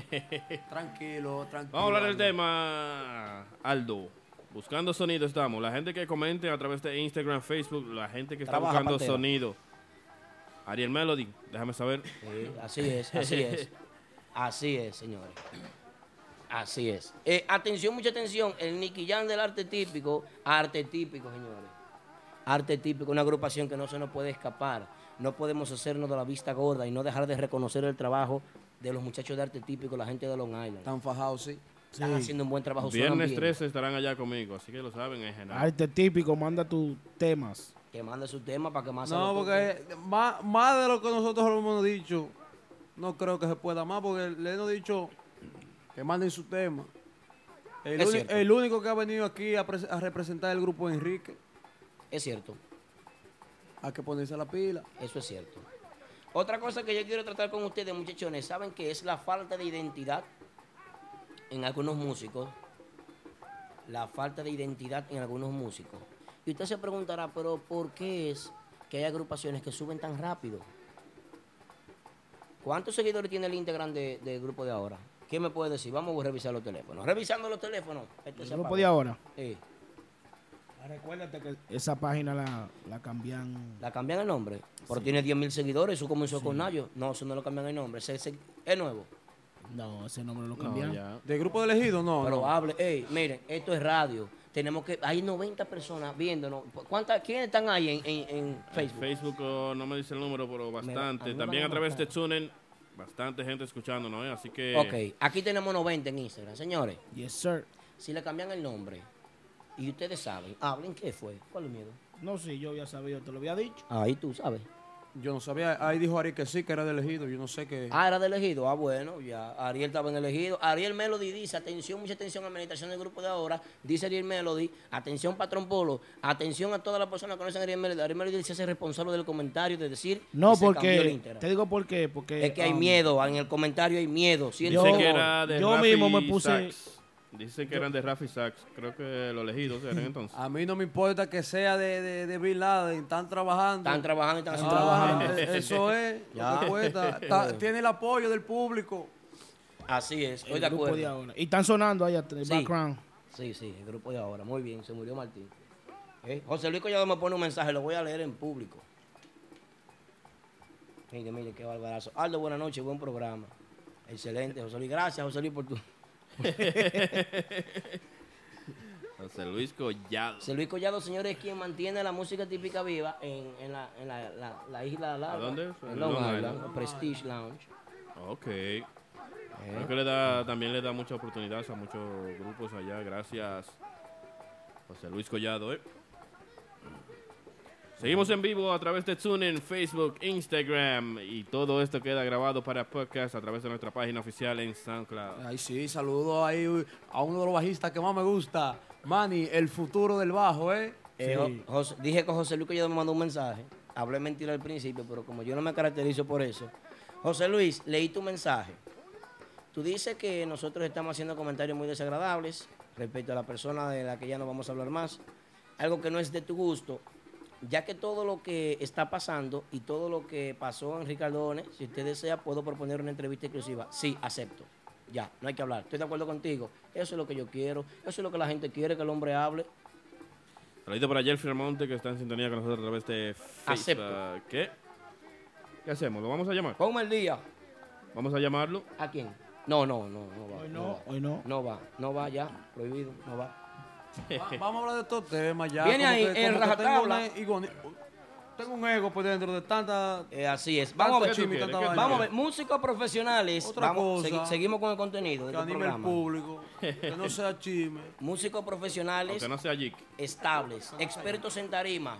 Tranquilo, tranquilo. Vamos a hablar del tema, Aldo. Buscando sonido estamos. La gente que comente a través de Instagram, Facebook, la gente que está buscando Pantera. sonido. Ariel Melody, déjame saber. Sí, así es, así es. Así es, señores. Así es. Eh, atención, mucha atención. El Nicky Jam del arte típico, arte típico, señores. Arte típico, una agrupación que no se nos puede escapar. No podemos hacernos de la vista gorda y no dejar de reconocer el trabajo de los muchachos de arte típico, la gente de Long Island. Están fajados, sí. Están haciendo un buen trabajo. Viernes bien. 13 estarán allá conmigo, así que lo saben en general. Arte típico, manda tus temas. Que mande su tema para que más No, porque más, más de lo que nosotros lo hemos dicho, no creo que se pueda más, porque le hemos dicho que manden su tema. El, único que ha venido aquí a, a representar el grupo Enrique, Es cierto. hay que ponerse la pila. Eso es cierto. Otra cosa que yo quiero tratar con ustedes, muchachones, ¿saben que es la falta de identidad en algunos músicos? La falta de identidad en algunos músicos. Y usted se preguntará, pero ¿por qué es que hay agrupaciones que suben tan rápido? ¿Cuántos seguidores tiene el Instagram de- del grupo de ahora? ¿Quién me puede decir? Vamos a revisar los teléfonos. Revisando los teléfonos. Este El grupo de ahora. Sí. Recuérdate que esa página la, la cambian. ¿La cambian el nombre? Pero tiene 10.000 seguidores, eso comenzó con Nayo. No, eso no lo cambian el nombre, ese, ese- es nuevo. No, ese nombre lo No, cambian. ya. ¿De grupo de elegido? No. Pero no. hable, ey, miren, esto es radio. Tenemos que, hay 90 personas viéndonos. ¿Cuántas, ¿Quiénes están ahí en, en- en Facebook? Facebook oh, no me dice el número, pero bastante. También a través de. TuneIn, bastante gente escuchándonos, ¿eh? Así que... Ok, aquí tenemos 90 en Instagram. Señores, Yes, sir. si le cambian el nombre y ustedes saben, hablen qué fue. ¿Cuál es el miedo? No, sí, yo había sabido, te lo había dicho. Ahí tú sabes. Yo no sabía, ahí dijo Ari que sí, que era de elegido, yo no sé qué. Ah, era de elegido. Ah, bueno, ya. Ariel estaba en elegido. Ariel Melody dice, atención, mucha atención, administración del grupo de ahora. Dice Ariel Melody, atención, patrón Polo, atención a todas las personas que conocen a Ariel Melody. Ariel Melody se hace responsable del comentario de decir No, que se cambió el porque. Te digo por qué. Porque. Es que hay um, miedo, en el comentario hay miedo. siento Yo- Dice que temor. era de yo mismo me puse- Sachs. Dice que eran de Rafi Sachs. Creo que los elegidos eran entonces. A mí no me importa que sea de, de, de Bin Laden, están trabajando. Están trabajando y están haciendo Ah, trabajo. e- Eso es, Ya. cuesta. Está- tiene el apoyo del público. Así es, estoy El de grupo acuerdo. de ahora. Y están sonando allá en el Sí. background. Sí, sí, el grupo de ahora. Muy bien, se murió Martín. ¿Eh? José Luis Collado me pone un mensaje, lo voy a leer en público. Mire, mire, qué barbarazo. Aldo, buenas noches, buen programa. Excelente, José Luis. Gracias, José Luis, por tu... José Luis Collado. José Luis Collado, señores, es quien mantiene la música típica viva en, en la, en la, la- la isla de ¿A dónde? En Long Island, Prestige Lounge. Ok. Creo que le da, también le da mucha oportunidad a muchos grupos allá. Gracias, José Luis Collado. ¿eh? Seguimos en vivo a través de TuneIn, Facebook, Instagram y todo esto queda grabado para podcast a través de nuestra página oficial en SoundCloud. Ay, sí, saludo ahí a uno de los bajistas que más me gusta. Manny, el futuro del bajo, ¿eh? Eh, José- dije que José Luis Collado me mandó un mensaje. Hablé mentira al principio, pero como yo no me caracterizo por eso. José Luis, leí tu mensaje. Tú dices que nosotros estamos haciendo comentarios muy desagradables respecto a la persona de la que ya no vamos a hablar más. Algo que no es de tu gusto. Ya que todo lo que está pasando y todo lo que pasó en Ricardones, si usted desea, puedo proponer una entrevista exclusiva. Sí, acepto. Ya, no hay que hablar. Estoy de acuerdo contigo. Eso es lo que yo quiero. Eso es lo que la gente quiere, que el hombre hable. Saludito para Jeffrey Monte que está en sintonía con nosotros a través de Acepto. Facebook. ¿Qué? ¿Qué hacemos? ¿Lo vamos a llamar? Ponme el día. Vamos a llamarlo. ¿A quién? No, no, no, no va. Hoy no, va. hoy no. No va, no va ya, prohibido, no va. Va- vamos a hablar de estos temas ya. Viene ahí, que- en que rajatabla. tengo una igoni- Tengo un ego por dentro de tanta. Eh, así es. Vamos a ver, tanta vamos a ver, músicos profesionales. Otra vamos, cosa. segui- seguimos con el contenido Que este anime el público. Que no sea chisme. Músicos profesionales Aunque no sea Jik. estables, expertos en tarima.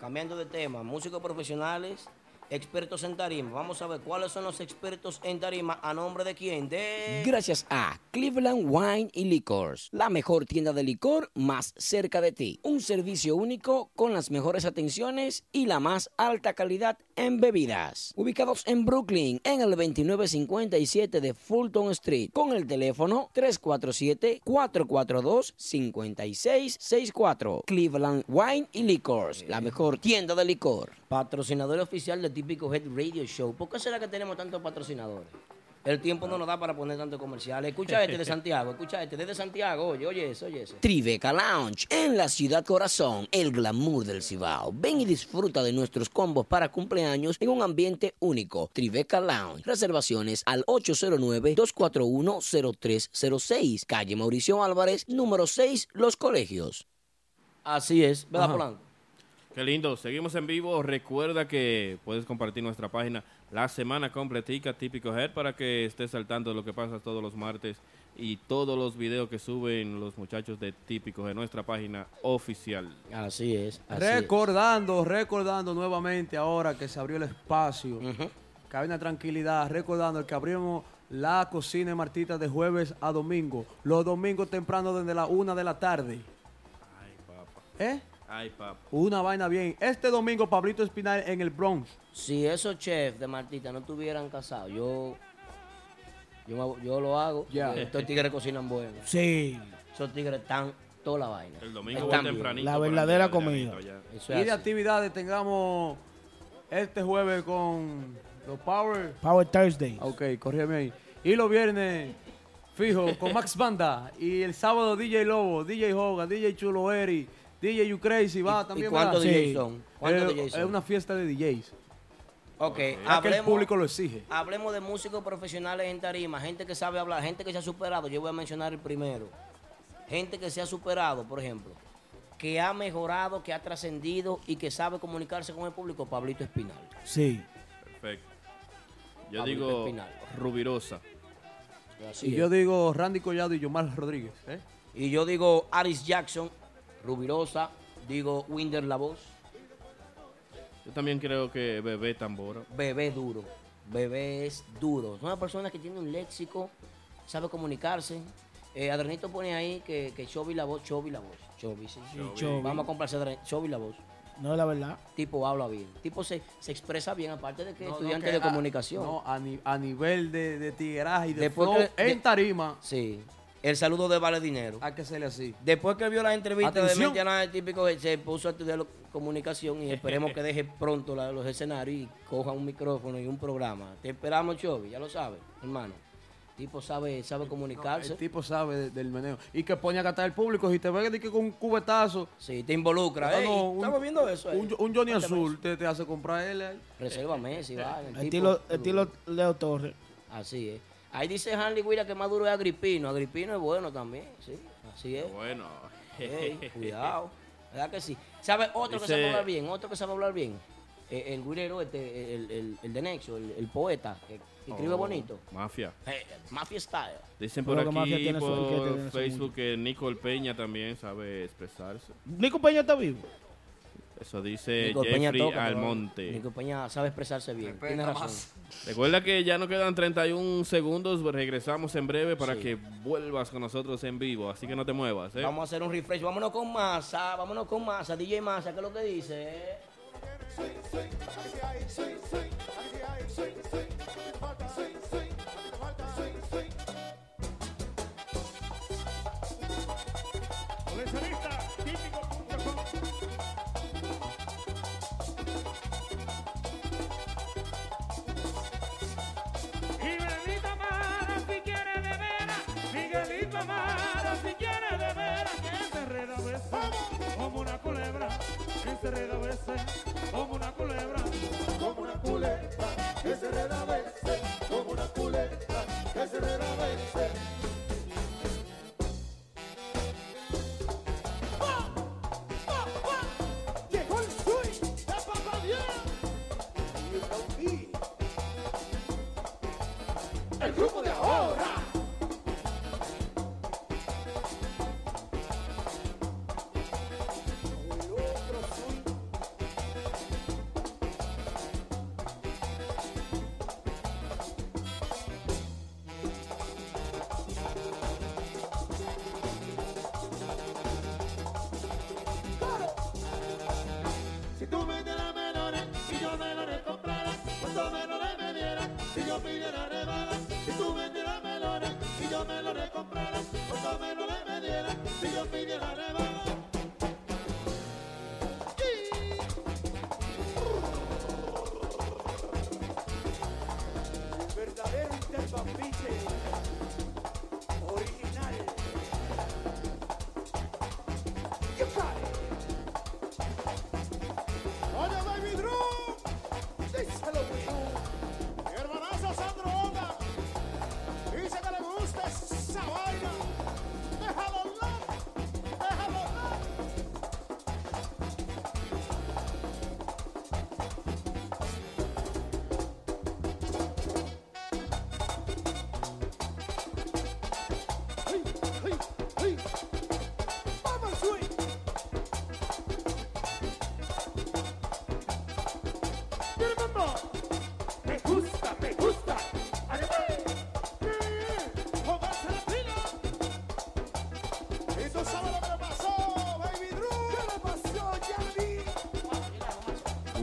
Cambiando de tema, músicos profesionales, expertos en tarima. Vamos a ver cuáles son los expertos en tarima a nombre de quién. Gracias a Cleveland Wine y Liquors, la mejor tienda de licor más cerca de ti. Un servicio único con las mejores atenciones y la más alta calidad en bebidas. Ubicados en Brooklyn, en el 2957 de Fulton Street, con el teléfono 347-442-5664. Cleveland Wine y Liquors, la mejor tienda de licor. Patrocinador oficial de Típico Head Radio Show. ¿Por qué será que tenemos tantos patrocinadores? El tiempo no nos da para poner tantos comerciales. Escucha este de Santiago, escucha este desde Santiago. Oye, oye eso, oye eso. Tribeca Lounge, en la ciudad corazón, el glamour del Cibao. Ven y disfruta de nuestros combos para cumpleaños en un ambiente único. Tribeca Lounge. Reservaciones al 809-241-0306. Calle Mauricio Álvarez, número 6, Los Colegios. Así es, ¿verdad. Polanco? Qué lindo. Seguimos en vivo. Recuerda que puedes compartir nuestra página la semana completica Típico Head para que estés al tanto de lo que pasa todos los martes y todos los videos que suben los muchachos de Típico Head, nuestra página oficial. Así es. Recordando, recordando nuevamente ahora que se abrió el espacio. Que hay una tranquilidad. Recordando que abrimos la cocina de Martita de jueves a domingo. Los domingos temprano desde la una de la tarde. Ay, papá. ¿Eh? Ay, papá. Una vaina bien. Este domingo Pablito Espinal en el Bronx. Si esos chefs de Martita no estuvieran casados, yo, yo, me- yo lo hago. Ya. Estos tigres cocinan bueno. Sí. Esos tigres están toda la vaina. El domingo bien. tempranito. La verdadera comida. Y de así. actividades tengamos este jueves con los Power. Power Thursday. Ok, corrígeme ahí. Y los viernes, fijo, con Max Banda. Y el sábado DJ Lobo, DJ Hoga, DJ Chulo Eri, DJ You Crazy va ¿Y también. cuántos ¿verdad? DJs son? ¿Cuántos Eh, DJs son? Es una fiesta de DJs. Ok, que el hablemos, público lo exige. hablemos de músicos profesionales en tarima, gente que sabe hablar, gente que se ha superado. Yo voy a mencionar el primero. Gente que se ha superado, por ejemplo, que ha mejorado, que ha trascendido y que sabe comunicarse con el público, Pablito Espinal. Sí. Perfecto. Yo Pablito digo Espinal. Rubirosa. Así Y es. yo digo Randy Collado y Yomar Rodríguez. ¿eh? Y yo digo Aris Jackson, Rubirosa, digo Winder La Voz, Yo también creo que Bebé Tambora. Bebé duro. Bebé es duro. Es una persona que tiene un léxico, sabe comunicarse. Eh, Adrenito pone ahí que, que Chovy La Voz, Chovy La Voz. Chovy, sí. Sí, Chovy. Vamos a complacer a Adren- Chovy La Voz. No es la verdad. Tipo habla bien. Tipo se, se expresa bien, aparte de que es No, no, estudiante que de a- comunicación. No, a, ni- a nivel de, de tigueraje y de Después flow que- de- en tarima. Sí. El saludo de Vale Dinero. Hay que hacerle así. Después que vio las entrevistas de Atención. Mente Anal Típico, se puso a estudiar lo- comunicación y esperemos que deje pronto la- los escenarios y coja un micrófono y un programa. Te esperamos, Chovy, ya lo sabes, hermano. Tipo sabe, sabe comunicarse. El tipo sabe de- del meneo. Y que pone a catar el público. Si te ve de que con un cubetazo. Sí, te involucra. Ah, Ey, no, un- estamos viendo eso. Un, un Johnny Cuéntame Azul te, te hace comprar él. ahí. Reserva Messi, va. el tipo- Estilo, estilo Leo Torres. Así es. Ahí dice Hanley Guira que más duro es Agripino. Agripino es bueno también, sí. Así es. Bueno. Cuidado. ¿Verdad que sí? ¿Sabe otro que sabe hablar bien? Otro que sabe hablar bien. Eh, el guirero, este, el, el, el de Nexo, el, el poeta, que, que escribe Oh, bonito. Mafia. Eh, Mafia Style. Dicen por Creo aquí por Facebook que Nicole Peña también sabe expresarse. Nico Peña está vivo. Eso dice Nico Jeffrey toca, Almonte. Nico Peña sabe expresarse bien. Tiene razón. Recuerda que ya no quedan 31 segundos, regresamos en breve para Sí. que vuelvas con nosotros en vivo, así que no te muevas. ¿eh? Vamos a hacer un refresh. Vámonos con masa. Vámonos con masa. DJ Masa, ¿qué es lo que dice? Se veces como una culebra, como una culebra, que se veces como una culebra, que se enreda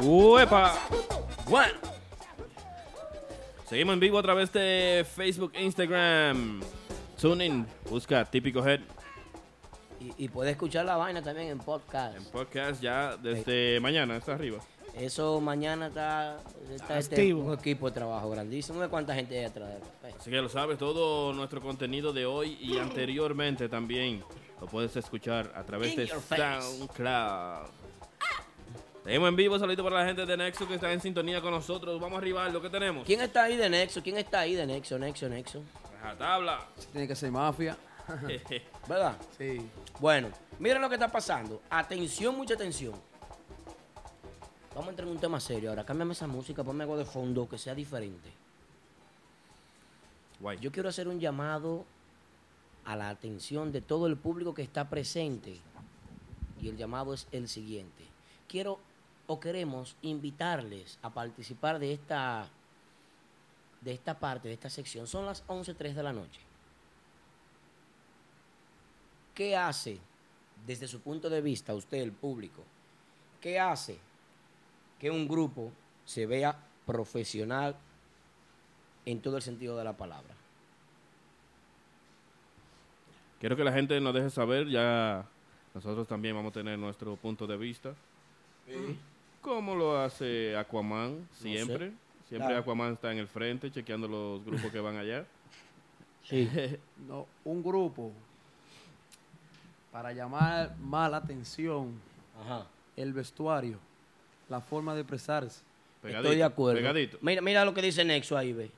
¡Uepa! Bueno. Seguimos en vivo a través de Facebook e Instagram. Tune in, busca Típico Head Y, y puede escuchar la vaina también en podcast. en podcast ya desde mañana, está arriba. Eso mañana está, está este, Activo. un equipo de trabajo grandísimo. ¿De cuánta gente hay atrás de él? Así que lo sabes, todo nuestro contenido de hoy y anteriormente también lo puedes escuchar a través In de your face. SoundCloud. Seguimos en vivo, saludito para la gente de Nexo que está en sintonía con nosotros. Vamos a arribar lo que tenemos. ¿Quién está ahí de Nexo? ¿Quién está ahí de Nexo? Nexo, Nexo. Raja tabla. Tiene que ser mafia. ¿Verdad? Sí. Bueno, miren lo que está pasando. Atención, mucha atención. Vamos a entrar en un tema serio ahora. Cámbiame esa música, ponme algo de fondo que sea diferente. Guay. Yo quiero hacer un llamado a la atención de todo el público que está presente. Y el llamado es el siguiente. Quiero o queremos invitarles a participar de esta, de esta parte, de esta sección. Son las 11.03 de la noche. ¿Qué hace, desde su punto de vista, usted, el público, qué hace que un grupo se vea profesional en todo el sentido de la palabra? quiero que la gente nos deje saber, ya nosotros también vamos a tener nuestro punto de vista. Como lo hace Aquaman siempre. sé. Siempre Claro. Aquaman está en el frente chequeando los grupos que van allá. Sí. No, un grupo para llamar más la atención, Ajá. el vestuario, la forma de expresarse. Estoy de acuerdo. pegadito. Mira, mira lo que dice Nexo ahí, ve.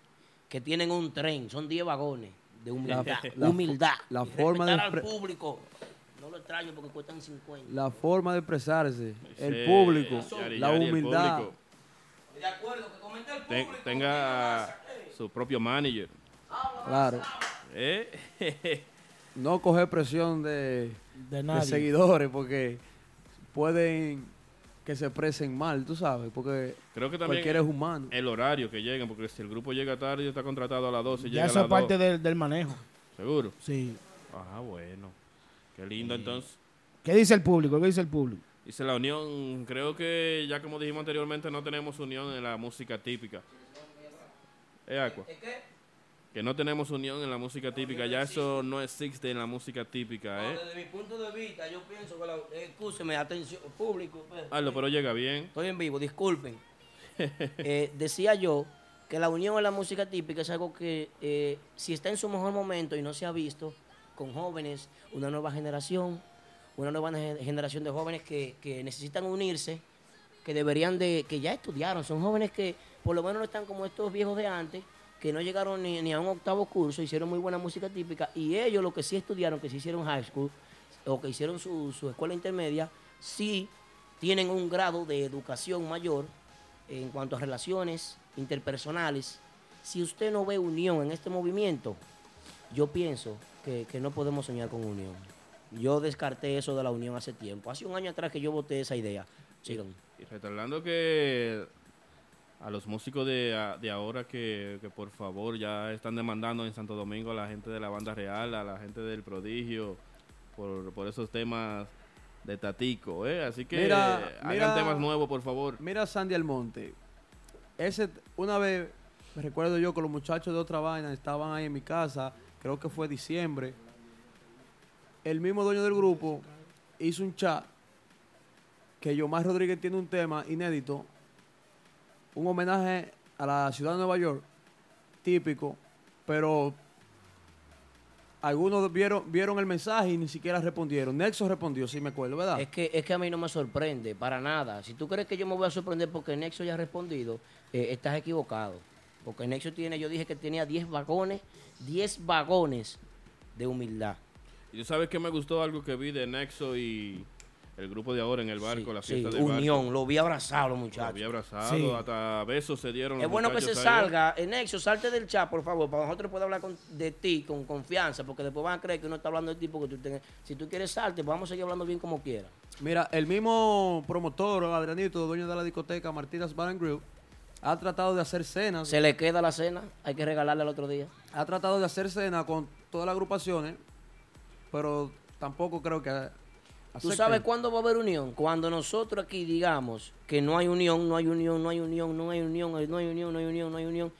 Que tienen un tren, son 10 vagones de humildad. La- humildad. la Y forma de al público. No lo extraño porque cuestan 50. La forma de expresarse, el público, Yari, la Yari, humildad. público. De acuerdo, que comenta el Ten- tenga su propio manager. Claro. ¿Eh? No coger presión de, De de nadie. seguidores porque pueden que se expresen mal, tú sabes, porque Creo que también cualquiera es humano. el horario que lleguen, porque si el grupo llega tarde y está contratado a las 12, llega Ya a eso las es parte 2. del, del manejo. ¿Seguro? Sí. Ah, bueno. Qué lindo entonces. ¿Qué dice el público? ¿Qué dice el público? Dice la unión, creo que ya como dijimos anteriormente, no tenemos unión en la música típica. ¿Eh, Aqua? Que no tenemos unión en la música típica, ya eso no existe en la música típica, No, ¿eh? desde mi punto de vista, yo pienso que la. eh, Escúcheme, atención, público. Hazlo, pero llega bien. Estoy en vivo, disculpen. Eh, decía yo que la unión en la música típica es algo que, eh, si está en su mejor momento y no se ha visto, con jóvenes, una nueva generación, una nueva ge- generación de jóvenes que, que necesitan unirse, que deberían de, que ya estudiaron, son jóvenes que por lo menos no están como estos viejos de antes, que no llegaron ni, ni a un octavo curso, hicieron muy buena música típica, y ellos lo que sí estudiaron, que sí hicieron high school, o que hicieron su, su escuela intermedia, sí tienen un grado de educación mayor en cuanto a relaciones interpersonales. Si usted no ve unión en este movimiento, yo pienso que, que no podemos soñar con unión. Yo descarté eso de la unión hace tiempo. Hace un año atrás que yo voté esa idea. Sigan. Y retardando que a los músicos de, a- de ahora que, que por favor ya están demandando en Santo Domingo a la gente de la banda real, a la gente del prodigio, por, por esos temas de Tatico, ¿eh? Así que Mira, hagan mira- temas nuevos, por favor. Mira Sandy Almonte. Ese, una vez, me recuerdo yo que los muchachos de otra vaina estaban ahí en mi casa, creo que fue diciembre. El mismo dueño del grupo hizo un chat que Yomar Rodríguez tiene un tema inédito, un homenaje a la ciudad de Nueva York, típico, pero algunos vieron, vieron el mensaje y ni siquiera respondieron. Nexo respondió, sí me acuerdo, ¿verdad? Es que, es que a mí no me sorprende, para nada. Si tú crees que yo me voy a sorprender porque Nexo ya ha respondido, eh, estás equivocado. Porque Nexo tiene, yo dije que tenía 10 vagones, 10 vagones de humildad. Y tú sabes que me gustó algo que vi de Nexo y el grupo de ahora en el barco, la Sí, fiesta de barco. unión, lo vi abrazado los Lo muchachos. vi abrazado, Sí. hasta besos se dieron. Es los bueno que se salga. En Nexo, salte del chat, por favor, para nosotros poder hablar con- de ti con confianza, porque después van a creer que uno está hablando de ti porque tú tengas- si tú quieres salte, pues vamos a seguir hablando bien como quiera. Mira, el mismo promotor, Adrianito, dueño de la discoteca Martínez Bar and Grill, ha tratado de hacer cenas. Se le queda la cena, hay que regalarle el otro día. Ha tratado de hacer cena con todas las agrupaciones, pero tampoco creo que... Acepte. ¿Tú sabes cuándo va a haber unión? Cuando nosotros aquí digamos que no hay unión, no hay unión, no hay unión, no hay unión, no hay unión, no hay unión, no hay unión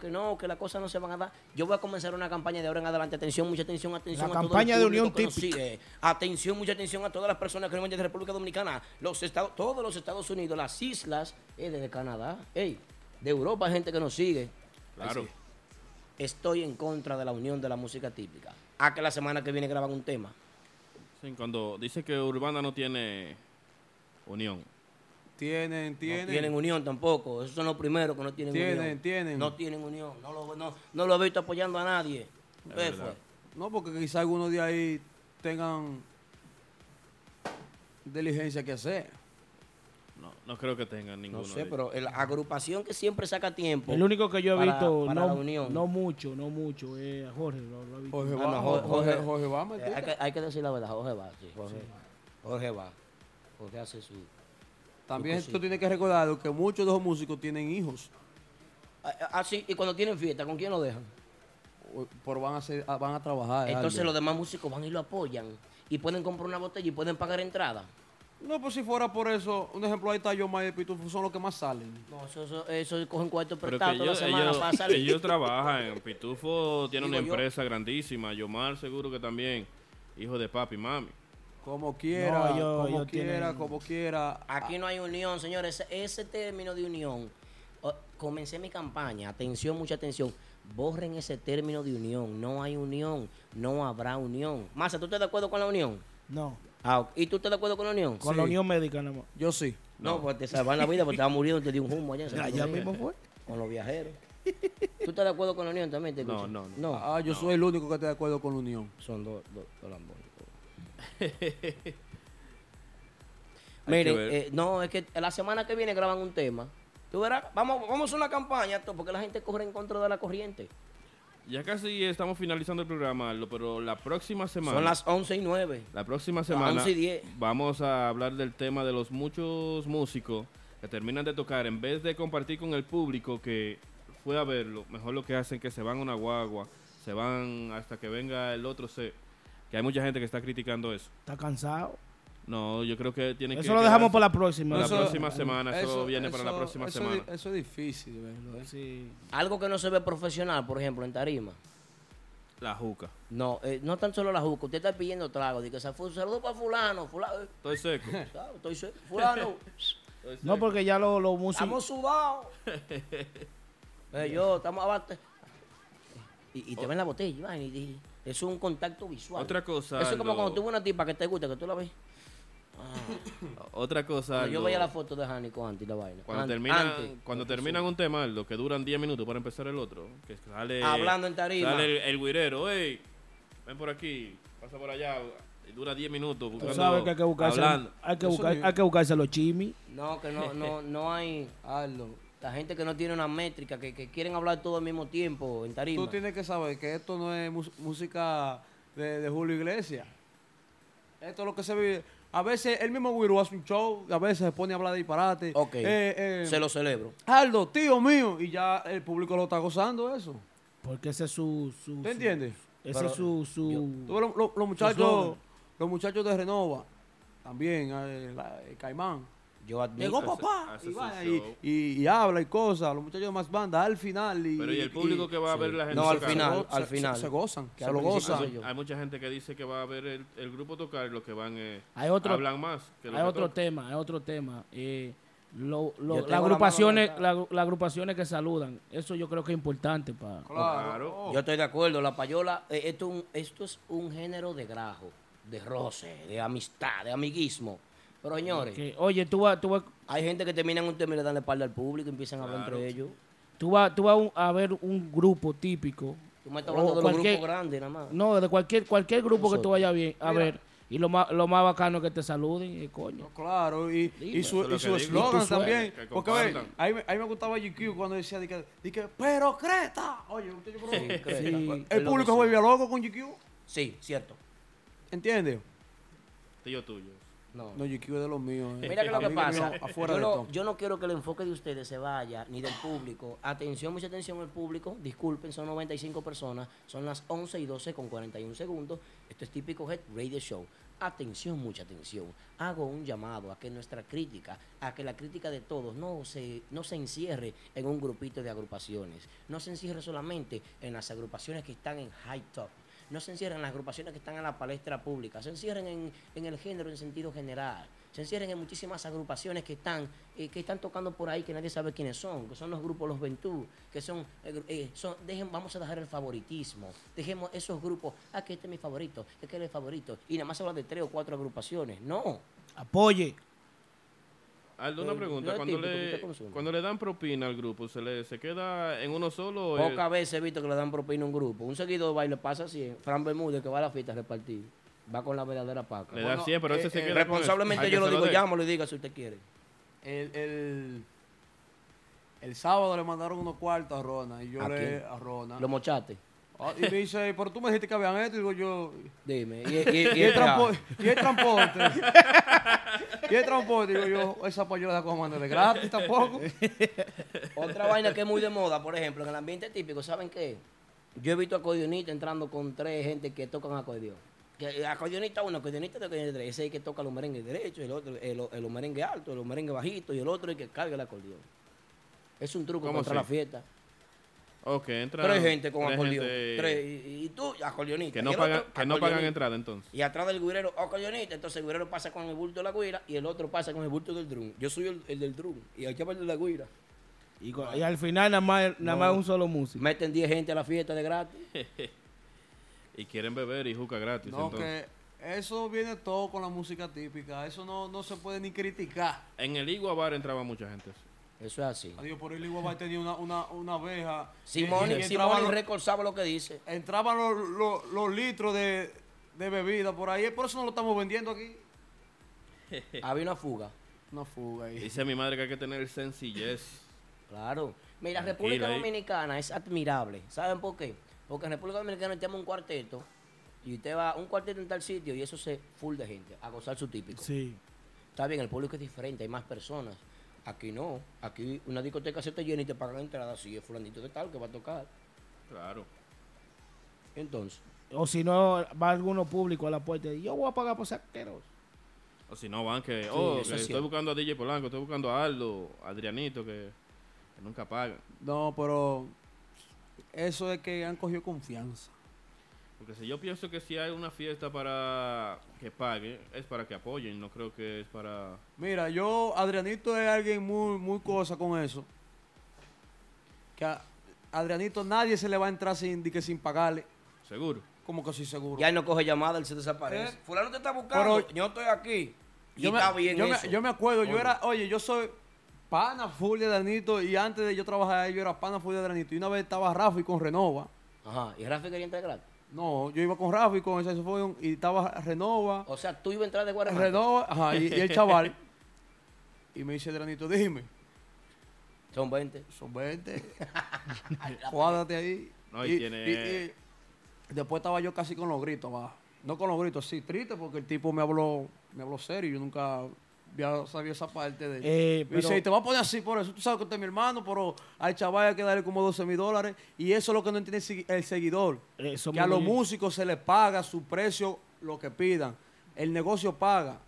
que no, que las cosas no se van a dar. Yo voy a comenzar una campaña de ahora en adelante. Atención, mucha atención, atención. La a todo el campaña de unión que nos típica. sigue. Atención, mucha atención a todas las personas que ven de República Dominicana, los estados, todos los Estados Unidos, las islas, eh, desde Canadá, ey, de Europa, hay gente que nos sigue. Claro. Estoy en contra de la unión de la música típica. A que la semana que viene graban un tema. Sí, cuando dice que Urbana no tiene unión. Tienen, tienen. No tienen unión tampoco. Esos son los primeros que no tienen, Tienen, unión. tienen. No tienen unión. No lo, no, no lo he visto apoyando a nadie. Es ¿Qué verdad. fue? No, porque quizá algunos de ahí tengan diligencia que hacer. No, no creo que tengan ninguno. No sé, de pero la agrupación que siempre saca tiempo. El único que yo he para- visto, para la no, unión. no mucho, no mucho, es a Jorge. Lo, lo he visto. Jorge Ah, no, va, Jorge, Jorge, va, eh, hay, que, hay que decir la verdad, Jorge va, sí, Jorge, Jorge va. Jorge hace su... También tú tienes que recordar que muchos de los músicos tienen hijos. cosita. Ah, sí, y cuando tienen fiesta, ¿con quién lo dejan? Pero van a, hacer- ah, van a trabajar. Entonces algo. los demás músicos van y lo apoyan. Y pueden comprar una botella y pueden pagar entrada. No, pues si fuera por eso, un ejemplo, ahí está Yomar y el Pitufo, son los que más salen. No, eso, eso, eso cogen cuarto prestado toda la ellos, semana ellos- para salir. ellos trabajan. Pitufo tiene una yo. empresa grandísima. Yomar seguro que también. Hijo de papi y mami. Como quiera, No, ellos- como ellos quiera, tienen- como quiera. Aquí no hay unión, señores. Ese, término de unión, comencé mi campaña, atención, mucha atención. Borren ese término de unión. No hay unión, no habrá unión. Masa, ¿tú estás de acuerdo con la unión? No, Ah. ¿Y tú estás de acuerdo con la unión? con la unión médica nada más. Yo sí. No, pues te salvan la vida porque te vas muriendo, te dio un humo allá. Allá mismo fue. Con los viajeros. ¿Tú estás de acuerdo con la unión también? te No, no, no. Ah, yo soy el único que está de acuerdo con la unión. Son dos, dos, dos lambones. Miren, eh, no, es que la semana que viene graban un tema. Tú verás, vamos, vamos a hacer una campaña, porque la gente corre en contra de la corriente. Ya casi estamos finalizando el programa, Aldo, pero la próxima semana. Son las 11 y 9. La próxima semana 11 y 10. vamos a hablar del tema de los muchos músicos que terminan de tocar, en vez de compartir con el público que fue a verlo, mejor lo que hacen es que se van a una guagua, se van hasta que venga el otro set. Que hay mucha gente que está criticando eso. Está cansado. No, yo creo que tiene que... Eso lo dejamos para la próxima. Para Eso- la próxima semana, eso, viene para la eso- próxima eso semana. Es, eso es difícil verlo. ¿eh? Sí. Algo que no se ve profesional, por ejemplo, en tarima. La juca. No, eh, no tan solo la juca. Usted está pidiendo trago. Dice, saludo para fulano, fulano. Estoy seco. Claro, estoy se- fulano. Estoy No, seco. porque ya los los músicos. Estamos sudados. Eh, yo, estamos abajo. Y, y te ven la botella, Iván, y, y eso es un contacto visual. Otra cosa, Eso es como Aldo. cuando tú ves una tipa que te gusta, que tú la ves. Otra cosa... Cuando yo veía la foto de Jánico antes y la vaina. Cuando, An- terminan, antes. cuando terminan un tema, lo que duran 10 minutos para empezar el otro, que sale... Hablando en tarima. Sale el, el guirero, hey, ven por aquí, pasa por allá, y dura 10 minutos. Tú sabes que hay que buscarse, Hablando. hay que buscar, hay que buscarse los chimis. No, que no, no, no hay. Aldo, La gente que no tiene una métrica, que, que quieren hablar todo al mismo tiempo en tarima. tú tienes que saber que esto no es música de, de Julio Iglesias. Esto es lo que se vive. A veces el mismo Wiru hace un show, a veces se pone a hablar de disparate. Ok. Eh, eh, Se lo celebro. Aldo, tío mío, y ya el público lo está gozando eso. Porque ese es su. su ¿Te su- entiendes? Ese Pero es su. su Tú los, muchachos, los muchachos de Renova, también, eh, el Caimán. Yo admito. Llegó papá hace y, su va, show. y, y- y habla y cosas. Los muchachos de más banda al final. Y, Pero y el público que va a ver la gente No, al tocar? final, al final. Se, se gozan, Que se lo gozan. Hay mucha gente que dice que va a ver el, el grupo tocar y los que van eh, Hay otro- hablan más. Que los hay que otro tema, hay otro tema. Eh, lo- lo- Yo las la agrupaciones, la- las agrupaciones que saludan, eso yo creo que es importante para. Claro. Yo estoy de acuerdo, la payola, eh, esto, un- esto es un género de grajo, de roce, de amistad, de amiguismo. Pero señores, Que, oye, tú vas, tú vas, hay gente que termina en un tema y le dan la espalda al público y empiezan a hablar entre ellos. tú vas, tú vas a a ver un grupo típico. Tú me estás o hablando de los cualquier- grupos grandes nada más. No, de cualquier cualquier grupo que tú vayas bien, a Mira. ver. Y lo más, lo más bacano es que te saluden, eh, coño. Claro, y, Dime. y su, es y eslogan Y también. que Porque ve, compartan. ahí, me- ahí me gustaba GQ cuando decía, di que, pero Creta. Oye, usted yo creo Sí, Creta. El público se loco con GQ. Sí, cierto. ¿Entiendes? Tío tuyo. No. No, GQ es de los míos. eh. Mira que lo que pasa, yo no, yo no quiero que el enfoque de ustedes se vaya, ni del público. Atención, mucha atención al público. Disculpen, son 95 personas. Son las 11 y 12 con 41 segundos. Esto es típico Head Radio Show. Atención, mucha atención. Hago un llamado a que nuestra crítica, a que la crítica de todos no se, no se encierre en un grupito de agrupaciones. No se encierre solamente en las agrupaciones que están en high top no se encierren en las agrupaciones que están en la palestra pública, se encierren en, en el género en sentido general, se encierren en muchísimas agrupaciones que están, eh, que están tocando por ahí que nadie sabe quiénes son, que son los grupos Los Ventú, que son, eh, eh, dejen, vamos a dejar el favoritismo, dejemos esos grupos, ah, que este es mi favorito, que es el favorito, y nada más habla de tres o cuatro agrupaciones, no. Apoye. Aldo, Eh, una pregunta. lo Cuando típico le, cuando le dan propina al grupo, ¿se le se queda en uno solo? Pocas el- veces he visto que le dan propina a un grupo, un seguidor de baile pasa así, Fran Bermúdez que va a la fiesta a repartir, va con la verdadera paca. Le da 100, pero ese se eh, queda. Responsablemente yo que lo digo, llámalo y diga si usted quiere. El, el, el sábado le mandaron unos cuartos a Rona. Y yo ¿A le. quién? A Rona. Lo mochaste. Ah, y me dice, pero tú me dijiste que habían esto. Y digo yo. Dime. Y, y- y- Y el, transporte, y el transporte. y el transporte, digo yo, esa payola como mandar de gratis tampoco. Otra vaina que es muy de moda, por ejemplo, en el ambiente típico, ¿saben qué? Yo he visto acordeonistas entrando con tres gente que tocan acordeón. Que acordeonista uno, acordeonista de acordeonista tres. Ese es el que toca los merengues derechos, el otro, el, el merengue alto, el merengue bajito y el otro el que carga el acordeón. Es un truco ¿Cómo contra la fiesta. Ok, entra. Tres gente con tres acordeón. gente Tres, y, y tú, acordeonista. Que no, pagan, otro, que no pagan entrada entonces. Y atrás del guirero, acordeonista. Entonces el guirero pasa con el bulto de la guira y el otro pasa con el bulto del drum. Yo soy el, el del drum y aquí va el de la guira. Y, al final nada más, nada No. más un solo músico. Meten 10 gente a la fiesta de gratis. Y quieren beber y juca gratis. No, entonces. que eso viene todo con la música típica. Eso no, no se puede ni criticar. En el Igua Bar entraba mucha gente. Eso es así. Adiós, por el Iguabay tenía una, una, una abeja. Simón, Y- y Simón Record sabe lo que dice. Entraban los, los- los litros de, de bebida por ahí. Por eso no lo estamos vendiendo aquí. Había una fuga. Una fuga ahí. Dice mi madre que hay que tener sencillez. Claro. Mira, Tranquila República ahí. Dominicana es admirable. ¿Saben por qué? Porque en República Dominicana tenemos un cuarteto y usted va a un cuarteto en tal sitio y eso se full de gente a gozar su típico. Sí. Está bien, el público es diferente, hay más personas. Aquí no. Aquí una discoteca se te llena y te pagan entrada. Si es fulanito de tal que va a tocar. Claro. Entonces. O si no, va alguno público a la puerta y yo voy a pagar por saqueros. O si no van que, Sí, oh, que estoy buscando a DJ Polanco, estoy buscando a Aldo, a Adrianito, que, que nunca pagan. No, pero eso es que han cogido confianza. Porque si yo pienso que si hay una fiesta para que pague, es para que apoyen, no creo que es para... Mira, yo, Adrianito es alguien muy, muy cosa con eso. Que a Adrianito nadie se le va a entrar sin, que sin pagarle. Seguro. Como que sí, seguro. Ya él no coge llamada, él se desaparece. ¿Eh? Fulano te está buscando. Pero- yo estoy aquí. Y yo me, está bien yo, me, eso. yo me acuerdo, yo era, oye, yo soy pana full de Adrianito y antes de yo trabajar ahí, yo era pana full de Adrianito. Y una vez estaba Rafi con Renova. Ajá. ¿Y Rafi quería entrar gratis? No, yo iba con Rafi con ese saxofón y estaba Renova. O sea, tú ibas a entrar de Guatemala. Renova, ajá, y, y el chaval. Y me dice Adrianito, dime. Son 20. Son 20. Cuádrate ahí. No, y tiene- y- y después estaba yo casi con los gritos, va. No con los gritos, sí, triste porque el tipo me habló, me habló serio. Yo nunca había sabido esa parte de él. Eh, dice, y te va a poner así por eso. Tú sabes que usted es mi hermano, pero al chaval hay que darle como 12 mil dólares. Y eso es lo que no entiende el segui- el seguidor. Eso que a los músicos se les paga su precio, lo que pidan. El negocio paga.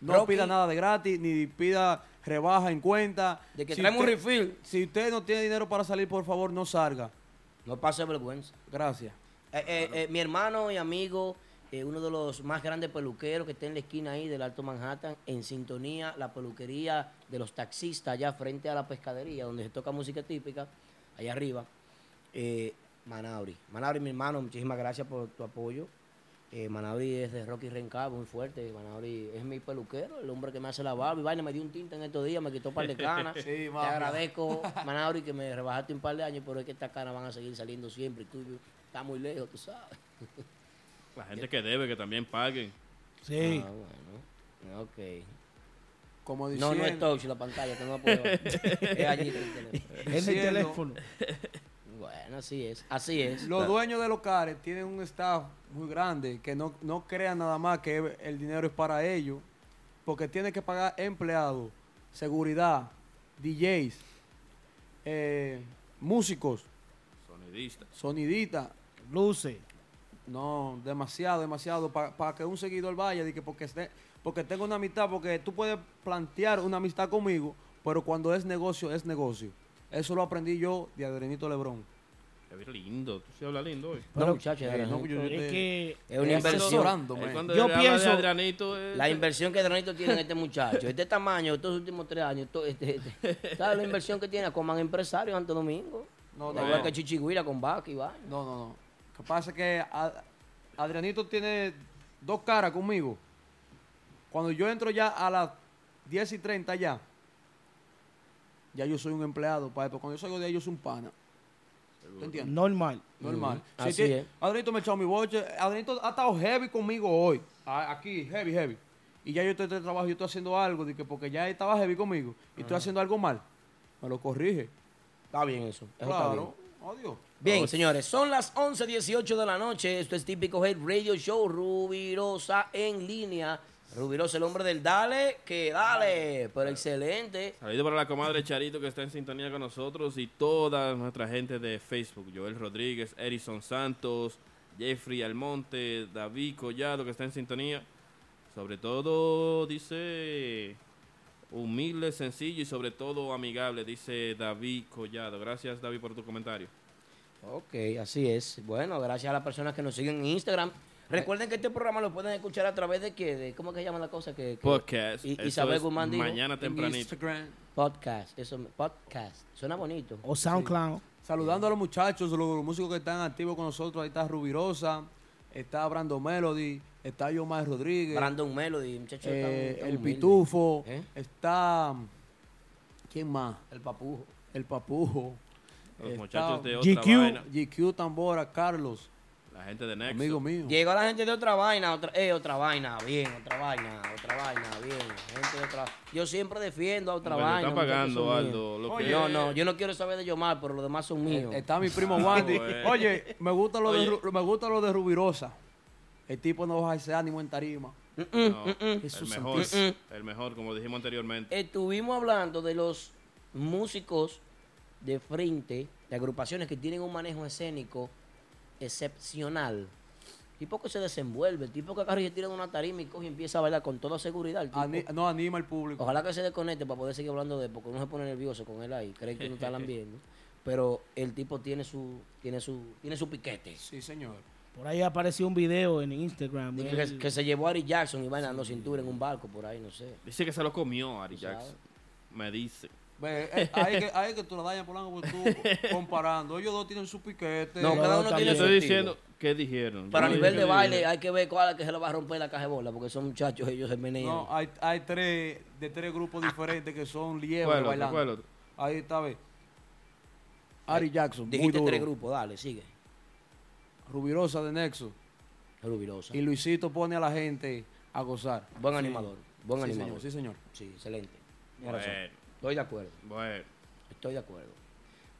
No Rocky. pida nada de gratis, ni pida rebaja en cuenta. De que Si traemos un usted- refill. Si usted no tiene dinero para salir, por favor, no salga. No pase vergüenza. Gracias. Eh, eh, eh, mi hermano y amigo, eh, uno de los más grandes peluqueros que está en la esquina ahí del Alto Manhattan, en sintonía, la peluquería de los taxistas allá frente a la pescadería, donde se toca música típica, allá arriba. Eh, Manauri. Manauri, mi hermano, muchísimas gracias por tu apoyo. Eh, Manauri es de Rocky Renca, muy fuerte. Manauri es mi peluquero, el hombre que me hace la barba. Y vaina, me dio un tinte en estos días, me quitó un par de canas. Sí, Te agradezco, Manauri, que me rebajaste un par de años, pero es que estas canas van a seguir saliendo siempre. Y tú estás muy lejos, tú sabes. La gente que debe, que también paguen. Sí. Ah, bueno. Ok. Como No, diciendo, no es touch la pantalla, que no puedo ver. es allí el teléfono. En el teléfono. Bueno, así es. Así es. los dueños de locales tienen un staff muy grande que no, no crean nada más que el dinero es para ellos, porque tienen que pagar empleados, seguridad, DJs, eh, músicos, Sonidista. sonidistas. Luce. No, demasiado, demasiado. Para que un seguidor vaya, de que porque, esté- porque tengo una amistad, porque tú puedes plantear una amistad conmigo, pero cuando es negocio, es negocio. Eso lo aprendí yo de Adrenito Lebrón. Lindo. Tú sí hablas lindo hoy. No, muchachos, Eh, no, yo- yo Es te- que es una inversión. Yo pienso- de Adrianito, eh, La inversión que Dranito tiene en este muchacho, este tamaño, estos últimos tres años, to- este, este, ¿sabes la inversión que tiene? Como empresario Santo Domingo. No, no, igual no. que Chichigüira con vaca y va. No, no, no. Que pasa es que Adrianito tiene dos caras conmigo. Cuando yo entro ya a las 10 y 30 ya, ya yo soy un empleado para esto. Cuando yo salgo de ahí, yo soy un pana. ¿Te entiendes? normal. Normal. Así es. Adrianito me echó mi boche. Adrianito ha estado heavy conmigo hoy. Aquí, heavy, heavy. Y ya yo estoy de trabajo, yo estoy haciendo algo, de que porque ya estaba heavy conmigo y estoy haciendo algo mal. Me lo corrige. Está bien eso. eso está bien. Adiós. Bien, señores, son las 11.18 de la noche. Esto es típico Head Radio Show, Rubirosa en línea. Rubirosa, el hombre del dale, que dale, pero excelente. Saludos para la comadre Charito que está en sintonía con nosotros y toda nuestra gente de Facebook. Joel Rodríguez, Erison Santos, Jeffrey Almonte, David Collado, que está en sintonía. Sobre todo, dice, humilde, sencillo y sobre todo amigable, dice David Collado. Gracias, David, por tu comentario. Ok, así es. Bueno, gracias a las personas que nos siguen en Instagram. Recuerden que este programa lo pueden escuchar a través de que, de, ¿cómo que se llama la cosa? Que, que- Podcast. Eso Isabel es Guzmán dijo. mañana tempranito. Instagram. Podcast, eso, podcast. Suena bonito. O SoundCloud. Saludando a los muchachos, los músicos que están activos con nosotros. Ahí está Rubirosa, está Brando Melody, está Yomar Rodríguez. Brandon Melody, muchacho. eh, el humilde. Pitufo. ¿Eh? Está. ¿Quién más? El papujo. El Papujo. Los Está muchachos de otra GQ, vaina. GQ Tambora, Carlos. La gente de Nexo. Amigo mío. Llegó la gente de otra vaina, otra, eh, otra vaina, bien, otra vaina, otra vaina, bien. Gente de otra, yo siempre defiendo a otra Hombre, vaina. están muchachos, pagando, míos. Aldo, lo Oye, que- no, no, yo no quiero saber de Yomar, pero los demás son míos. Eh, Está mi primo Wandy. Oye, me gusta lo de Oye. Me gusta lo de Rubirosa. El tipo no baja ese ánimo en tarima. No, el Jesús mejor, el mejor, como dijimos anteriormente. Estuvimos hablando de los músicos de frente, de agrupaciones que tienen un manejo escénico excepcional. Tipo que se desenvuelve, el tipo que agarra y se tira de una tarima y coge y empieza a bailar con toda seguridad. el tipo. Ani- no anima al público. Ojalá que se desconecte para poder seguir hablando de él, porque uno se pone nervioso con él ahí, cree que no está viendo. Pero el tipo tiene su, tiene su, tiene su piquete. Sí, señor. Por ahí apareció un video en Instagram. Que, que se llevó a Ari Jackson y bailando cintura en un barco por ahí, no sé. Dice que se lo comió Ari. Jackson. Me dice. Ve, eh, ahí, que, ahí que tú la dañas Polanco porque tú comparando. Ellos dos tienen su piquete. No, cada uno Yo tiene su estoy diciendo, ¿qué dijeron? Pero a Yo no nivel de baile hay que ver cuál es la que se le va a romper la caja de bola, porque son muchachos, ellos se menean. No, hay, hay tres de tres grupos diferentes que son liebres ¿Cuál otro? bailando. ¿Cuál otro? Ahí está, ve. Ari Jackson, muy Dijiste duro. tres grupos, dale, sigue. Rubirosa de Nexo. Rubirosa. Y Luisito pone a la gente a gozar. Buen Sí. animador, buen Sí, animador. señor, sí, señor. Sí, excelente. Bueno, Estoy de acuerdo, bueno. estoy de acuerdo.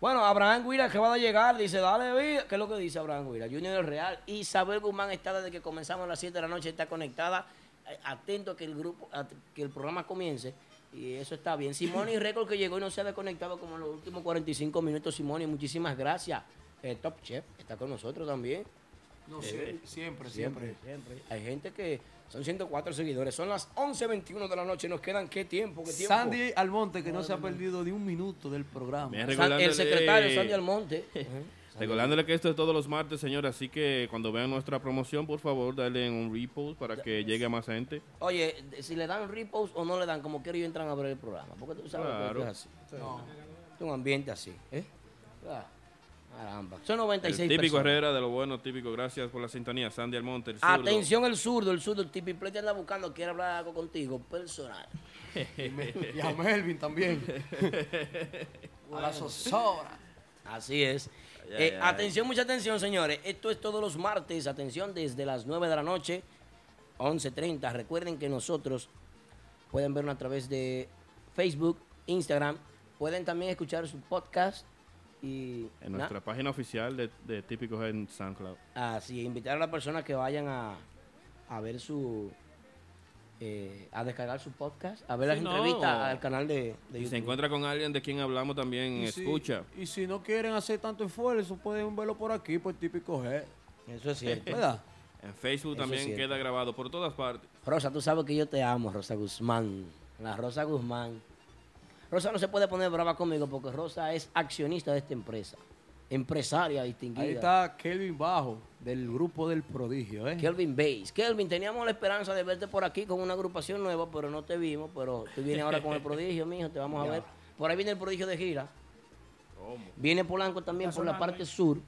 Bueno, Abraham Guira que va a llegar, dice, dale vida. ¿Qué es lo que dice Abraham Guira? Junior del Real. Isabel Guzmán está desde que comenzamos a las 7 de la noche, está conectada, eh, atento a que el grupo, a que el programa comience. Y eso está bien. Simone Record que llegó y no se ha desconectado como en los últimos 45 minutos. Simone, muchísimas gracias. Eh, Top Chef está con nosotros también. No, Eh, siempre, siempre, Siempre, siempre. Hay gente que son 104 seguidores. Son las 11.21 de la noche. Nos quedan qué tiempo, qué tiempo. Sandy Almonte, que no se ha perdido ni un minuto del programa. San- el secretario Sandy Almonte. Recordándole que esto es todos los martes, señor, así que cuando vean nuestra promoción, por favor, denle un repost para que llegue a más gente. Oye, si le dan repost o no le dan, como quiero yo entran a ver el programa. Porque tú sabes Claro. que es así. Es un ambiente así. ¿eh? Ah, caramba. Son El 96 típico personas. Herrera de lo bueno, típico. Gracias por la sintonía. Sandy Almonte, el zurdo. Atención el zurdo, el zurdo, el tipiple te anda buscando, quiere hablar algo contigo, personal. Y a Melvin también. a la zozobra. Así es. Ay, Eh, ay, ay. atención, mucha atención, señores. Esto es todos los martes. Atención, desde las 9 de la noche, 11.30. Recuerden que nosotros pueden vernos a través de Facebook, Instagram. Pueden también escuchar su podcast. Y En na- nuestra página oficial de, de Típicos en SoundCloud. así, invitar a las personas que vayan a, a ver su... eh, a descargar su podcast, a ver las no. entrevistas al canal de, de Si se YouTube. encuentra con alguien de quien hablamos también, Y si- escucha. y si no quieren hacer tanto esfuerzo, pueden verlo por aquí, por típico G. Eso es cierto. ¿Verdad? En Facebook Eso también queda grabado por todas partes. Rosa, tú sabes que yo te amo, Rosa Guzmán. La Rosa Guzmán. Rosa no se puede poner brava conmigo porque Rosa es accionista de esta empresa. Empresaria distinguida. Ahí está Kelvin Bajo, del grupo del prodigio, ¿eh? Kelvin Bass. Kelvin, teníamos la esperanza de verte por aquí con una agrupación nueva, pero no te vimos. Pero tú vienes ahora con el prodigio, mijo, te vamos a ver. Por ahí viene el prodigio de gira. Viene Polanco también por la parte sur.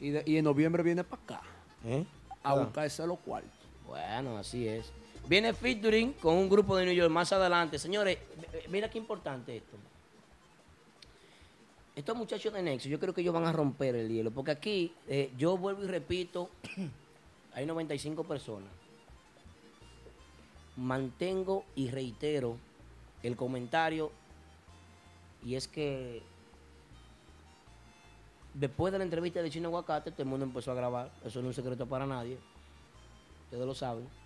Y, de- y en noviembre viene para acá, ¿Eh? a buscarse los cuartos. Bueno, así es. Viene featuring con un grupo de New York más adelante. Señores, mira qué importante esto. Estos muchachos de Nexo, yo creo que ellos van a romper el hielo. Porque aquí, eh, yo vuelvo y repito, hay 95 personas. Mantengo y reitero el comentario. Y es que después de la entrevista de Chino Aguacate, todo el mundo empezó a grabar. Eso no es un secreto para nadie. Ustedes lo saben.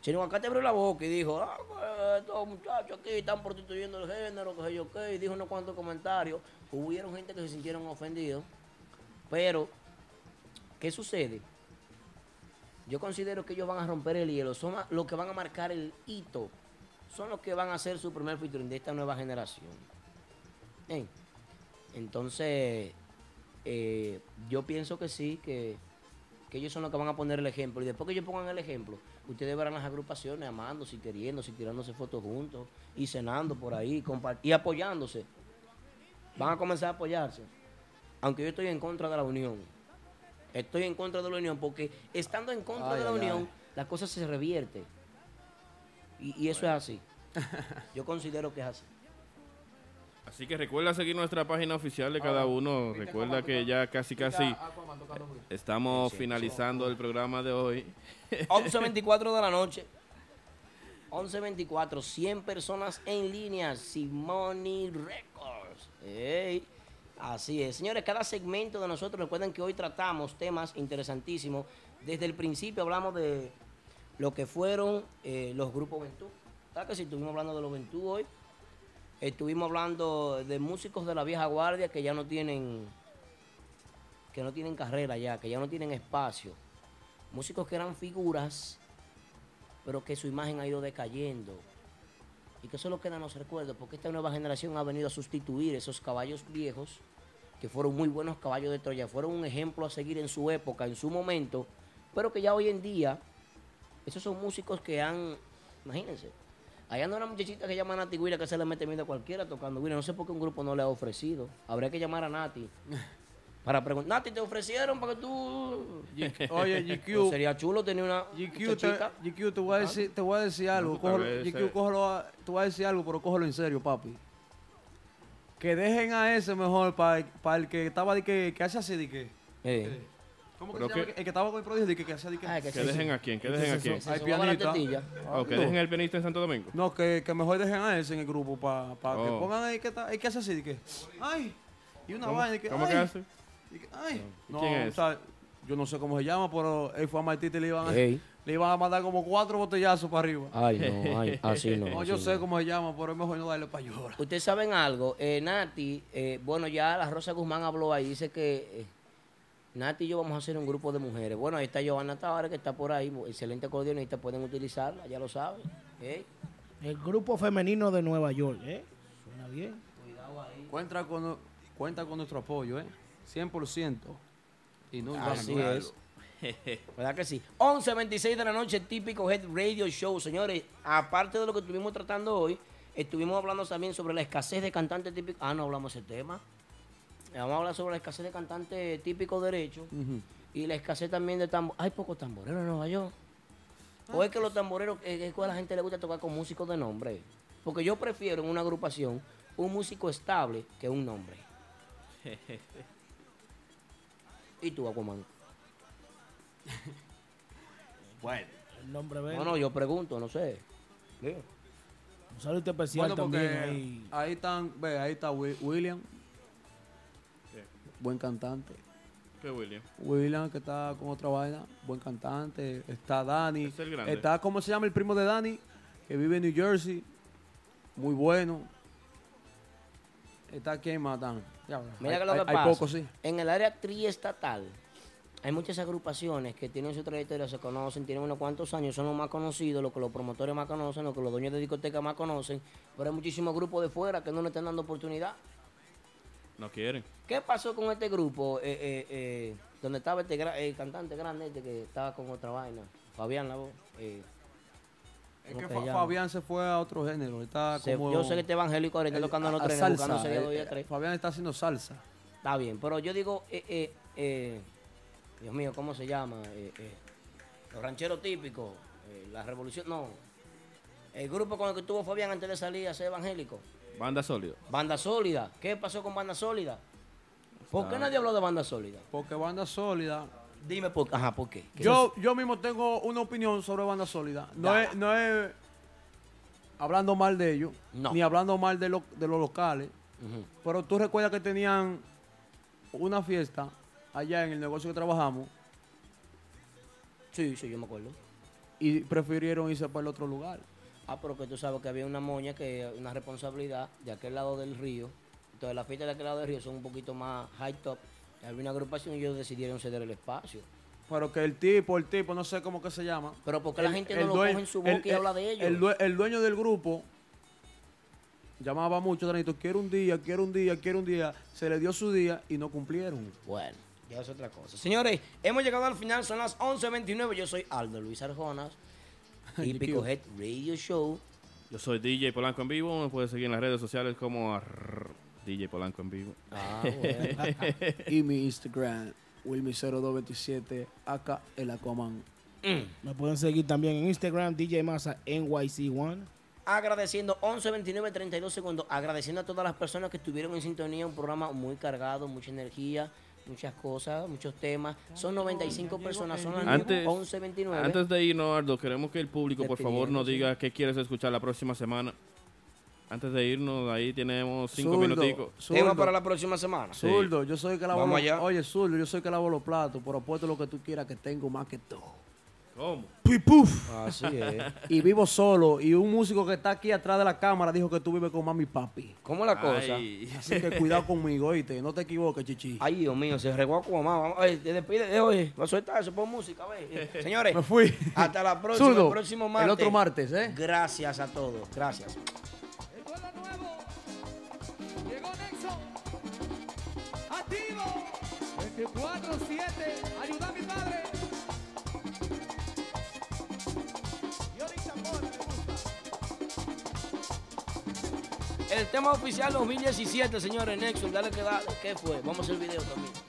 Chino Aguacate abrió la boca y dijo, ah, pues, estos muchachos aquí están prostituyendo el género, que sé yo qué, y dijo unos cuantos comentarios. Hubieron gente que se sintieron ofendidos. Pero, ¿qué sucede? Yo considero que ellos van a romper el hielo, son los que van a marcar el hito, son los que van a hacer su primer featuring de esta nueva generación. Entonces, eh, yo pienso que sí, que, que ellos son los que van a poner el ejemplo. Y después que ellos pongan el ejemplo, ustedes verán las agrupaciones amándose y queriéndose y tirándose fotos juntos y cenando por ahí y apoyándose. Van a comenzar a apoyarse. Aunque yo estoy en contra de la unión. Estoy en contra de la unión porque estando en contra Ay, de la ay, unión, ay. la cosa se revierte. Y, y eso es así. Yo considero que es así. Así que recuerda seguir nuestra página oficial de cada uno. Recuerda que ya casi casi estamos finalizando el programa de hoy. 11.24 de la noche. 11.24, 100 personas en línea. Simoni Records. Así es. Señores, cada segmento de nosotros, recuerden que hoy tratamos temas interesantísimos. Desde el principio hablamos de lo que fueron eh, los grupos Ventú. ¿Sabes que si estuvimos hablando de los Ventú hoy? Estuvimos hablando de músicos de la vieja guardia que ya no tienen que no tienen carrera ya, que ya no tienen espacio. Músicos que eran figuras, pero que su imagen ha ido decayendo. Y que eso es lo que nos recuerda, porque esta nueva generación ha venido a sustituir esos caballos viejos, que fueron muy buenos caballos de Troya, fueron un ejemplo a seguir en su época, en su momento, pero que ya hoy en día, esos son músicos que han, imagínense, allá anda una muchachita que llama Nati Guira que se le mete miedo a cualquiera tocando Guira, no sé por qué un grupo no le ha ofrecido, habría que llamar a Nati. Para preguntar, Nati, ¿te ofrecieron para que tú...? Oye, GQ. Pues sería chulo tener una GQ, te. GQ, te voy a decir, te voy a decir algo. tu cógelo-. GQ, cógelo a- te voy a decir algo, pero cógelo en serio, papi. Que dejen a ese mejor para el que estaba de que, que hace así de que. Eh. ¿Cómo que se llama? que- El que estaba con el prodigio de que, que hace de que. Ah, que Que dejen a quién, que dejen a quién. Se Hay pianista. O que dejen el pianista en Santo Domingo. No, que, que mejor dejen a ese en el grupo para que Oh. pongan ahí que, está, ahí que hace así de que. ¡Ay! Y una ¿Cómo, vaina de que. cómo ay, que hace? y que, ¡Ay! No, ¿Quién es? o sea, yo no sé cómo se llama, pero él fue a Martí y le iban a, le iban a mandar como cuatro botellazos para arriba. Ay, no, ay, así no. No, así yo no. sé cómo se llama, pero es mejor no darle para llorar. Ustedes saben algo, eh, Nati, eh, bueno, ya la Rosa Guzmán habló ahí, dice que eh, Nati y yo vamos a hacer un grupo de mujeres. Bueno, ahí está Giovanna Tavares, que está por ahí, excelente acordeonista, pueden utilizarla, ya lo saben. ¿eh? El grupo femenino de Nueva York, ¿eh? Suena bien. Cuenta con, cuenta con nuestro apoyo, ¿eh? 100%. Y no Así a es. ¿Verdad que sí? 11.26 de la noche, típico Head Radio Show. Señores, aparte de lo que estuvimos tratando hoy, estuvimos hablando también sobre la escasez de cantantes típicos. Ah, no hablamos de ese tema. Eh, Vamos a hablar sobre la escasez de cantantes típicos derechos Ujú. y la escasez también de tamboreros. Hay pocos tamboreros en Nueva York. O es que los tamboreros, eh, es que a la gente le gusta tocar con músicos de nombre. Porque yo prefiero en una agrupación un músico estable que un nombre. ¿Y tú, Aquaman? Bueno. El nombre verde. No, no, yo pregunto, no sé. Un saludo especial Bueno, también ahí. ahí están, ve, ahí está Wi- William. Buen cantante. ¿Qué, William? William, que está con otra vaina, buen cantante. Está Dani. Es el grande. Está, ¿cómo se llama el primo de Dani? Que vive en New Jersey. Muy bueno. Está aquí en Matán. Mira hay, que lo que hay- hay pasa. pocos, sí. En el área triestatal hay muchas agrupaciones que tienen su trayectoria, se conocen, tienen unos cuantos años, son los más conocidos, los que los promotores más conocen, los que los dueños de discotecas más conocen, pero hay muchísimos grupos de fuera que no le están dando oportunidad. No quieren. ¿Qué pasó con este grupo? eh, eh, eh, donde estaba este gra- el cantante grande este que estaba con otra vaina, Fabián la voz. eh, Es ¿cómo que Fa-? Fabián se fue a otro género. Está Se- como, yo sé que este evangélico ahorita tocando en a trenes, salsa, tres. Fabián está haciendo salsa. Está bien, pero yo digo, eh, eh, eh, Dios mío, ¿cómo se llama? Eh, eh, los rancheros típicos, eh, la revolución, no. El grupo con el que tuvo Fabián antes de salir a ser evangélico. Banda sólida. Banda Sólida. ¿Qué pasó con Banda Sólida? ¿Por qué nadie habló de Banda Sólida? Porque banda sólida. Dime por, ajá, ¿por qué? ¿Qué Yo, yo mismo tengo una opinión sobre banda sólida. No es, no es hablando mal de ellos, No. ni hablando mal de, lo- de los locales. Pero tú recuerdas que tenían una fiesta allá en el negocio que trabajamos Sí, sí, yo me acuerdo. y prefirieron irse para el otro lugar. Ah, pero que tú sabes que había una moña que una responsabilidad de aquel lado del río. Entonces las fiestas de aquel lado del río son un poquito más high top. Había una agrupación y ellos decidieron ceder el espacio. Pero que el tipo, el tipo, no sé cómo que se llama. Pero porque la gente no lo coge en su boca y habla de ellos. El, due- el dueño del grupo llamaba mucho, Danito, quiero un día, quiero un día, quiero un día. Se le dio su día y no cumplieron. Bueno, ya es otra cosa. Señores, hemos llegado al final, son las 11.29. Yo soy Aldo Luis Arjonas y GQ. Pico Head Radio Show. Yo soy DJ Polanco en vivo. Me puedes seguir en las redes sociales como DJ Polanco en vivo. Ah, bueno. y mi Instagram, Wilmy0227, acá el Aquaman. Me pueden seguir también en Instagram, DJ Massa NYC1. Agradeciendo 11, 29, 32 segundos. Agradeciendo a todas las personas que estuvieron en sintonía. Un programa muy cargado, mucha energía, muchas cosas, muchos temas. Son 95 personas, son las Antes, 11, 29. antes de irnos, Aldo, queremos que el público, por favor, nos diga qué quieres escuchar la próxima semana. Antes de irnos, ahí tenemos cinco minuticos. Tema para la próxima semana. Sí. Zurdo, yo soy que lavo Vamos los, allá. Oye, Zurdo, yo soy el que lavo los platos, pero apuesto lo que tú quieras que tengo más que todo. ¿Cómo? Pipuf. Así es. Y vivo solo. Y un músico que está aquí atrás de la cámara dijo que tú vives con mami y papi. ¿Cómo la cosa? Ay. Así que cuidado conmigo, oíste. No te equivoques, chichi. Ay, Dios mío, se regó como más. Vamos, oye, te despide, eh, oye, va a soltar eso, pon música, ve. Señores, Me fui. hasta la próxima, Zurdo, el próximo martes. El otro martes, ¿eh? Gracias a todos, gracias. Activo. 24-7. Ayuda tema oficial 2017, señores, Nexus, dale que dale. ¿Qué fue? Vamos a hacer el video también.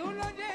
Tú lo oye,